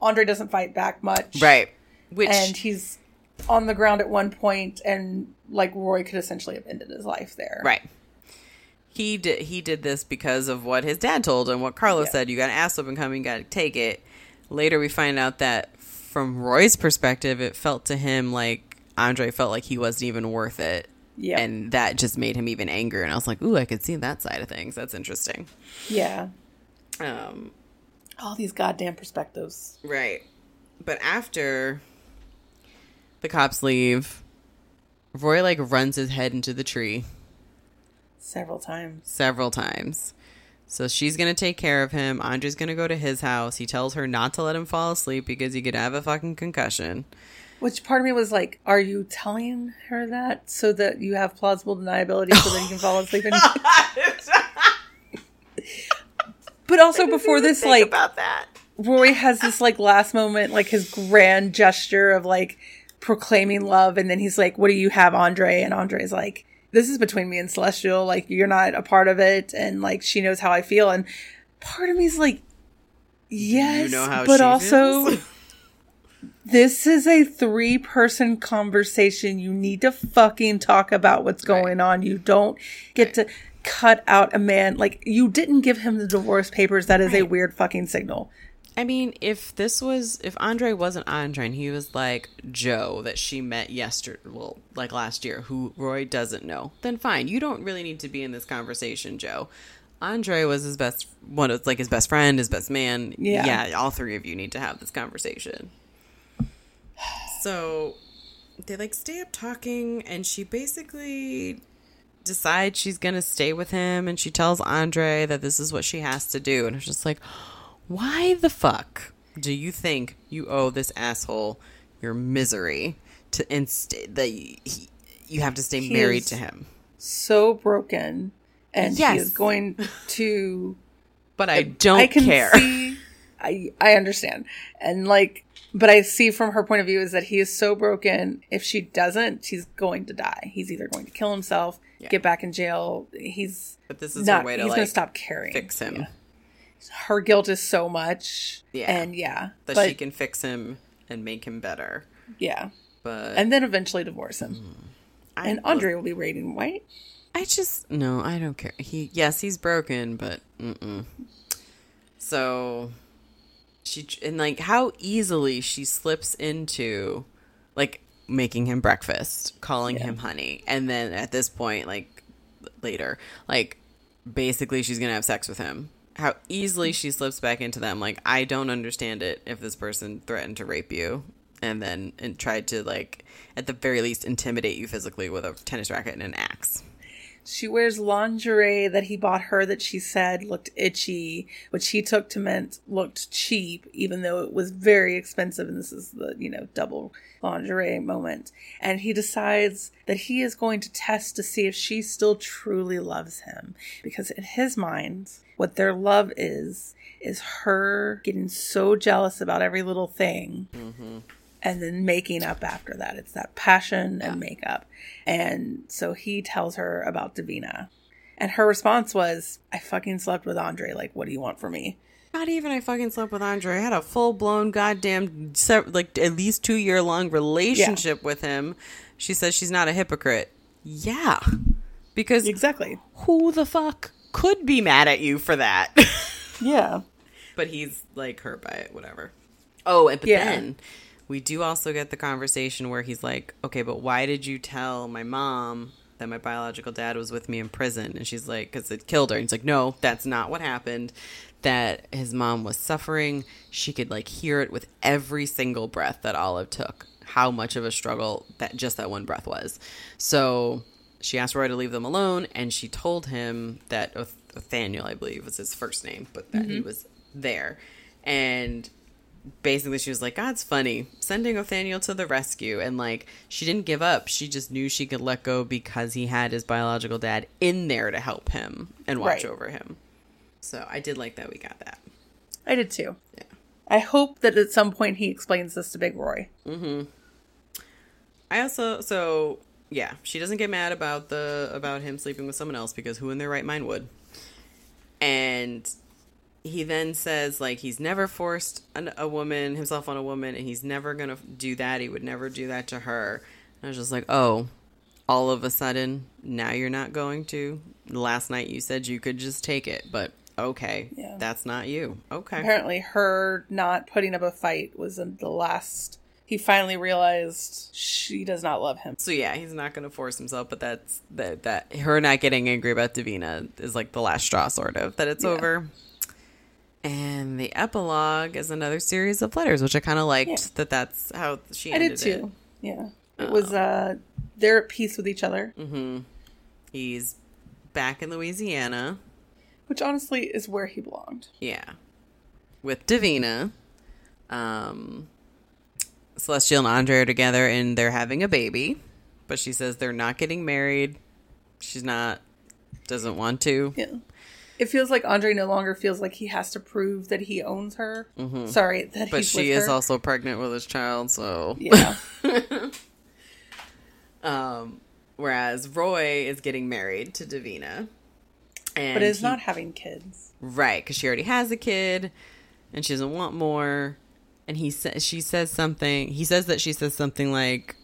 Andre doesn't fight back much, Right. Which And he's on the ground at one point, and like Roy could essentially have ended his life there, Right. He did. He did this because of what his dad told him. What Carlos Yeah. said. You got an ass whipping coming. You got to take it. Later, we find out that from Roy's perspective, it felt to him like Andre felt like he wasn't even worth it, Yeah, and that just made him even angrier. And I was like, "Ooh, I could see that side of things. That's interesting." yeah. Um, All these goddamn perspectives. right. But after the cops leave, Roy like runs his head into the tree. Several times. several times. So she's gonna take care of him. Andre's gonna go to his house. He tells her not to let him fall asleep because he could have a fucking concussion. Which part of me was like, are you telling her that so that you have plausible deniability so that you can fall asleep? And... but also before this, like, about that. Roy has this like last moment, like his grand gesture of like proclaiming love, and then he's like, "What do you have, Andre?" And Andre's like, "This is between me and Celestial. Like, you're not a part of it, and like she knows how I feel." And part of me is like, "Yes," you know but also? This is a three person conversation. You need to fucking talk about what's going on. You don't get to cut out a man. Like, you didn't give him the divorce papers. That is a weird fucking signal. I mean, if this was if Andre wasn't Andre and he was like Joe that she met yesterday, well, like last year, who Roy doesn't know, then fine. You don't really need to be in this conversation, Joe. Andre was his best one of like his best friend, his best man. Yeah. yeah, all three of you need to have this conversation. So they like stay up talking, and she basically decides she's gonna stay with him, and she tells Andre that this is what she has to do, and it's just like, why the fuck do you think you owe this asshole your misery to inst that he, you have to stay He married to him? So broken. And he is going to But I don't I can care. see. I I understand, and like, but I see from her point of view is that he is so broken. If she doesn't, she's going to die. He's either going to kill himself, Yeah. get back in jail. He's But this is not. her way to he's like going to stop caring. fix him. Yeah. Her guilt is so much. Yeah. and yeah, that but she can fix him and make him better. yeah, But and then eventually divorce him. Hmm. I, and Andre will be rated white. I just no, I don't care. He yes, he's broken, but mm-mm. so she and like how easily she slips into like making him breakfast, calling Yeah. him honey, and then at this point, like later, like basically she's gonna have sex with him. How easily she slips back into them. Like I don't understand it. If this person threatened to rape you and then and tried to like at the very least intimidate you physically with a tennis racket and an axe. She wears lingerie that he bought her that she said looked itchy, which he took to meant looked cheap, even though it was very expensive. And this is the, you know, double lingerie moment. And he decides that he is going to test to see if she still truly loves him. Because in his mind, what their love is, is her getting so jealous about every little thing mm-hmm. and then making up after that. It's that passion and makeup. And so he tells her about Davina. And her response was, I fucking slept with Andre. Like, what do you want from me? Not even I fucking slept with Andre. I had a full blown goddamn like at least two year long relationship with him. She says she's not a hypocrite. Yeah, because Exactly. who the fuck could be mad at you for that? Yeah. but he's like hurt by it, whatever. Oh, and but Yeah. then we do also get the conversation where he's like, "Okay, but why did you tell my mom that my biological dad was with me in prison?" And she's like, "Cause it killed her." And he's like, "No, that's not what happened. That his mom was suffering. She could like hear it with every single breath that Olive took. How much of a struggle that just that one breath was." So she asked Roy to leave them alone, and she told him that Nathaniel, I believe, was his first name, but that he mm-hmm. was there. And basically, she was like, God's funny, sending Nathaniel to the rescue. And like, she didn't give up. She just knew she could let go because he had his biological dad in there to help him and watch Right. over him. So I did like that we got that. I did too. Yeah. I hope that at some point he explains this to Big Roy. Mm-hmm. I also so yeah, she doesn't get mad about the about him sleeping with someone else because who in their right mind would? And he then says like he's never forced an, a woman himself on a woman and he's never gonna do that. He would never do that to her. And I was just like, oh, all of a sudden now you're not going to. Last night you said you could just take it, but okay, Yeah. that's not you. Okay, Apparently, her not putting up a fight was in the last. He finally realized she does not love him. So yeah, he's not going to force himself, but that's that that her not getting angry about Davina is like the last straw, sort of that it's Yeah. over. And the epilogue is another series of letters, which I kind of liked Yeah. that. That's how she I ended did it. too. Yeah. It was, uh, they're at peace with each other, Mhm. He's back in Louisiana. which honestly is where he belonged. Yeah, with Davina. Um, Celestial and Andre are together, and they're having a baby. But she says they're not getting married. She's not. Doesn't want to. Yeah. It feels like Andre no longer feels like he has to prove that he owns her. Sorry, that Mm-hmm. But she is her. also pregnant with his child, so Yeah. um whereas Roy is getting married to Davina. And but is he- not having kids. right cuz she already has a kid and she doesn't want more and he says she says something. He says that she says something like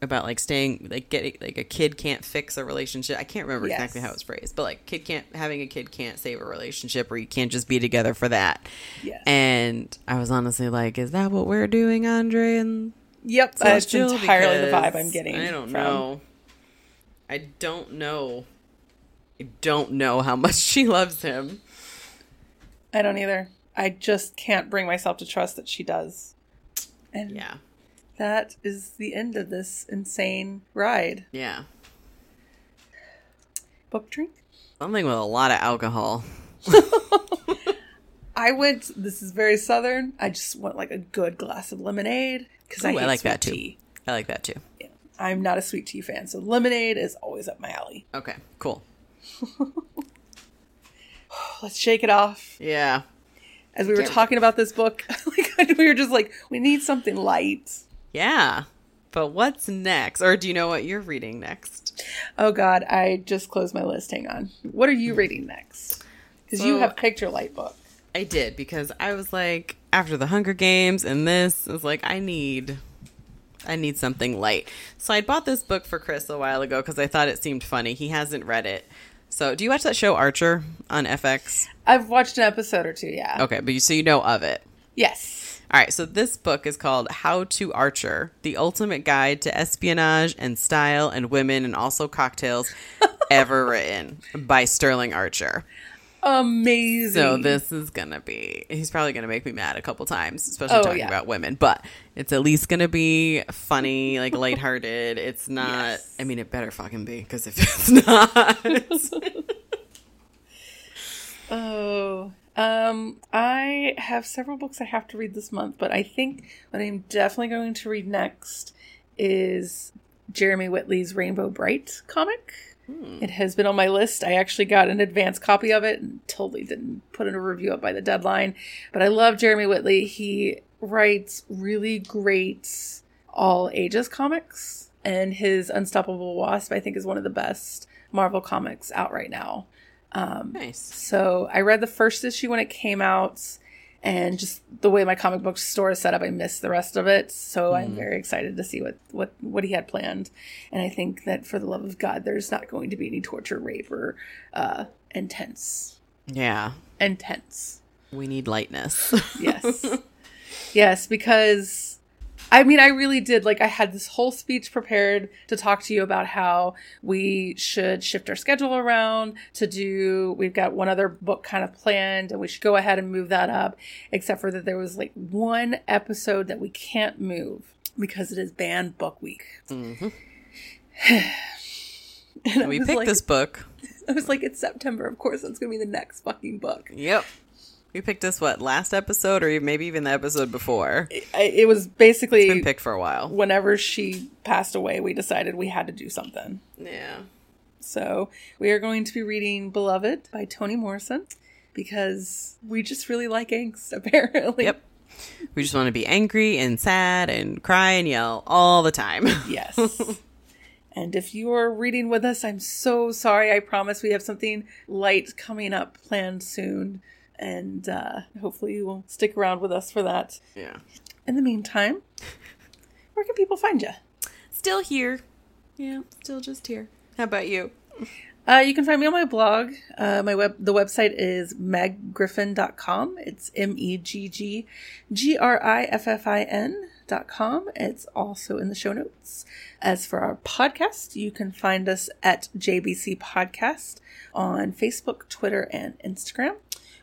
about like staying like getting like a kid can't fix a relationship. I can't remember Yes. exactly how it's phrased, but like kid can't having a kid can't save a relationship, or you can't just be together for that. Yes. And I was honestly like, is that what we're doing, Andre? And Yep, that's entirely the vibe I'm getting. I don't from- know. I don't know. I don't know how much she loves him. I don't either. I just can't bring myself to trust that she does. And Yeah. that is the end of this insane ride. Yeah. Book drink? Something with a lot of alcohol. I went, this is very southern. I just want like a good glass of lemonade because I, I like sweet that too. tea. I like that too. I'm not a sweet tea fan, so lemonade is always up my alley. Okay, cool. Let's shake it off. Yeah. As we were talking about this book, like we were just like, we need something light. Yeah. But what's next? Or do you know what you're reading next? Oh God, I just closed my list. Hang on. What are you hmm. reading next? Because you have picked your light book. I did because I was like, after the Hunger Games and this, I was like, I need, I need something light. So I bought this book for Chris a while ago because I thought it seemed funny. He hasn't read it. So do you watch that show Archer on FX? I've watched an episode or two. Yeah. Okay, but you so you know of it. Yes. All right, so this book is called How to Archer: The Ultimate Guide to Espionage and Style and Women and also Cocktails Ever Written by Sterling Archer. Amazing. So this is gonna be he's probably gonna make me mad a couple times, especially Oh, talking yeah. about women. But it's at least gonna be funny, like lighthearted. It's not Yes. I mean it better fucking be, because if it's not Oh. Um, I have several books I have to read this month, but I think what I'm definitely going to read next is Jeremy Whitley's Rainbow Brite comic. It has been on my list. I actually got an advance copy of it and totally didn't put in a review up by the deadline. But I love Jeremy Whitley. He writes really great all ages comics, and his Unstoppable Wasp, I think, is one of the best Marvel comics out right now. Um, nice. So I read the first issue when it came out, and just the way my comic book store is set up, I missed the rest of it. So I'm very excited to see what what what he had planned, and I think that for the love of God, there's not going to be any torture, rape, or uh, intense, Yeah. intense. We need lightness. Yes, yes, because. I mean, I really did. Like, I had this whole speech prepared to talk to you about how we should shift our schedule around to do. We've got one other book kind of planned, and we should go ahead and move that up, except for that there was like one episode that we can't move because it is banned book week. Mhm. And we picked like, this book. I was like, it's September. Of course, that's going to be the next fucking book. Yep. We picked this what last episode or maybe even the episode before. I, it was basically Been picked for a while. whenever she passed away, we decided we had to do something. Yeah. So we are going to be reading Beloved by Toni Morrison because we just really like angst, apparently. Yep. We just want to be angry and sad and cry and yell all the time. Yes. and if you are reading with us, I'm so sorry. I promise we have something light coming up planned soon. And uh, hopefully you will stick around with us for that. yeah. In the meantime, where can people find you? Still here. Yeah, still just here. How about you? Uh, you can find me on my blog. Uh, my web the website is meggriffin.com. It's M E G G G R I F F I N dot com. It's also in the show notes. As for our podcast, you can find us at JBC Podcast on Facebook, Twitter, and Instagram.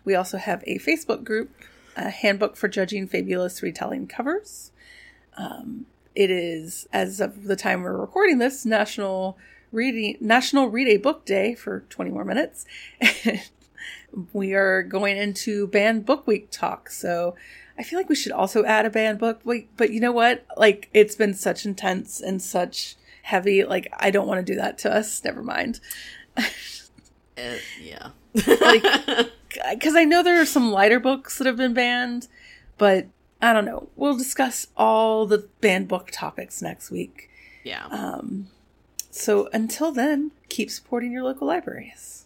We also have a Facebook group, a handbook for judging fabulous retelling covers. Um, it is, as of the time we're recording this, National Reading National Read a Book Day for 20 more minutes. we are going into banned book week talk, so I feel like we should also add a banned book week. But you know what? Like it's been such intense and such heavy. Like I don't want to do that to us. Never mind. Uh, yeah. Like because I know there are some lighter books that have been banned, but I don't know. We'll discuss all the banned book topics next week. yeah. Um, so until then, keep supporting your local libraries.